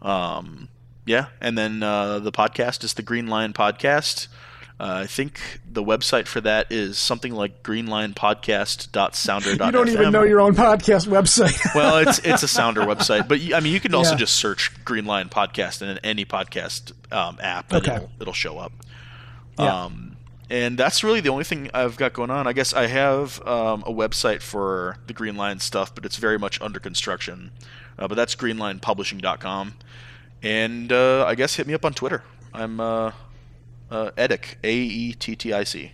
[SPEAKER 3] Um, yeah, and then uh, the podcast is the Green Lion Podcast. Uh, I think the website for that is something like greenlionpodcast.sounder.fm.
[SPEAKER 2] You don't even know your own podcast website.
[SPEAKER 3] well, it's it's a sounder website, but you- I mean, you can also
[SPEAKER 2] Yeah.
[SPEAKER 3] just search Green Lion Podcast in any podcast um, app, and
[SPEAKER 2] Okay.
[SPEAKER 3] it'll, it'll show up.
[SPEAKER 2] Yeah.
[SPEAKER 3] Um, and that's really the only thing I've got going on. I guess I have um, a website for the Green Lion stuff, but it's very much under construction. Uh, but that's greenlionpublishing.com. And uh, I guess hit me up on Twitter. I'm uh, uh, Aettic, A E T T I C.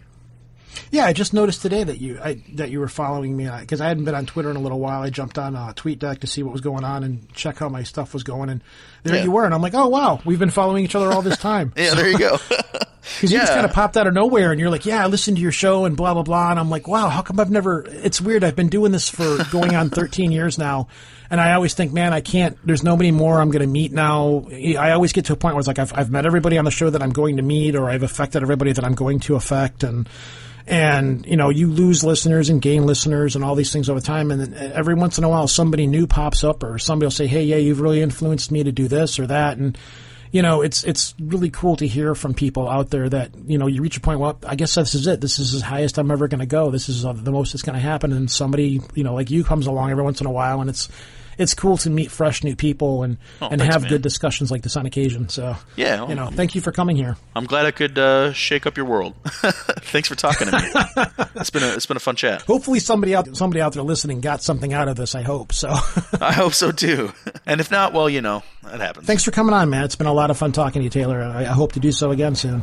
[SPEAKER 2] Yeah, I just noticed today that you I, that you were following me because I hadn't been on Twitter in a little while. I jumped on uh, TweetDeck to see what was going on and check how my stuff was going, and there
[SPEAKER 3] Yeah.
[SPEAKER 2] you were. And I'm like, oh wow, we've been following each other all this time.
[SPEAKER 3] Yeah, there you go.
[SPEAKER 2] Because you just kind of popped out of nowhere, and you're like, "Yeah, I listened to your show," and blah blah blah. And I'm like, "Wow, how come I've never?" It's weird. I've been doing this for going on 13 years now, and I always think, "Man, I can't." There's nobody more I'm going to meet now. I always get to a point where it's like I've I've met everybody on the show that I'm going to meet, or I've affected everybody that I'm going to affect, and and you know you lose listeners and gain listeners and all these things over time. And every once in a while somebody new pops up or somebody will say hey yeah you've really influenced me to do this or that. And you know it's it's really cool to hear from people out there that you know you reach a point well i guess this is it. This is the highest i'm ever going to go. This is the most that's going to happen. And somebody you know like you comes along every once in a while and it's it's cool to meet fresh new people and and
[SPEAKER 3] thanks,
[SPEAKER 2] have
[SPEAKER 3] man.
[SPEAKER 2] good discussions like this on occasion so
[SPEAKER 3] Yeah, well-
[SPEAKER 2] you know thank you for coming here
[SPEAKER 3] I'm glad I could uh, shake up your world. Thanks for talking to me. it's been a it's been a fun chat.
[SPEAKER 2] hopefully somebody out somebody out there listening got something out of this i hope so
[SPEAKER 3] I hope so too. And if not, well, you know, that happens.
[SPEAKER 2] Thanks for coming on, man. It's been a lot of fun talking to you, Taylor. I, I hope to do so again soon.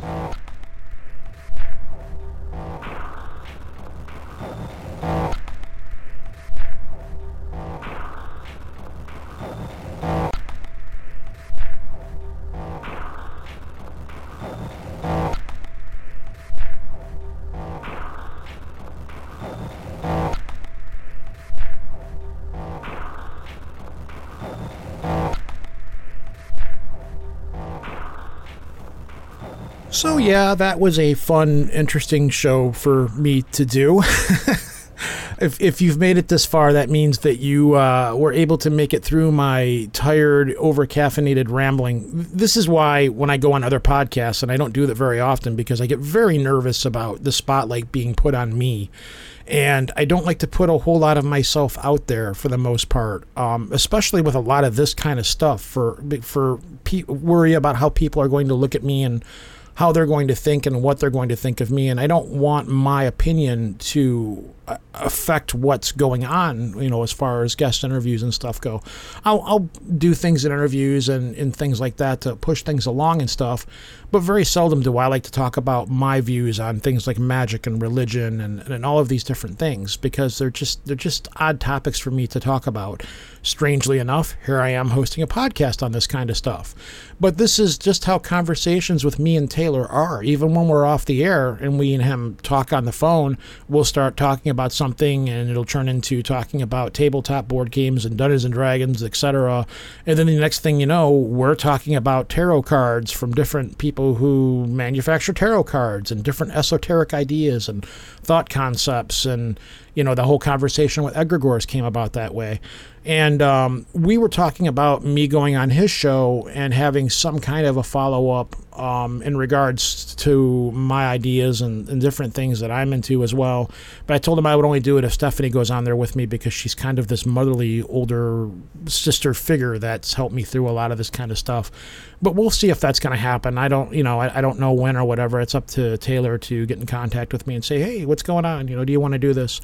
[SPEAKER 2] So yeah, that was a fun, interesting show for me to do. if if you've made it this far, that means that you uh, were able to make it through my tired, over caffeinated rambling. This is why when I go on other podcasts, and I don't do that very often because I get very nervous about the spotlight being put on me. And I don't like to put a whole lot of myself out there for the most part, um, especially with a lot of this kind of stuff. For for pe- worry about how people are going to look at me and how they're going to think and what they're going to think of me. And i don't want my opinion to affect what's going on you know as far as guest interviews and stuff go. I'll, I'll do things in interviews and, and things like that to push things along and stuff but very seldom do i like to talk about my views on things like magic and religion and, and all of these different things because they're just they're just odd topics for me to talk about. Strangely enough here i am hosting a podcast on this kind of stuff. But this is just how conversations with me and Taylor are. Even when we're off the air and we and him talk on the phone, we'll start talking about something and it'll turn into talking about tabletop board games and Dungeons and Dragons, etc. And then the next thing you know, we're talking about tarot cards from different people who manufacture tarot cards and different esoteric ideas and thought concepts and you know the whole conversation with egregores came about that way and um, we were talking about me going on his show and having some kind of a follow-up um, in regards to my ideas and, and different things that i'm into as well. But i told him i would only do it if stephanie goes on there with me because she's kind of this motherly older sister figure that's helped me through a lot of this kind of stuff. But we'll see if that's going to happen. I don't you know I, I don't know when or whatever. It's up to taylor to get in contact with me and say hey what's going on? You know do you want to do this?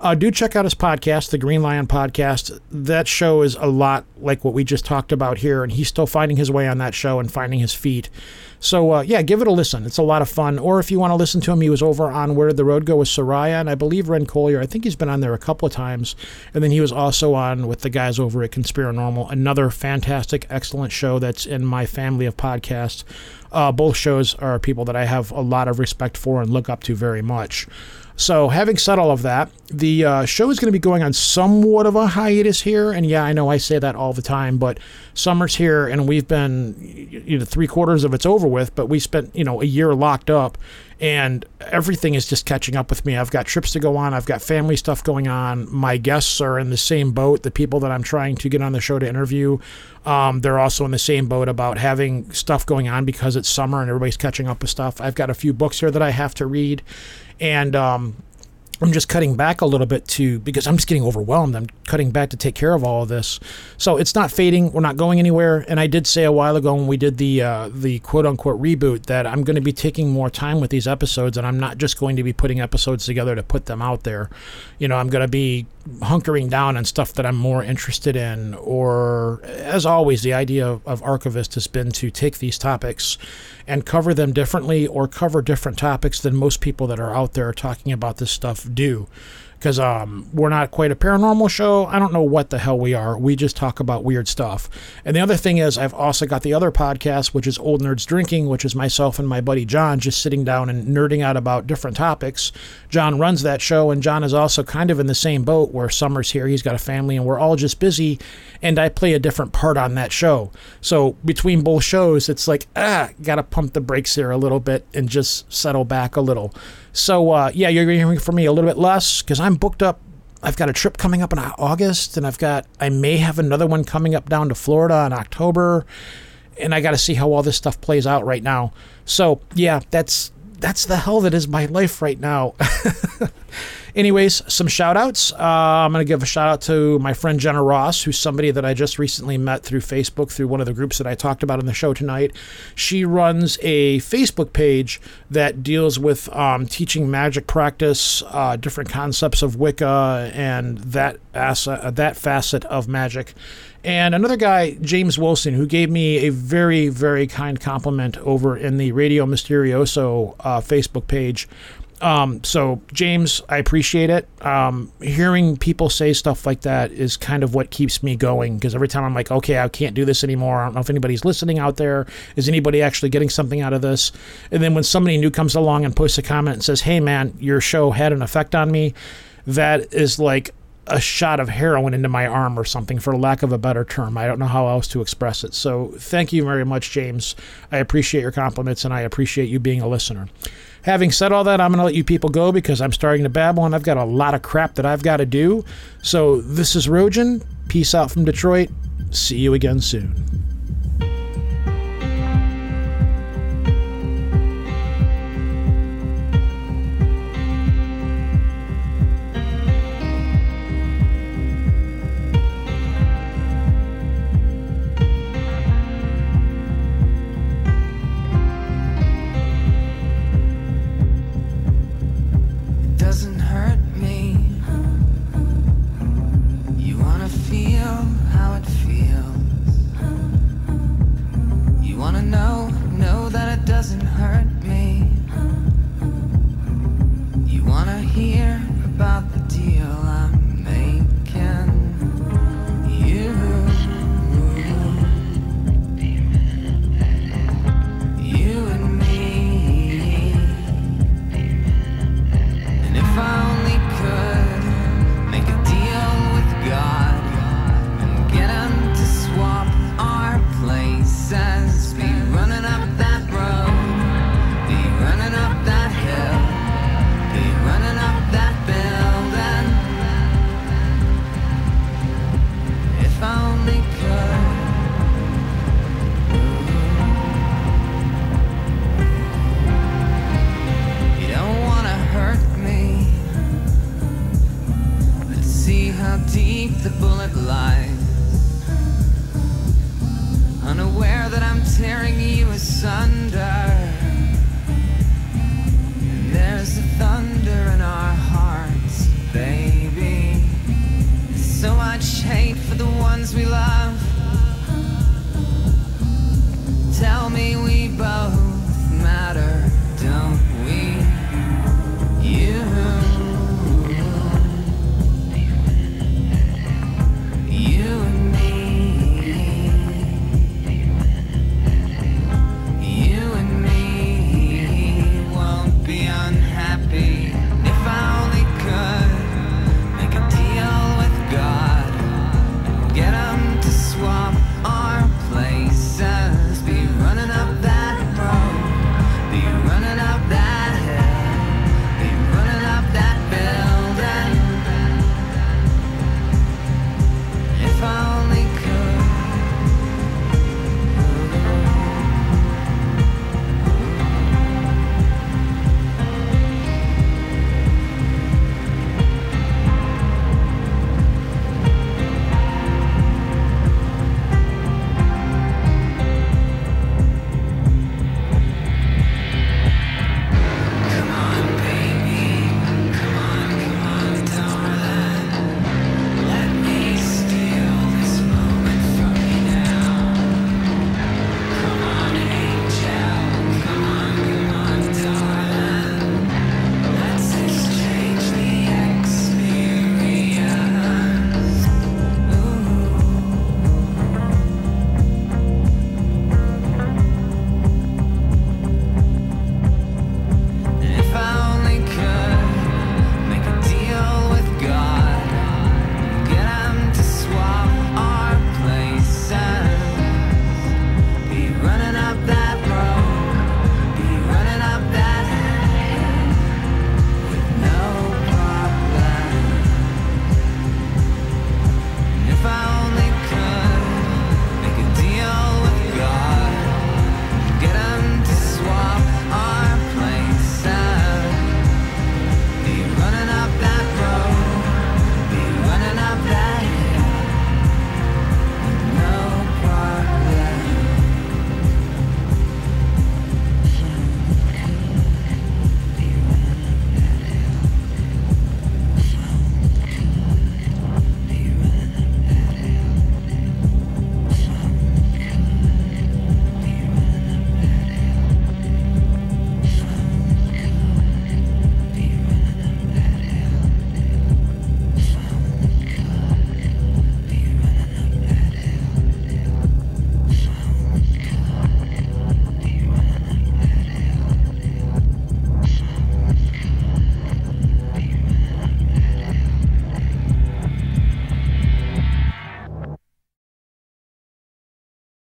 [SPEAKER 2] Uh, do check out his podcast, the Green Lion Podcast. That show is a lot like what we just talked about here, and he's still finding his way on that show and finding his feet. So, uh, yeah, give it a listen. It's a lot of fun. Or if you want to listen to him, he was over on Where Did the Road Go with Seriah, and I believe Ren Collier. I think he's been on there a couple of times. And then he was also on with the guys over at Conspiranormal, another fantastic, excellent show that's in my family of podcasts. Uh, both shows are people that I have a lot of respect for and look up to very much. So, having said all of that, the uh, show is going to be going on somewhat of a hiatus here. And yeah, I know I say that all the time, but summer's here and we've been, you know, three quarters of it's over with, but we spent, you know, a year locked up and everything is just catching up with me. I've got trips to go on, I've got family stuff going on. My guests are in the same boat. The people that I'm trying to get on the show to interview, um, they're also in the same boat about having stuff going on because it's summer and everybody's catching up with stuff. I've got a few books here that I have to read and um, I'm just cutting back a little bit to because I'm just getting overwhelmed. I'm cutting back to take care of all of this. So it's not fading. We're not going anywhere. And I did say a while ago when we did the uh, the quote unquote reboot that I'm going to be taking more time with these episodes, and I'm not just going to be putting episodes together to put them out there. You know, I'm going to be hunkering down on stuff that I'm more interested in. Or as always, the idea of, of Archivist has been to take these topics and cover them differently or cover different topics than most people that are out there talking about this stuff do because um, we're not quite a paranormal show. I don't know what the hell we are. We just talk about weird stuff. And the other thing is, I've also got the other podcast, which is Old Nerds Drinking, which is myself and my buddy John just sitting down and nerding out about different topics. John runs that show, and John is also kind of in the same boat where Summer's here. He's got a family, and we're all just busy. And I play a different part on that show. So between both shows, it's like, ah, got to pump the brakes here a little bit and just settle back a little. So, uh, yeah, you're hearing from me a little bit less because I'm booked up. I've got a trip coming up in August, and I've got, I may have another one coming up down to Florida in October. And I got to see how all this stuff plays out right now. So, yeah, that's that's the hell that is my life right now. Anyways, some shout outs. Uh, I'm going to give a shout out to my friend Jenna Ross, who's somebody that I just recently met through Facebook through one of the groups that I talked about in the show tonight. She runs a Facebook page that deals with um, teaching magic practice, uh, different concepts of Wicca, and that, uh, that facet of magic. And another guy, James Wilson, who gave me a very, very kind compliment over in the Radio Misterioso uh, Facebook page. Um, so James, I appreciate it. Um, hearing people say stuff like that is kind of what keeps me going because every time I'm like, okay, I can't do this anymore. I don't know if anybody's listening out there. Is anybody actually getting something out of this? And then when somebody new comes along and posts a comment and says, hey man, your show had an effect on me, that is like a shot of heroin into my arm or something, for lack of a better term. I don't know how else to express it. So thank you very much, James. I appreciate your compliments and I appreciate you being a listener. Having said all that, I'm going to let you people go because I'm starting to babble and I've got a lot of crap that I've got to do. So this is Rojan. Peace out from Detroit. See you again soon.